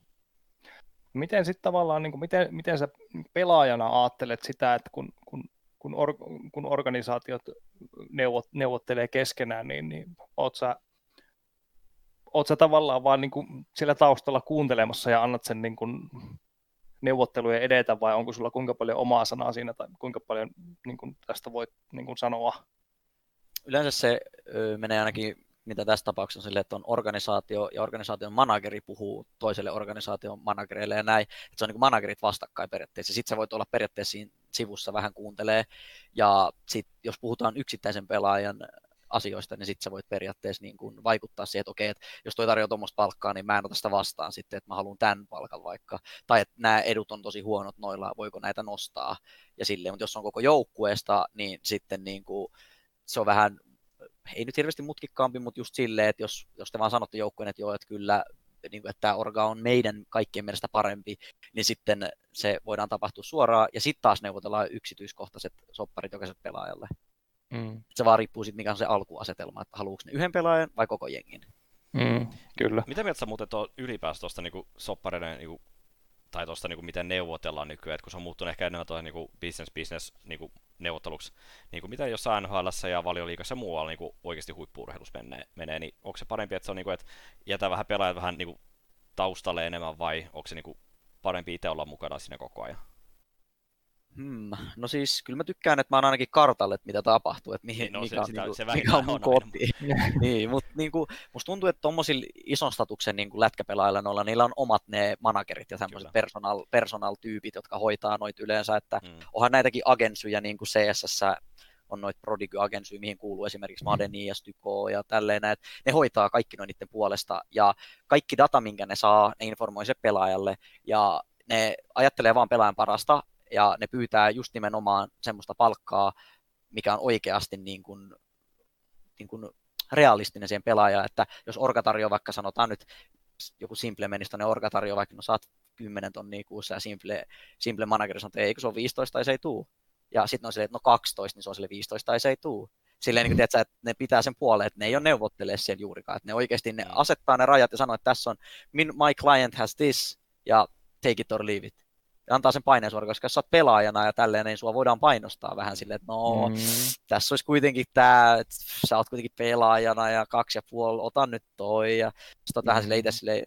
Miten sitten tavallaan, niin kuin, miten, miten sä pelaajana ajattelet sitä, että kun, kun, kun, or, kun organisaatiot neuvot, neuvottelee keskenään, niin, niin oot sä, oot sä tavallaan vaan niin kuin siellä taustalla kuuntelemassa ja annat sen niin kuin neuvottelujen edetä vai onko sulla kuinka paljon omaa sanaa siinä tai kuinka paljon niin kuin tästä voit niin kuin sanoa? Yleensä se ö, menee ainakin mitä tässä tapauksessa on sille, että on organisaatio ja organisaation manageri puhuu toiselle organisaation managereille ja näin, että se on niin managerit vastakkain periaatteessa. Sitten sä voit olla periaatteessa siinä sivussa vähän kuuntelee ja sitten jos puhutaan yksittäisen pelaajan asioista, niin sitten sä voit periaatteessa niin kuin vaikuttaa siihen, että okei, että jos toi tarjoaa tuommoista palkkaa, niin mä en ota sitä vastaan sitten, että mä haluan tämän palkan vaikka. Tai että nämä edut on tosi huonot noilla, voiko näitä nostaa ja silleen, mutta jos on koko joukkueesta, niin sitten niin kuin, se on vähän ei nyt hirveästi mutkikkaampi, mutta just silleen, että jos, jos te vaan sanotte joukkueen, että joo, että kyllä niin kuin, että tämä orga on meidän kaikkien mielestä parempi, niin sitten se voidaan tapahtua suoraan, ja sitten taas neuvotellaan yksityiskohtaiset sopparit jokaiselle pelaajalle. Mm. Se vaan riippuu siitä, mikä on se alkuasetelma, että haluatko ne yhden pelaajan vai koko jengin. Mm, kyllä. Mitä mieltä sä muuten tuo ylipäänsä tuosta niin soppareiden niin tai tuosta niin miten neuvotellaan nykyään, että kun se on muuttunut ehkä enemmän tuohon niin business-business niin neuvotteluksi, niin kuin mitä jossain NHL ja valioliikassa ja muualla niin oikeasti huippuurheilussa menee, menee, niin onko se parempi, että se on niin kuin, että jätä vähän pelaajat vähän niin kuin, taustalle enemmän vai onko se niin kuin, parempi itse olla mukana siinä koko ajan? Hmm. No siis kyllä mä tykkään, että mä oon ainakin kartalle, että mitä tapahtuu, että mihin, niin, no, mikä, se, on, sitä, niin kuin, se mikä on mun koti. niin, mutta niin kuin, musta tuntuu, että tuommoisilla ison statuksen niin kuin lätkäpelaajilla noilla, niillä on omat ne managerit ja tämmöiset personal, personal-tyypit, jotka hoitaa noita yleensä, että hmm. onhan näitäkin agensyjä niin kuin CSS on noita Prodigy Agency, mihin kuuluu esimerkiksi mm. Madeni ja Styko ja tälleen, että ne hoitaa kaikki noin niiden puolesta ja kaikki data, minkä ne saa, ne informoi se pelaajalle ja ne ajattelee vaan pelaajan parasta ja ne pyytää just nimenomaan semmoista palkkaa, mikä on oikeasti niin kuin, niin kuin realistinen siihen pelaajaan, että jos Orga tarjoaa vaikka sanotaan nyt joku Simple menistä, niin Orga tarjoaa vaikka, no saat 10 tonnia kuussa ja Simple, Simple manageri sanoo, että ei, kun se on 15 tai se ei tuu. Ja sitten on silleen, että no 12, niin se on sille 15 tai se ei tuu. Silleen, niin kuin, tiedätkö, että ne pitää sen puoleen, että ne ei ole neuvottelee siellä juurikaan. Että ne oikeasti ne mm. asettaa ne rajat ja sanoo, että tässä on, my client has this, ja take it or leave it ja antaa sen paineen koska jos sä oot pelaajana ja tälleen, niin sua voidaan painostaa vähän silleen, että no, mm. tässä olisi kuitenkin tämä, että sä oot kuitenkin pelaajana ja kaksi ja puoli, ota nyt toi, ja sitten vähän mm. silleen itse silleen,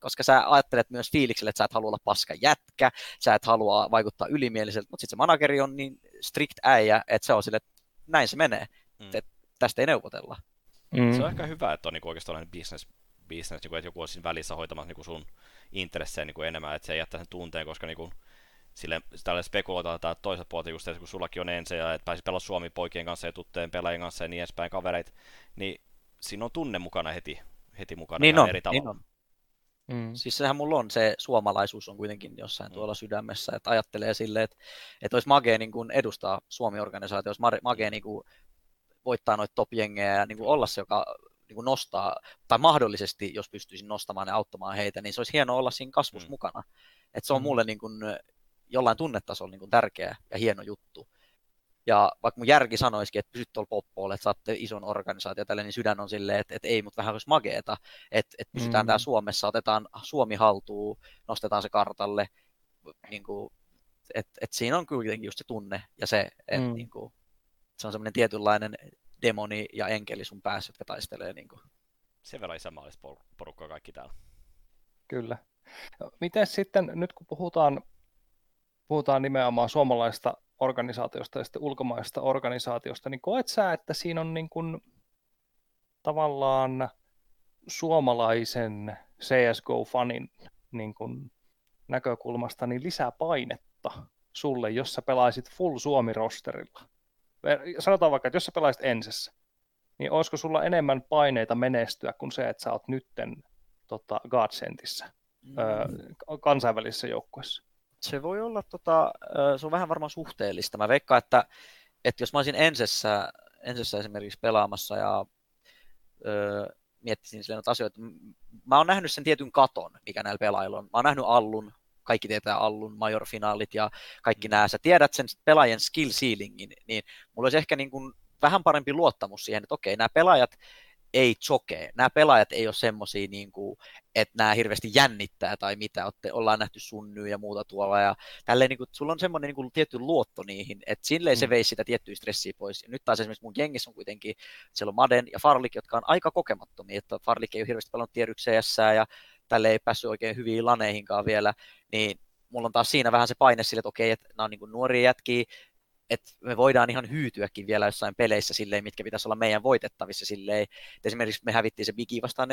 koska sä ajattelet myös fiilikselle, että sä et halua olla paska jätkä, sä et halua vaikuttaa ylimieliseltä, mutta sitten se manageri on niin strict äijä, että se on sille, että näin se menee, mm. että tästä ei neuvotella. Mm. Se on ehkä hyvä, että on niin oikeastaan business, business niin kuin, että joku on siinä välissä hoitamassa niin kuin sun intressejä niin kuin enemmän, että se ei jättää sen tunteen, koska niin kuin, sille tälle spekuloitaan että toiselta puolta just kun sullakin on ensin ja että pääsi pelaa Suomi poikien kanssa ja tuttujen pelaajien kanssa ja niin edespäin kavereit, niin siinä on tunne mukana heti, heti mukana Niin on, eri niin tavalla. on. Mm. Siis sehän mulla on, se suomalaisuus on kuitenkin jossain Mm. tuolla sydämessä, että ajattelee silleen, että, että olisi magea niin kuin edustaa Suomi-organisaatio, olisi magea niin kuin voittaa noita top-jengejä ja niin kuin olla se, joka niin kuin nostaa, tai mahdollisesti, jos pystyisin nostamaan ja auttamaan heitä, niin se olisi hienoa olla siinä kasvussa Mm. mukana. Että se on Mm. mulle niin kuin, jollain tunnetasolla niin kuin tärkeä ja hieno juttu. Ja vaikka mun järki sanoisikin, että pysyt tuolla poppoilla, että saatte ison organisaatio tälle, niin sydän on silleen, että, että ei, mutta vähän olisi mageeta, että, että pysytään Mm. täällä Suomessa, otetaan Suomi haltuun, nostetaan se kartalle, niin kuin, että, että siinä on kuitenkin just se tunne ja se, että Mm. niin kuin, se on semmoinen tietynlainen demoni ja enkeli sun päässä, jotka taistelee. Niin kuin. Sen verran isänmaallista por- porukkaa kaikki täällä. Kyllä. Miten sitten, nyt kun puhutaan, puhutaan nimenomaan suomalaista organisaatiosta ja sitten ulkomaista organisaatiosta, niin koet sä, että siinä on niin kuin tavallaan suomalaisen CSGO-fanin niin kuin näkökulmasta niin lisää painetta sulle, jos sä pelaisit full Suomi-rosterilla? Sanotaan vaikka, että jos sä pelaisit ensessä, niin olisiko sulla enemmän paineita menestyä kuin se, että sä oot nytten tota, Godsentissä öö, kansainvälisessä joukkueessa? Se voi olla, tota, se on vähän varmaan suhteellista. Mä veikkaan, että, että jos mä olisin ensessä, ensessä esimerkiksi pelaamassa ja ö, miettisin silleen noita asioita, mä oon nähnyt sen tietyn katon, mikä näillä pelaajilla on. Mä oon nähnyt Allun, kaikki tietää Allun, major-finaalit ja kaikki nämä. Sä tiedät sen pelaajien skill ceilingin, niin mulla olisi ehkä niin kuin vähän parempi luottamus siihen, että okei, nämä pelaajat ei chokee. Nämä pelaajat ei ole semmoisia, niin kuin, että nämä hirveästi jännittää tai mitä. Olette, ollaan nähty sunnyä ja muuta tuolla. Ja tälleen, niin kuin, sulla on semmoinen niin kuin, tietty luotto niihin, että silleen se Mm. veisi sitä tiettyä stressiä pois. Ja nyt taas esimerkiksi mun jengissä on kuitenkin, siellä on Maden ja Farlik, jotka on aika kokemattomia. Että Farlik ei ole hirveästi pelannut tier 1 CS ja tälle ei päässyt oikein hyviin laneihinkaan vielä. Niin mulla on taas siinä vähän se paine sille, että okei, että nämä on niin nuoria jätkiä, että me voidaan ihan hyytyäkin vielä jossain peleissä silleen, mitkä pitäisi olla meidän voitettavissa silleen. Et esimerkiksi me hävittiin se Bigi vastaan 14-4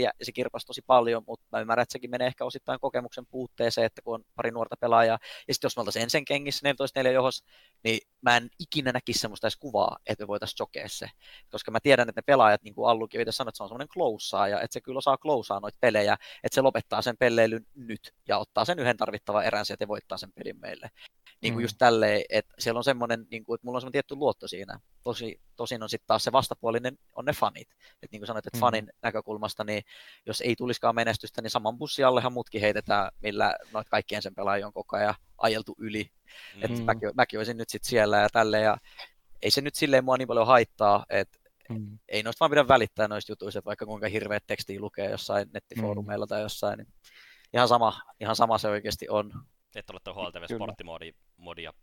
ja se kirpasi tosi paljon, mutta mä ymmärrän, että sekin menee ehkä osittain kokemuksen puutteeseen, että kun on pari nuorta pelaajaa. Ja sitten jos me oltaisiin ensin kengissä 14-4 johos, niin mä en ikinä näkisi semmoista edes kuvaa, että me voitaisiin jokea se. Koska mä tiedän, että ne pelaajat, niin kuin Allukin itse sanoi, että se on semmoinen closaa ja että se kyllä osaa closaa noita pelejä, että se lopettaa sen pelleilyn nyt ja ottaa sen yhden tarvittavan erän sieltä ja voittaa sen pelin meille. Niin kuin Mm. just tälleen, että siellä on semmoinen, niin kuin, että mulla on semmoinen tietty luotto siinä. Tosi, tosin on sitten taas se vastapuolinen, on ne fanit. Että niin kuin sanoit, että Mm. fanin näkökulmasta, niin jos ei tulisikaan menestystä, niin saman bussin allehan mutkin heitetään, millä noita kaikkien sen pelaajia on koko ajan ajeltu yli. Mm. Että Mm. mäkin, mäkin olisin nyt sitten siellä ja tälleen. Ja ei se nyt silleen mua niin paljon haittaa, että Mm. ei noista vaan pidä välittää noista jutuista, vaikka kuinka hirveät tekstiä lukee jossain nettifoorumeilla tai jossain, niin ihan sama, ihan sama se oikeasti on. Et ole tuon HLTV sporttimodia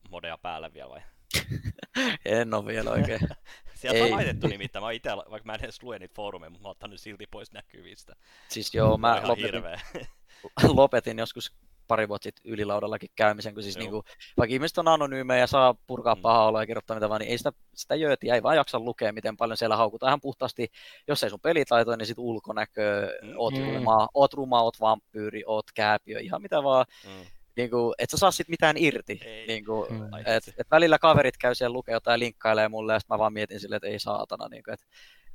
modia, päälle vielä vai? En ole vielä oikein. Sieltä Ei. on laitettu nimittäin. Mä ite, vaikka mä en edes lue niitä foorumeja, mutta mä oon ottanut silti pois näkyvistä. Siis joo, mä ihan lopetin, hirveä. lopetin joskus pari vuotta sitten ylilaudallakin käymisen, kun siis niinku, vaikka ihmiset on anonyymejä ja saa purkaa Mm. pahaa oloa ja kirjoittaa mitä vaan, niin ei sitä, sitä jöötiä, ei vaan jaksa lukea, miten paljon siellä haukutaan ihan puhtaasti, jos ei sun pelitaito, niin sit ulkonäkö, Mm. oot Mm. ruma, oot ruma, oot vampyyri, oot kääpiö, ihan mitä vaan, Mm. Niinku, et sä saa sit mitään irti. Ei. Niinku, Mm. Ai et, vitsi. et välillä kaverit käy siellä lukea jotain linkkailee mulle ja sit mä vaan mietin silleen, että ei saatana, niinku, että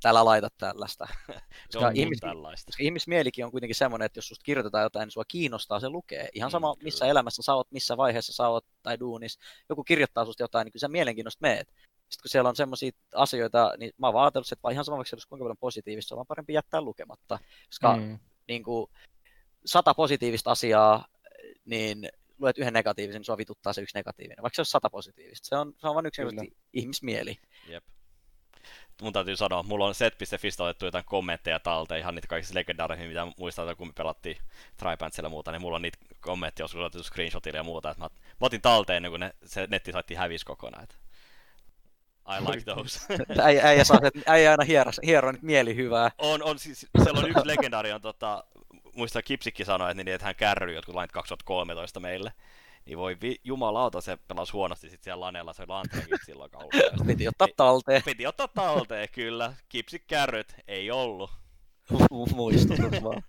täällä laita tällaista. Se on ihmis- ihmis... tällaista. Koska ihmismielikin on kuitenkin semmoinen, että jos susta kirjoitetaan jotain, niin sua kiinnostaa se lukee. Ihan Mm, sama, kyllä. missä elämässä sä oot, missä vaiheessa sä oot tai duunis. Joku kirjoittaa susta jotain, niin kyllä sä mielenkiinnosta meet. Sitten kun siellä on semmoisia asioita, niin mä oon vaan ajatellut, että ihan sama, vaikka kuinka paljon positiivista, on vaan parempi jättää lukematta. Koska mm. Mm. niin kuin, sata positiivista asiaa, niin luet yhden negatiivisen, niin sua vituttaa se yksi negatiivinen, vaikka se olisi sata positiivista. Se on, se on vain yksinkertaisesti ihmismieli. Jep. Mun täytyy sanoa, mulla on set.fistä otettu jotain kommentteja talteen, ihan niitä kaikista legendaarisia, mitä muistan, kun me pelattiin Tripantsilla ja muuta, niin mulla on niitä kommentteja joskus otettu screenshotilla ja muuta, että mä, mä otin talteen ennen kuin ne, se nettisaitti hävisi kokonaan. Että I like those. Äijä, äijä, saa, äijä aina hiero, hiero nyt mieli hyvää. on, on siis, siellä on yksi legendaari, on tota, muistan Kipsikki sanoi, että, niin, että hän kärryy jotkut lainit 2013 meille. Niin voi vi- jumalauta, se pelasi huonosti sit siellä laneella, se oli silloin kauheasti. Piti ottaa Ei- talteen. Piti ottaa talteen, kyllä. Kipsik kärryt, ei ollut. Muistutus vaan.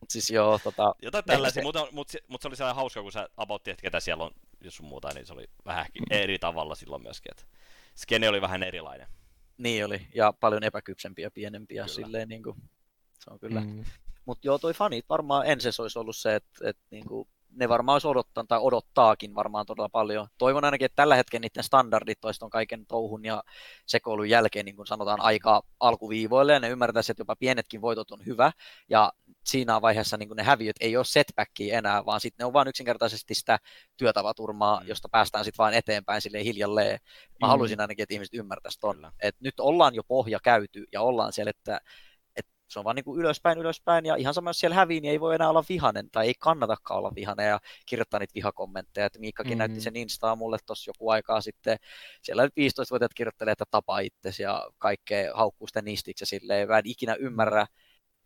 Mut siis joo, tota... Jotain tällaisia, se... mutta, mutta, mutta, se oli sellainen hauska, kun sä aboutti, että ketä siellä on, jos sun muuta, niin se oli vähän eri tavalla silloin myöskin, että skene oli vähän erilainen. Niin oli, ja paljon epäkypsempiä ja pienempiä kyllä. silleen niin kuin, se on kyllä. Mm. Mutta joo, toi fanit varmaan ensin olisi ollut se, että, että niin kuin, ne varmaan olisi odottanut tai odottaakin varmaan todella paljon. Toivon ainakin, että tällä hetkellä niiden standardit toiston kaiken touhun ja sekoilun jälkeen, niin kuin sanotaan, aika alkuviivoille ja ne ymmärtäisi, että jopa pienetkin voitot on hyvä ja siinä vaiheessa niin ne häviöt ei ole setbackia enää, vaan sitten ne on vain yksinkertaisesti sitä työtavaturmaa, mm. josta päästään sitten vain eteenpäin sille hiljalleen. Mä mm. haluaisin ainakin, että ihmiset ymmärtäisivät ton. Et nyt ollaan jo pohja käyty ja ollaan siellä, että se on vaan niin kuin ylöspäin, ylöspäin, ja ihan sama, jos siellä hävii, niin ei voi enää olla vihanen, tai ei kannatakaan olla vihanen, ja kirjoittaa niitä vihakommentteja, että Miikkakin mm-hmm. näytti sen Instaa mulle tuossa joku aikaa sitten, siellä 15-vuotiaat kirjoittelee, että tapa itsesi, ja kaikkea haukkuu sitä nistiksi, ja silleen, mä en ikinä ymmärrä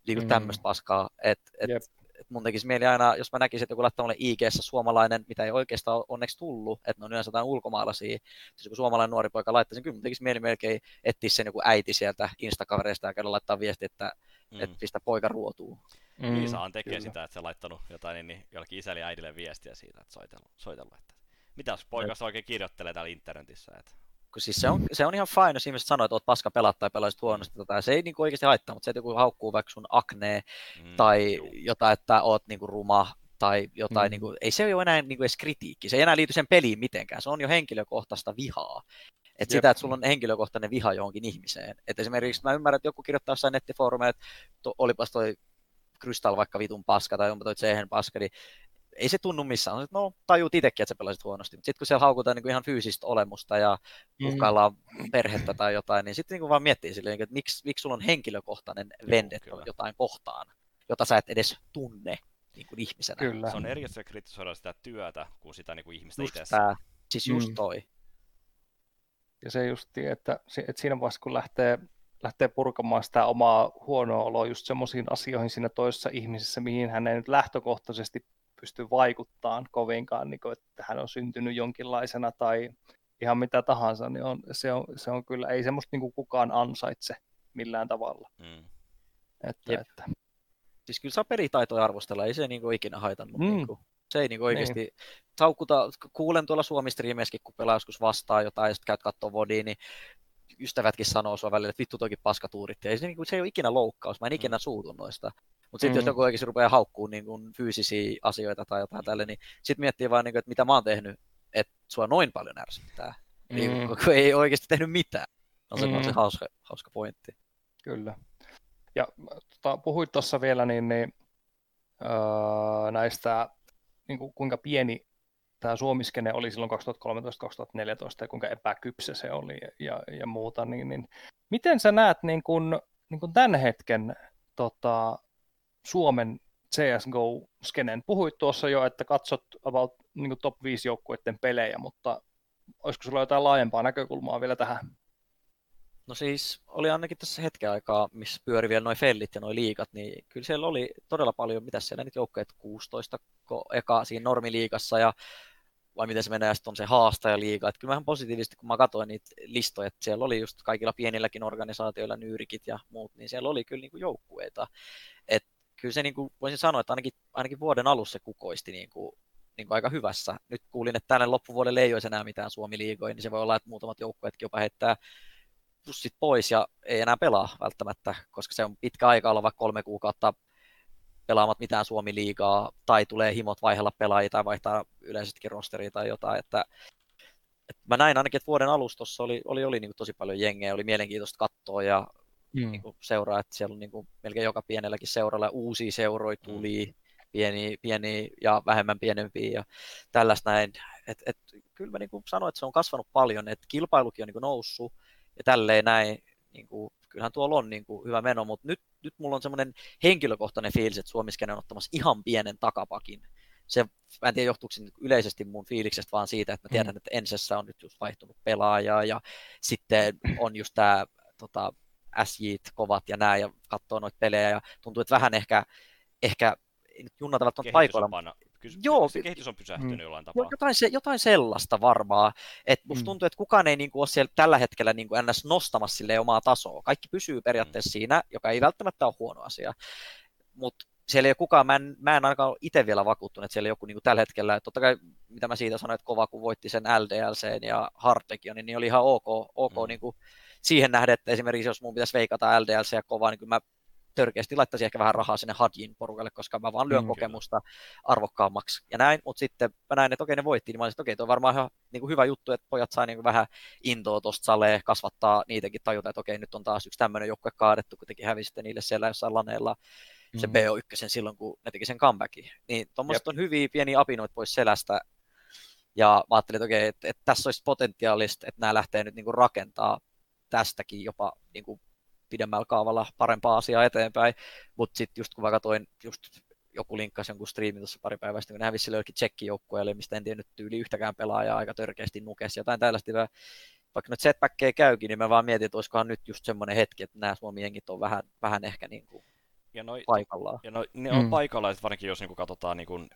niin mm-hmm. tämmöistä paskaa, että et, yep et mun tekisi mieli aina, jos mä näkisin, että joku laittaa mulle ig suomalainen, mitä ei oikeastaan onneksi tullut, että ne on yleensä jotain ulkomaalaisia, jos joku suomalainen nuori poika laittaisi, kyllä mun tekisi mieli melkein etsiä sen joku äiti sieltä Instakavereista ja käydä laittaa viesti, että mm. että pistä poika ruotuu. Mm, Liisahan tekee kyllä. sitä, että se on laittanut jotain niin, niin jollekin isälle ja äidille viestiä siitä, että soitellut. soitellut että mitä jos poikas oikein kirjoittelee täällä internetissä? Että... Kun siis se, on, se on ihan fine, jos ihmiset sanoo, että oot paska pelata tai pelaisit huonosti. Tota, se ei niinku oikeasti haittaa, mutta se, että joku haukkuu vaikka sun aknee mm, tai juu. jotain, että oot niinku ruma tai jotain, mm. niin kuin, ei se ole enää niin kuin edes kritiikki, se ei enää liity sen peliin mitenkään, se on jo henkilökohtaista vihaa. Että sitä, että sulla on henkilökohtainen viha johonkin ihmiseen. Et esimerkiksi mä ymmärrän, että joku kirjoittaa jossain nettifoorumeilla, että to, olipas toi Crystal vaikka vitun paska tai onpa toi Tsehen paska, niin ei se tunnu missään. että no, tajuut itsekin, että sä pelasit huonosti. Mutta sitten kun siellä haukutaan niin kuin ihan fyysistä olemusta ja mm. uhkaillaan mm. perhettä tai jotain, niin sitten niin vaan miettii silleen, että miksi, miksi sulla on henkilökohtainen vendetta jotain kohtaan, jota sä et edes tunne niin kuin ihmisenä. Kyllä. Se on eri asia kritisoida sitä työtä kuin sitä niin kuin ihmistä itse. Siis just mm. Ja se justi, että, että siinä vaiheessa kun lähtee, lähtee purkamaan sitä omaa huonoa oloa just semmoisiin asioihin siinä toisessa ihmisessä, mihin hän ei nyt lähtökohtaisesti pysty vaikuttamaan kovinkaan, niin kuin, että hän on syntynyt jonkinlaisena tai ihan mitä tahansa, niin on, se, on, se on kyllä, ei semmoista niin kuin kukaan ansaitse millään tavalla. Mm. Että, että. Siis kyllä saa peritaitoja arvostella, ei se niin kuin ikinä haitannut. Mm. Niin kuin. Se ei niinku oikeasti niin. saukkuta, kuulen tuolla Suomi-striimeissäkin, kun pelaa joskus vastaan jotain, ja sitten käyt katsoa vodiin, niin ystävätkin sanoo sua välillä, että vittu toikin paskatuurit. Ja se, niin kuin, se ei ole ikinä loukkaus, mä en ikinä mm. suutu noista. Mutta sitten mm. jos joku oikeasti rupeaa haukkuun niin kuin fyysisiä asioita tai jotain tälle, niin sitten miettii vaan, niin kuin, että mitä mä oon tehnyt, että sua noin paljon ärsyttää. Niin, mm. Niin, kun ei oikeasti tehnyt mitään. On se, mm. on se hauska, hauska pointti. Kyllä. Ja tota, puhuit tuossa vielä niin, niin, öö, näistä niin kuin, kuinka pieni tämä suomiskene oli silloin 2013-2014 ja kuinka epäkypsä se oli ja, ja muuta, niin, niin miten sä näet niin kuin, niin kuin tämän hetken tota, Suomen CSGO-skenen? Puhuit tuossa jo, että katsot about niin kuin top 5 joukkueiden pelejä, mutta olisiko sulla jotain laajempaa näkökulmaa vielä tähän? No siis oli ainakin tässä hetken aikaa, missä pyöri vielä noin fellit ja noin liikat, niin kyllä siellä oli todella paljon, mitä siellä nyt joukkoja, 16 eka siinä normiliikassa ja vai miten se menee, ja sitten on se haastajaliiga. Että kyllä vähän positiivisesti, kun mä katsoin niitä listoja, että siellä oli just kaikilla pienilläkin organisaatioilla, nyyrikit ja muut, niin siellä oli kyllä niinku joukkueita. että kyllä se niinku, voisin sanoa, että ainakin, ainakin vuoden alussa se kukoisti niinku, niinku aika hyvässä. Nyt kuulin, että tänne loppuvuodelle ei olisi enää mitään Suomi-liigoja, niin se voi olla, että muutamat joukkueetkin jopa heittää pussit pois ja ei enää pelaa välttämättä, koska se on pitkä aika olla vaikka kolme kuukautta pelaamat mitään Suomi-liigaa, tai tulee himot vaihella pelaajia tai vaihtaa yleisestikin rosteria tai jotain, että, että mä näin ainakin, että vuoden alustossa oli, oli, oli niin kuin tosi paljon jengejä, oli mielenkiintoista katsoa ja mm. niin kuin seuraa, että siellä on niin kuin melkein joka pienelläkin seuralla uusia seuroja tuli, mm. pieni, pieni ja vähemmän pienempiä ja tällaista näin. Et, et, kyllä mä niin kuin sanoin, että se on kasvanut paljon, että kilpailukin on niin kuin noussut, ja tälleen näin, niin kuin, kyllähän tuolla on niin kuin, hyvä meno, mutta nyt, nyt mulla on semmoinen henkilökohtainen fiilis, että Suomisken on ottamassa ihan pienen takapakin. Se, mä en tiedä johtuuko se yleisesti mun fiiliksestä, vaan siitä, että mä tiedän, mm. että Ensessä on nyt just vaihtunut pelaajaa ja sitten on just tämä tota, SJ kovat ja nää ja katsoo noita pelejä ja tuntuu, että vähän ehkä, ehkä junnat ovat paikoilla. Kyllä Joo, se kehitys on pysähtynyt mm. jollain tapaa. Jotain, se, jotain sellaista varmaa. Et musta mm. tuntuu, että kukaan ei niinku ole siellä tällä hetkellä niinku ns. nostamassa sille omaa tasoa. Kaikki pysyy periaatteessa mm. siinä, joka ei välttämättä ole huono asia. Mutta siellä ei ole kukaan, mä en, mä en ainakaan ole itse vielä vakuuttunut, että siellä joku niin kuin tällä hetkellä, että totta kai mitä mä siitä sanoin, että kova kun voitti sen LDLC ja Hardlegionin, niin oli ihan ok, ok mm. niin kuin siihen nähden, että esimerkiksi jos mun pitäisi veikata LDLC ja kovaa, niin kyllä mä törkeästi laittaisin ehkä vähän rahaa sinne Hadjin porukalle, koska mä vaan lyön mm, kokemusta kyllä. arvokkaammaksi ja näin, mutta sitten mä näin, että okei ne voitti, niin mä olisin, että okei, tuo on varmaan ihan niin kuin hyvä juttu, että pojat saa niin kuin vähän intoa tuosta salee, kasvattaa niitäkin tajuta, että okei, nyt on taas yksi tämmöinen joukkue kaadettu, kun teki hävisitte niille siellä jossain laneella se mm. BO1 silloin, kun ne teki sen comebackin. Niin tuommoiset on hyviä pieniä apinoita pois selästä, ja mä ajattelin, että okei, että, että tässä olisi potentiaalista, että nämä lähtee nyt niin kuin rakentaa tästäkin jopa niin kuin pidemmällä kaavalla parempaa asiaa eteenpäin, mutta sitten just kun mä katsoin, just joku linkkasi jonkun striimin tuossa pari päivää sitten, kun ne hävisi sille jollekin tsekkijoukkueelle, mistä en tiedä nyt tyyli yhtäkään pelaajaa aika törkeästi nukesi, jotain tällaista. Vaikka nyt setbackkejä käykin, niin mä vaan mietin, että olisikohan nyt just semmoinen hetki, että nämä Suomi jengit on vähän, vähän ehkä niin kuin ja noi, paikallaan. Ja noi, ne on mm. paikallaan, että varsinkin jos niin kuin katsotaan niin kuin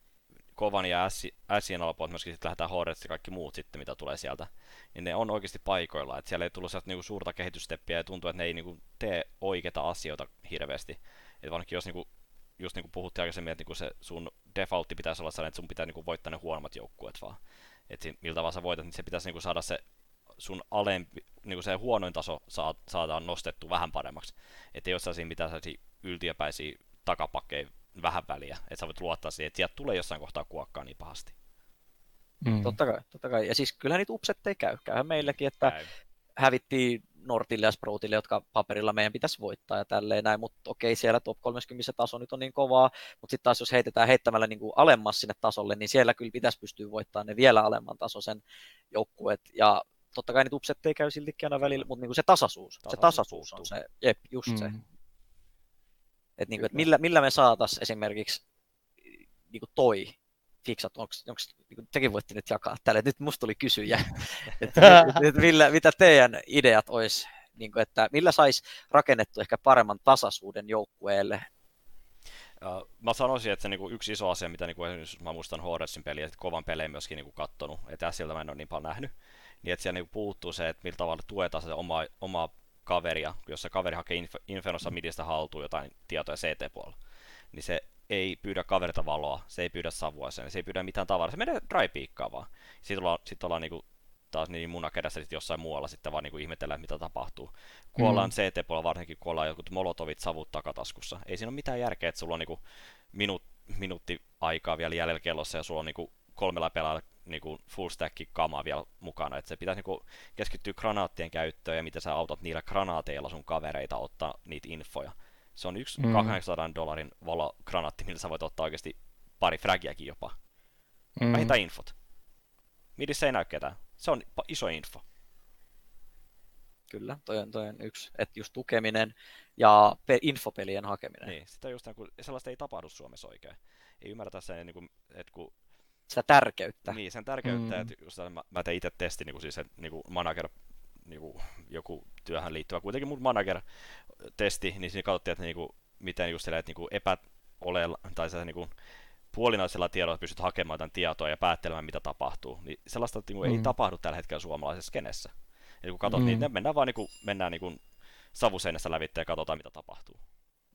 Kovan ja Ässien alapuolta myöskin sitten lähdetään ja kaikki muut sitten, mitä tulee sieltä, niin ne on oikeasti paikoilla. Että siellä ei tullut sellaista niinku suurta kehityssteppiä ja tuntuu, että ne ei niinku tee oikeita asioita hirveästi. Että varsinkin jos niinku, just niin kuin puhuttiin aikaisemmin, että niinku se sun defaultti pitäisi olla sellainen, että sun pitää niinku voittaa ne huonommat joukkueet vaan. Että miltä vaan sä voitat, niin se pitäisi niinku saada se sun alempi, niinku se huonoin taso saadaan nostettu vähän paremmaksi. Että ei ole sellaisia mitään sellaisia yltiöpäisiä takapakkeja vähän väliä, että sä voit luottaa siihen, että sieltä tulee jossain kohtaa kuokkaa niin pahasti. Mm. Totta kai, totta kai. Ja siis kyllähän niitä upsetteja käy. Käyhän meilläkin, että käy. hävittiin Nortille ja Sproutille, jotka paperilla meidän pitäisi voittaa ja tälleen näin, mutta okei, siellä top 30 taso nyt on niin kovaa, mutta sitten taas jos heitetään heittämällä niin kuin alemmas sinne tasolle, niin siellä kyllä pitäisi pystyä voittamaan ne vielä alemman tasoisen joukkueet, ja totta kai niitä upsetteja käy siltikin aina välillä, mutta niin kuin se tasaisuus, tasaisuus, se tasaisuus on se, jep, just mm. se. Et niin kuin, että millä, millä me saataisiin esimerkiksi niin kuin toi fiksat, onko, onko niin tekin voitte nyt jakaa tälle, nyt musta tuli kysyjä, että, että millä, mitä teidän ideat olisi, niin kuin, että millä saisi rakennettu ehkä paremman tasaisuuden joukkueelle? Mä sanoisin, että se niinku yksi iso asia, mitä niinku, mä muistan Hornetsin peliä, että kovan pelejä myöskin niinku kattonut, että sieltä mä en ole niin paljon nähnyt, niin että siellä niinku puuttuu se, että millä tavalla tuetaan se oma, oma kaveria, jos se kaveri hakee Inf- Infernossa midistä haltuun jotain tietoja CT-puolella, niin se ei pyydä kaverita valoa, se ei pyydä savua sen, se ei pyydä mitään tavaraa, se menee dry vaan. Sitten ollaan, sit ollaan niinku, taas niin munakädessä sitten jossain muualla sitten vaan niinku ihmetellään, mitä tapahtuu. Kun mm. CT-puolella, varsinkin kun ollaan jotkut molotovit savut takataskussa, ei siinä ole mitään järkeä, että sulla on niinku minuut, minuutti aikaa vielä jäljellä kellossa ja sulla on niinku kolmella pelaajalla niinku full stack kamaa vielä mukana, että se pitäisi niinku keskittyä granaattien käyttöön ja miten sä autat niillä granaateilla sun kavereita ottaa niitä infoja. Se on yksi mm. 200 dollarin valo granaatti, millä sä voit ottaa oikeasti pari fragiakin jopa. Mm. Vähintään infot. Midissä ei näy ketään. Se on iso info. Kyllä, toi on, toi on yksi. Että just tukeminen ja pe- infopelien hakeminen. Niin, sitä just kun sellaista ei tapahdu Suomessa oikein. Ei ymmärretä sen, niin kuin, että kun sitä tärkeyttä. Niin, sen tärkeyttä, mm. että just, mä, mä tein itse testin, niin kuin siis, että niin kuin manager, niin kuin joku työhön liittyvä, kuitenkin mun manager-testi, niin siinä katsottiin, että niin kuin, miten just sillä, että niin kuin epäolella, tai se niin kuin, puolinaisella tiedolla pystyt hakemaan tämän tietoa ja päättelemään, mitä tapahtuu. Niin sellaista niin kuin, mm. ei tapahdu tällä hetkellä suomalaisessa skenessä. Eli kun katsot, niin mm. niin ne mennään vaan niin kuin, mennään niin kuin, savuseinässä lävitse ja katsotaan, mitä tapahtuu.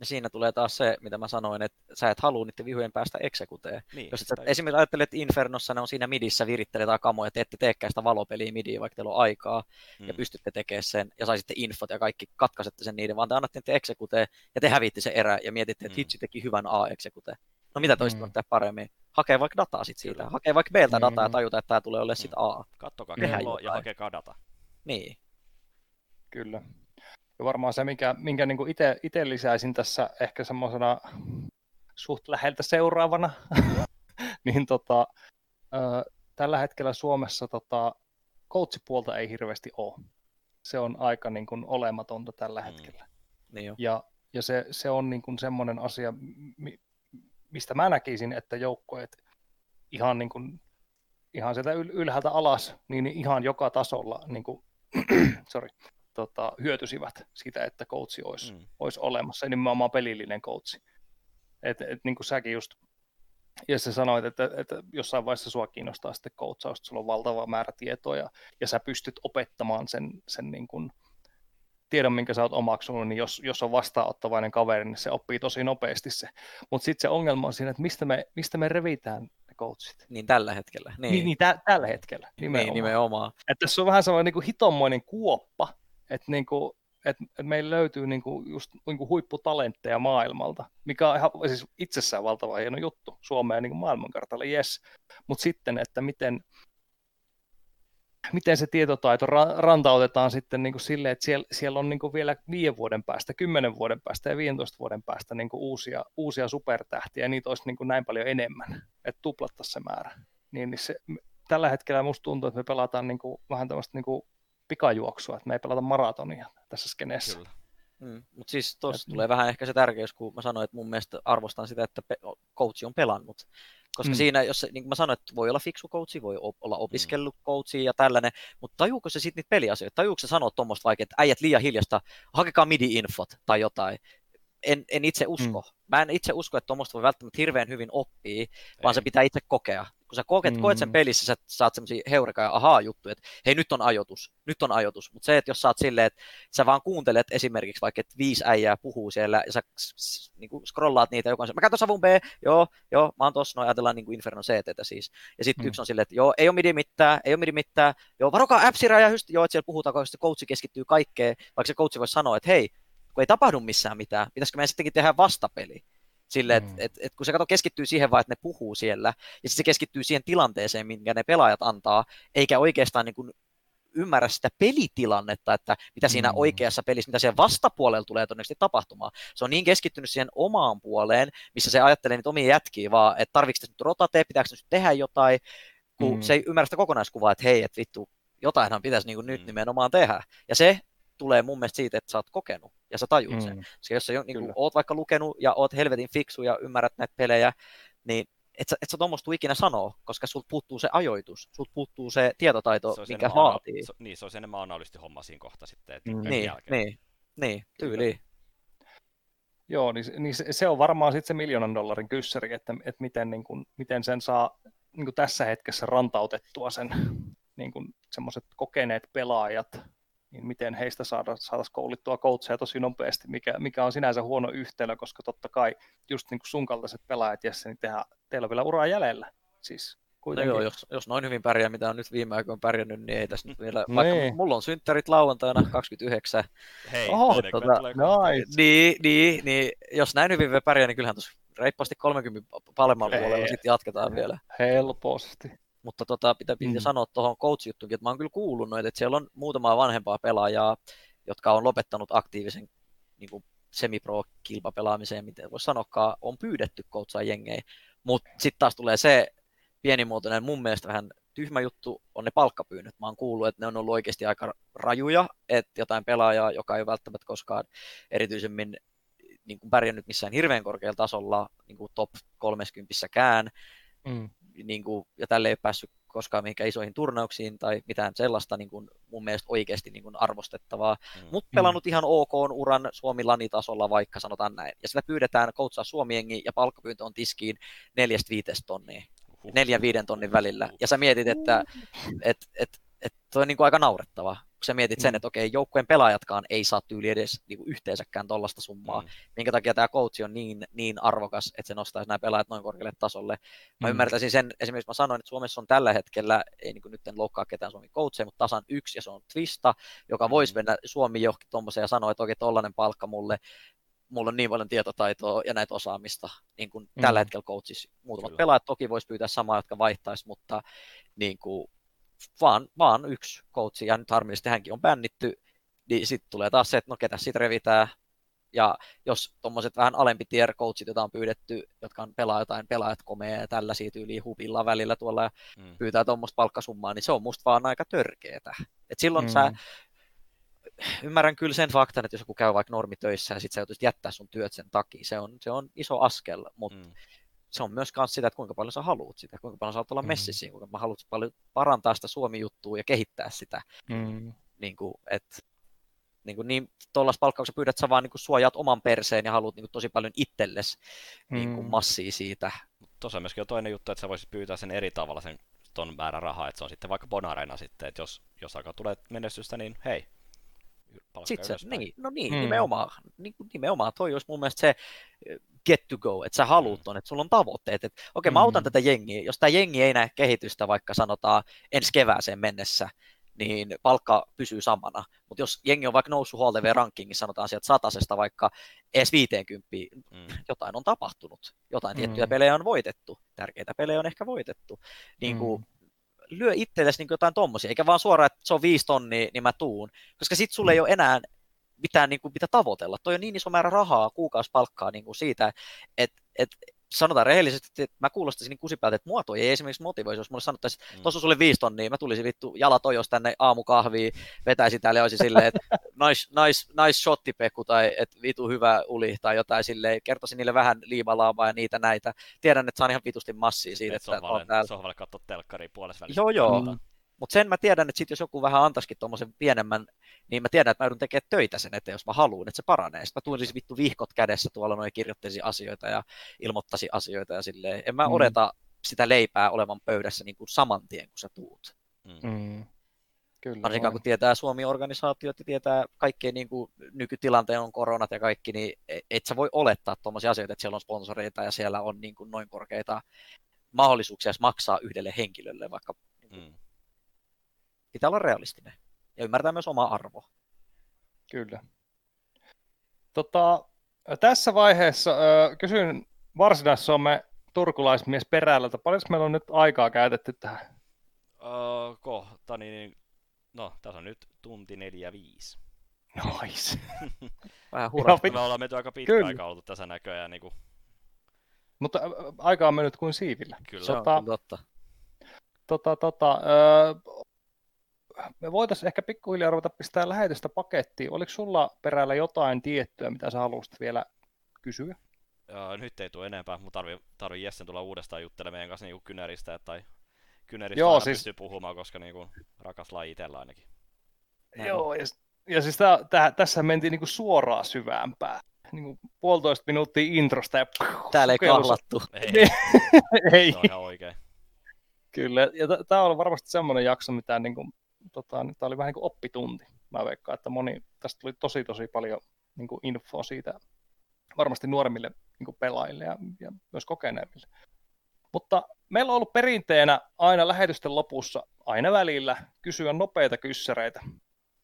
Ja siinä tulee taas se, mitä mä sanoin, että sä et halua niiden vihujen päästä eksekuteen. Niin, Jos et sä esimerkiksi ajattelet, että Infernossa ne on siinä midissä virittelee kamoja, että ette teekään sitä valopeliä midiin, vaikka teillä on aikaa, mm. ja pystytte tekemään sen, ja saisitte infot ja kaikki katkaisette sen niiden, vaan te annatte niiden eksekuteen, ja te hävitte se erä, ja mietitte, että mm. hitsi teki hyvän A-eksekute. No mitä toista mm. paremmin? Hakee vaikka dataa sit siitä. Kyllä. Hakee vaikka B:ltä dataa ja mm. tajuta, että tämä tulee olemaan mm. sit A. Kattokaa kelloa ja hakekaa data. Niin. Kyllä. Ja varmaan se, minkä, minkä niin itse lisäisin tässä ehkä semmoisena suht läheltä seuraavana, niin tota, ö, tällä hetkellä Suomessa tota, coachipuolta ei hirveästi ole. Se on aika niin kuin, olematonta tällä mm. hetkellä. Niin ja, ja se, se on niin kuin semmoinen asia, mi, mistä mä näkisin, että joukkueet ihan, niin kuin, ihan sieltä ylhäältä alas, niin ihan joka tasolla niin kuin, sorry, tota, hyötyisivät siitä, että coachi olisi, mm. olisi olemassa, nimenomaan pelillinen coachi. Et, et, niin kuin säkin just sä sanoit, että, että jossain vaiheessa sua kiinnostaa sitten coachaus, sulla on valtava määrä tietoa ja, ja sä pystyt opettamaan sen, sen niin kuin, tiedon, minkä sä oot omaksunut, niin jos, jos on vastaanottavainen kaveri, niin se oppii tosi nopeasti se. Mutta sitten se ongelma on siinä, että mistä me, mistä me revitään ne coachit. Niin tällä hetkellä. Niin, Niin, niin tä, tällä hetkellä nimenomaan. niin nimenomaan. Että tässä on vähän sellainen niin kuin hitommoinen kuoppa, että, niin kuin, että, että meillä löytyy niin kuin just niin kuin huipputalentteja maailmalta, mikä on ihan siis itsessään valtava hieno juttu Suomeen niin kuin maailmankartalle, yes. Mutta sitten, että miten, miten se tietotaito ra- rantautetaan sitten niin kuin silleen, että siellä, siellä on niin kuin vielä viiden vuoden päästä, kymmenen vuoden päästä ja 15 vuoden päästä niin kuin uusia, uusia supertähtiä, ja niitä olisi niin kuin näin paljon enemmän, että tuplattaisiin se määrä. Niin, niin se, tällä hetkellä musta tuntuu, että me pelataan niin kuin, vähän tämmöistä niin kuin pikajuoksua, että me ei pelata maratonia tässä skeneessä. Kyllä. Mm. Mutta siis tuossa Et- tulee vähän ehkä se tärkeys, kun mä sanoin, että mun mielestä arvostan sitä, että pe- coachi on pelannut. Koska Mm. mm. siinä, jos se, niin kuin mä sanoin, että voi olla fiksu coachi, voi o- olla opiskellut coachi ja tällainen, mutta tajuuko se sitten niitä peliasioita? Tajuuko se sanoa tuommoista vaikka, että äijät liian hiljasta, hakekaa midi-infot tai jotain? En, en itse usko. Mm. Mä en itse usko, että tuommoista voi välttämättä hirveän hyvin oppia, vaan se Ei. pitää itse kokea. Kun sä koet, mm. koet sen pelissä, sä saat semmoisia heureka ja ahaa juttuja, että hei nyt on ajoitus, nyt on ajoitus. Mutta se, että jos sä oot silleen, että sä vaan kuuntelet esimerkiksi vaikka, että viisi äijää puhuu siellä ja sä niin kuin scrollaat niitä jokaisen. Mä katson savun B, joo, joo, mä oon tossa, no ajatellaan niin kuin Inferno CTtä siis. Ja sitten Mm. yksi on silleen, että joo, ei ole midi mitään, ei ole midi mitään, joo, varokaa appsira ja just, joo, että siellä puhutaan, koska se coachi keskittyy kaikkeen, vaikka se coachi voisi sanoa, että hei, kun ei tapahdu missään mitään, pitäisikö meidän sittenkin tehdä vastapeli? Että Mm. et, et, kun se kato keskittyy siihen vaan, että ne puhuu siellä, ja sitten se keskittyy siihen tilanteeseen, minkä ne pelaajat antaa, eikä oikeastaan niin kuin ymmärrä sitä pelitilannetta, että mitä siinä Mm. oikeassa pelissä, mitä siellä vastapuolella tulee todennäköisesti tapahtumaan. Se on niin keskittynyt siihen omaan puoleen, missä se ajattelee niitä omia jätkiä vaan, että tarvitsetko tässä nyt rotate, pitääkö nyt tehdä jotain, kun Mm. se ei ymmärrä sitä kokonaiskuvaa, että hei, että vittu, jotainhan pitäisi niin kuin nyt Mm. nimenomaan tehdä. Ja se tulee mun mielestä siitä, että sä oot kokenut ja sä tajuut sen. Mm. Koska jos sä niin Kyllä. oot vaikka lukenut ja oot helvetin fiksu ja ymmärrät näitä pelejä, niin et sä, et sä tuommoista ikinä sanoa, koska sulta puuttuu se ajoitus, sulta puuttuu se tietotaito, Se minkä enemmän ana- vaatii. se- Niin, se olisi enemmän analysti homma siinä kohta sitten, että Mm. Niin, jälkeen. niin, niin, tyyli. Joo, niin, se- niin se, se on varmaan sitten se miljoonan dollarin kyssäri, että, että miten, niin kuin, miten sen saa niin kuin tässä hetkessä rantautettua sen niin kuin semmoiset kokeneet pelaajat, niin miten heistä saada, saataisiin koulittua coacheja tosi nopeasti, mikä, mikä on sinänsä huono yhtälö, koska totta kai just niin kuin sun kaltaiset pelaajat, Jesse, niin tehdään, teillä on vielä uraa jäljellä. Siis No joo, jos, jos noin hyvin pärjää, mitä on nyt viime aikoina pärjännyt, niin ei tässä nyt vielä, Niin. vaikka mulla on synttärit lauantaina 29, Hei, Oho, tota, kohta. nice. niin, niin, niin, jos näin hyvin vielä pärjää, niin kyllähän tuossa reippaasti 30 palemmalla Ei. puolella sitten jatketaan vielä. Helposti. Mutta tota, pitää, Mm. sanoa tuohon coach-juttuunkin, että mä oon kyllä kuullut noita, että siellä on muutamaa vanhempaa pelaajaa, jotka on lopettanut aktiivisen niin kuin semi-pro-kilpapelaamiseen, miten voisi sanoakaan, on pyydetty coachaa jengejä. Mutta sitten taas tulee se pienimuotoinen, mun mielestä vähän tyhmä juttu, on ne palkkapyynnöt. Mä oon kuullut, että ne on ollut oikeasti aika rajuja, että jotain pelaajaa, joka ei välttämättä koskaan erityisemmin niin kuin pärjännyt missään hirveän korkealla tasolla, niin kuin top 30-kään, Mm. Niin kuin, ja tälle ei ole päässyt koskaan mihinkään isoihin turnauksiin tai mitään sellaista niin kuin, mun mielestä oikeasti niin kuin arvostettavaa, Mm. mutta pelannut ihan ok uran Suomi-lanitasolla vaikka sanotaan näin. Ja sitä pyydetään coachaa suomi ja palkkapyyntö on tiskiin neljästä viitestä tonnia, neljän viiden tonnin välillä. Ja sä mietit, että et, et, et toi on niin kuin aika naurettava, kun sä mietit sen, Mm. että okei, joukkueen pelaajatkaan ei saa tyyli edes niin kuin yhteensäkään tollasta summaa, Mm. minkä takia tämä coach on niin, niin arvokas, että se nostaisi nämä pelaajat noin korkealle tasolle. Mä Mm. ymmärtäisin sen, esimerkiksi mä sanoin, että Suomessa on tällä hetkellä, ei niin nyt en loukkaa ketään Suomen coacheja, mutta tasan yksi, ja se on Twista, joka voisi Mm. mennä Suomi johonkin tuommoiseen ja sanoa, että oikein tollainen palkka mulle, mulla on niin paljon tietotaitoa ja näitä osaamista, niin kuin Mm. tällä hetkellä coachissa. Muutamat Kyllä. pelaajat toki voisi pyytää samaa, jotka vaihtaisi, mutta niin kuin, vaan, vaan yksi coachi, ja nyt harmillisesti hänkin on bännitty, niin sitten tulee taas se, että no ketä sitten revitään, ja jos tuommoiset vähän alempi tier coachit, joita on pyydetty, jotka on pelaa jotain pelaajat komea ja tällaisia tyyliä hupilla välillä tuolla ja Mm. pyytää tuommoista palkkasummaa, niin se on musta vaan aika törkeetä. Et silloin Mm. sä, ymmärrän kyllä sen faktan, että jos joku käy vaikka normitöissä ja sit sä joutuisit jättää sun työt sen takia, se on, se on iso askel, mutta Mm. Se on myös kans sitä, että kuinka paljon sä haluat sitä, kuinka paljon sä haluat olla Mm. messissä, kuinka mä haluat paljon parantaa sitä Suomi-juttua ja kehittää sitä. Mm. Niin kuin, et, niin, kuin niin tuollaista palkkauksia pyydät, että sä vaan niin kuin suojaat oman perseen ja haluat niin kuin tosi paljon itsellesi niin kuin Mm. massia siitä. Tuossa on myöskin jo toinen juttu, että sä voisit pyytää sen eri tavalla sen ton määrän rahaa, että se on sitten vaikka Bonarena sitten, että jos, jos alkaa tulee menestystä, niin hei, palkka Sit se, niin, no niin, Mm. mm. nimenomaan, niin, kuin nimenomaan toi olisi mun mielestä se eh, get to go, että sä haluut Mm. ton, että sulla on tavoitteet, että okei mä autan Mm. tätä jengiä, jos tämä jengi ei näe kehitystä vaikka sanotaan ensi kevääseen mennessä, niin palkka pysyy samana, mutta jos jengi on vaikka noussut HLTV rankingissa, sanotaan sieltä satasesta vaikka edes 50, Mm. jotain on tapahtunut, jotain Mm. tiettyjä pelejä on voitettu, tärkeitä pelejä on ehkä voitettu, niin kuin, Mm. Lyö itsellesi niin jotain tommosia, eikä vaan suoraan, että se on viisi tonnia, niin mä tuun, koska sit sulle ei ole enää mitään niin kuin, mitä tavoitella. Toi on niin iso määrä rahaa, kuukausipalkkaa niin kuin siitä, että et, sanotaan rehellisesti, että mä kuulostaisin niin kusipäältä, että mua toi ei esimerkiksi motivoisi, jos mulle sanottaisiin, Mm. että tuossa on sulle viisi tonnia, mä tulisin vittu jalat ojos tänne aamukahviin, vetäisin täällä ja olisin silleen, että nice, nice, nice shotti Peku, tai että vitu hyvä uli, tai jotain silleen, kertoisin niille vähän liimalaamaa ja niitä näitä. Tiedän, että saan ihan vitusti massia siitä, että on sohvalle, täällä. sohvalle katsoa telkkaria puolessa välissä. Joo, joo. Mm. Mutta sen mä tiedän, että sit jos joku vähän antaisikin tuommoisen pienemmän, niin mä tiedän, että mä joudun tekemään töitä sen eteen, jos mä haluan, että se paranee. Sitten mä tulisin vittu vihkot kädessä tuolla noin kirjoittaisin asioita ja ilmoittaisin asioita ja silleen. En mä Mm. odota sitä leipää olevan pöydässä niin kuin saman tien, kun sä tuut. Mm. Mm. Kyllä. Varsinkaan on. kun tietää Suomi-organisaatiot ja tietää kaikkien niin kuin nykytilanteen on koronat ja kaikki, niin et sä voi olettaa tuommoisia asioita, että siellä on sponsoreita ja siellä on niin kuin noin korkeita mahdollisuuksia maksaa yhdelle henkilölle, vaikka Mm. Pitää olla realistinen ja ymmärtää myös oma arvo. Kyllä. Tota, tässä vaiheessa ö, kysyn Varsinais-Suomen turkulaismies Perälältä, paljonko meillä on nyt aikaa käytetty tähän? Öö, kohta, niin, no, tässä on nyt tunti neljä viisi. Nice. Vähän hurraa. vi- Me ollaan menty aika pitkä Kyllä. aika oltu tässä näköjään, niin kuin, Mutta ö, aika on mennyt kuin siivillä. kyllä. Se on Tota- kyllä totta. Tota, tota, ö, me voitaisiin ehkä pikkuhiljaa ruveta pistää lähetystä pakettiin. Oliko sulla perällä jotain tiettyä, mitä sä haluaisit vielä kysyä? Öö, nyt ei tule enempää, mutta tarvii, tarvii Jessen tulla uudestaan juttelemaan meidän kanssa niinku kynäristä, tai kynäristä Joo, siis- pystyy puhumaan, koska niinku rakas laji itsellä ainakin. Näin Joo, ja, s- ja siis tää, tää, tässä mentiin niinku suoraan syvämpään. Niinku puolitoista minuuttia introsta ja Täällä ei sukellus- kahlattu. Ei, Niin. ei, se on ihan oikein. kyllä. Ja t- tämä oli varmasti semmoinen jakso, mitä niinku, tota, tämä oli vähän niin kuin oppitunti. Mä veikkaan, että moni, tästä tuli tosi tosi paljon niinku infoa siitä varmasti nuoremmille niinku pelaajille ja, ja myös kokeneemmille. Mutta meillä on ollut perinteenä aina lähetysten lopussa, aina välillä, kysyä nopeita kyssäreitä.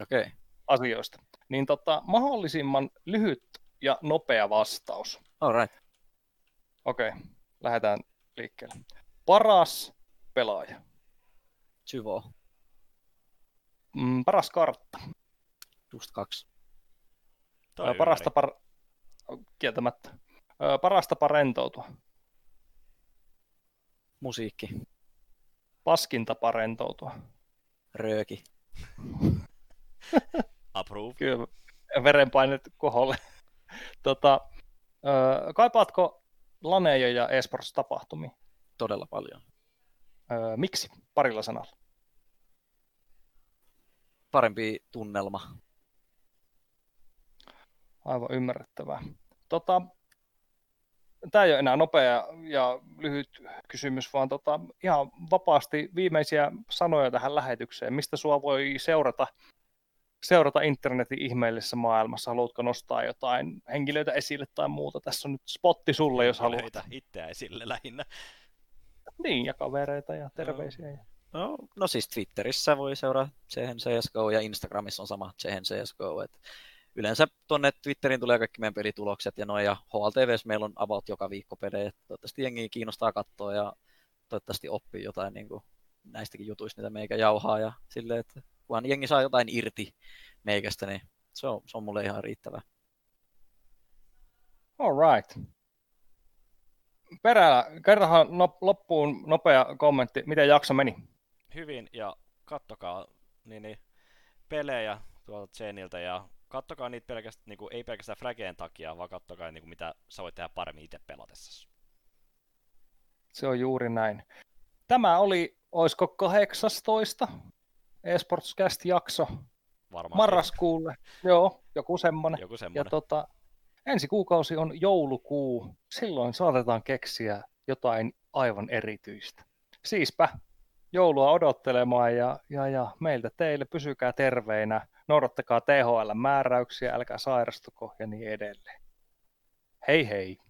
Okay. asioista. Niin tota, mahdollisimman lyhyt ja nopea vastaus. All right. Okei, lähdetään liikkeelle. Paras pelaaja. Syvo. Mm, paras kartta. Just kaksi. Toi Ö, paras tapa... Kieltämättä. Ö, paras tapa rentoutua. Musiikki. Paskin tapa rentoutua. Rööki. Approve. Kyllä, verenpainet koholle. tota, kaipaatko laneja ja esports-tapahtumia? Todella paljon. Miksi? Parilla sanalla. Parempi tunnelma. Aivan ymmärrettävää. Tota, tämä ei ole enää nopea ja lyhyt kysymys, vaan tota, ihan vapaasti viimeisiä sanoja tähän lähetykseen. Mistä sua voi seurata, seurata internetin ihmeellisessä maailmassa? Haluatko nostaa jotain henkilöitä esille tai muuta? Tässä on nyt spotti sulle, jos haluat. Itseä esille lähinnä. Niin, ja kavereita ja terveisiä. Ja... No, no siis Twitterissä voi seurata Tsehen CSGO ja Instagramissa on sama Tsehen CSGO. Et yleensä tuonne Twitteriin tulee kaikki meidän pelitulokset ja noin ja HLTVs meillä on about joka viikko pelejä. Toivottavasti jengi kiinnostaa katsoa ja toivottavasti oppii jotain niin kuin näistäkin jutuista, mitä meikä jauhaa ja silleen, että kunhan jengi saa jotain irti meikästä, niin se on, se on mulle ihan riittävä. All right. Perällä, kerrohan loppuun nopea kommentti, miten jakso meni. Hyvin, ja kattokaa niin, niin, pelejä tuolta Zeniltä, ja kattokaa niitä pelkästään, niin kuin, ei pelkästään Frageen takia, vaan kattokaa niin kuin, mitä sä voit tehdä paremmin itse pelatessasi. Se on juuri näin. Tämä oli, olisiko 18 eSportscast jakso Varmaan marraskuulle. Joo, joku semmonen. joku Ja semmoinen. tota, ensi kuukausi on joulukuu. Silloin saatetaan keksiä jotain aivan erityistä. Siispä joulua odottelemaan ja, ja, ja meiltä teille pysykää terveinä. noudattakaa THL-määräyksiä, älkää sairastuko ja niin edelleen. Hei hei!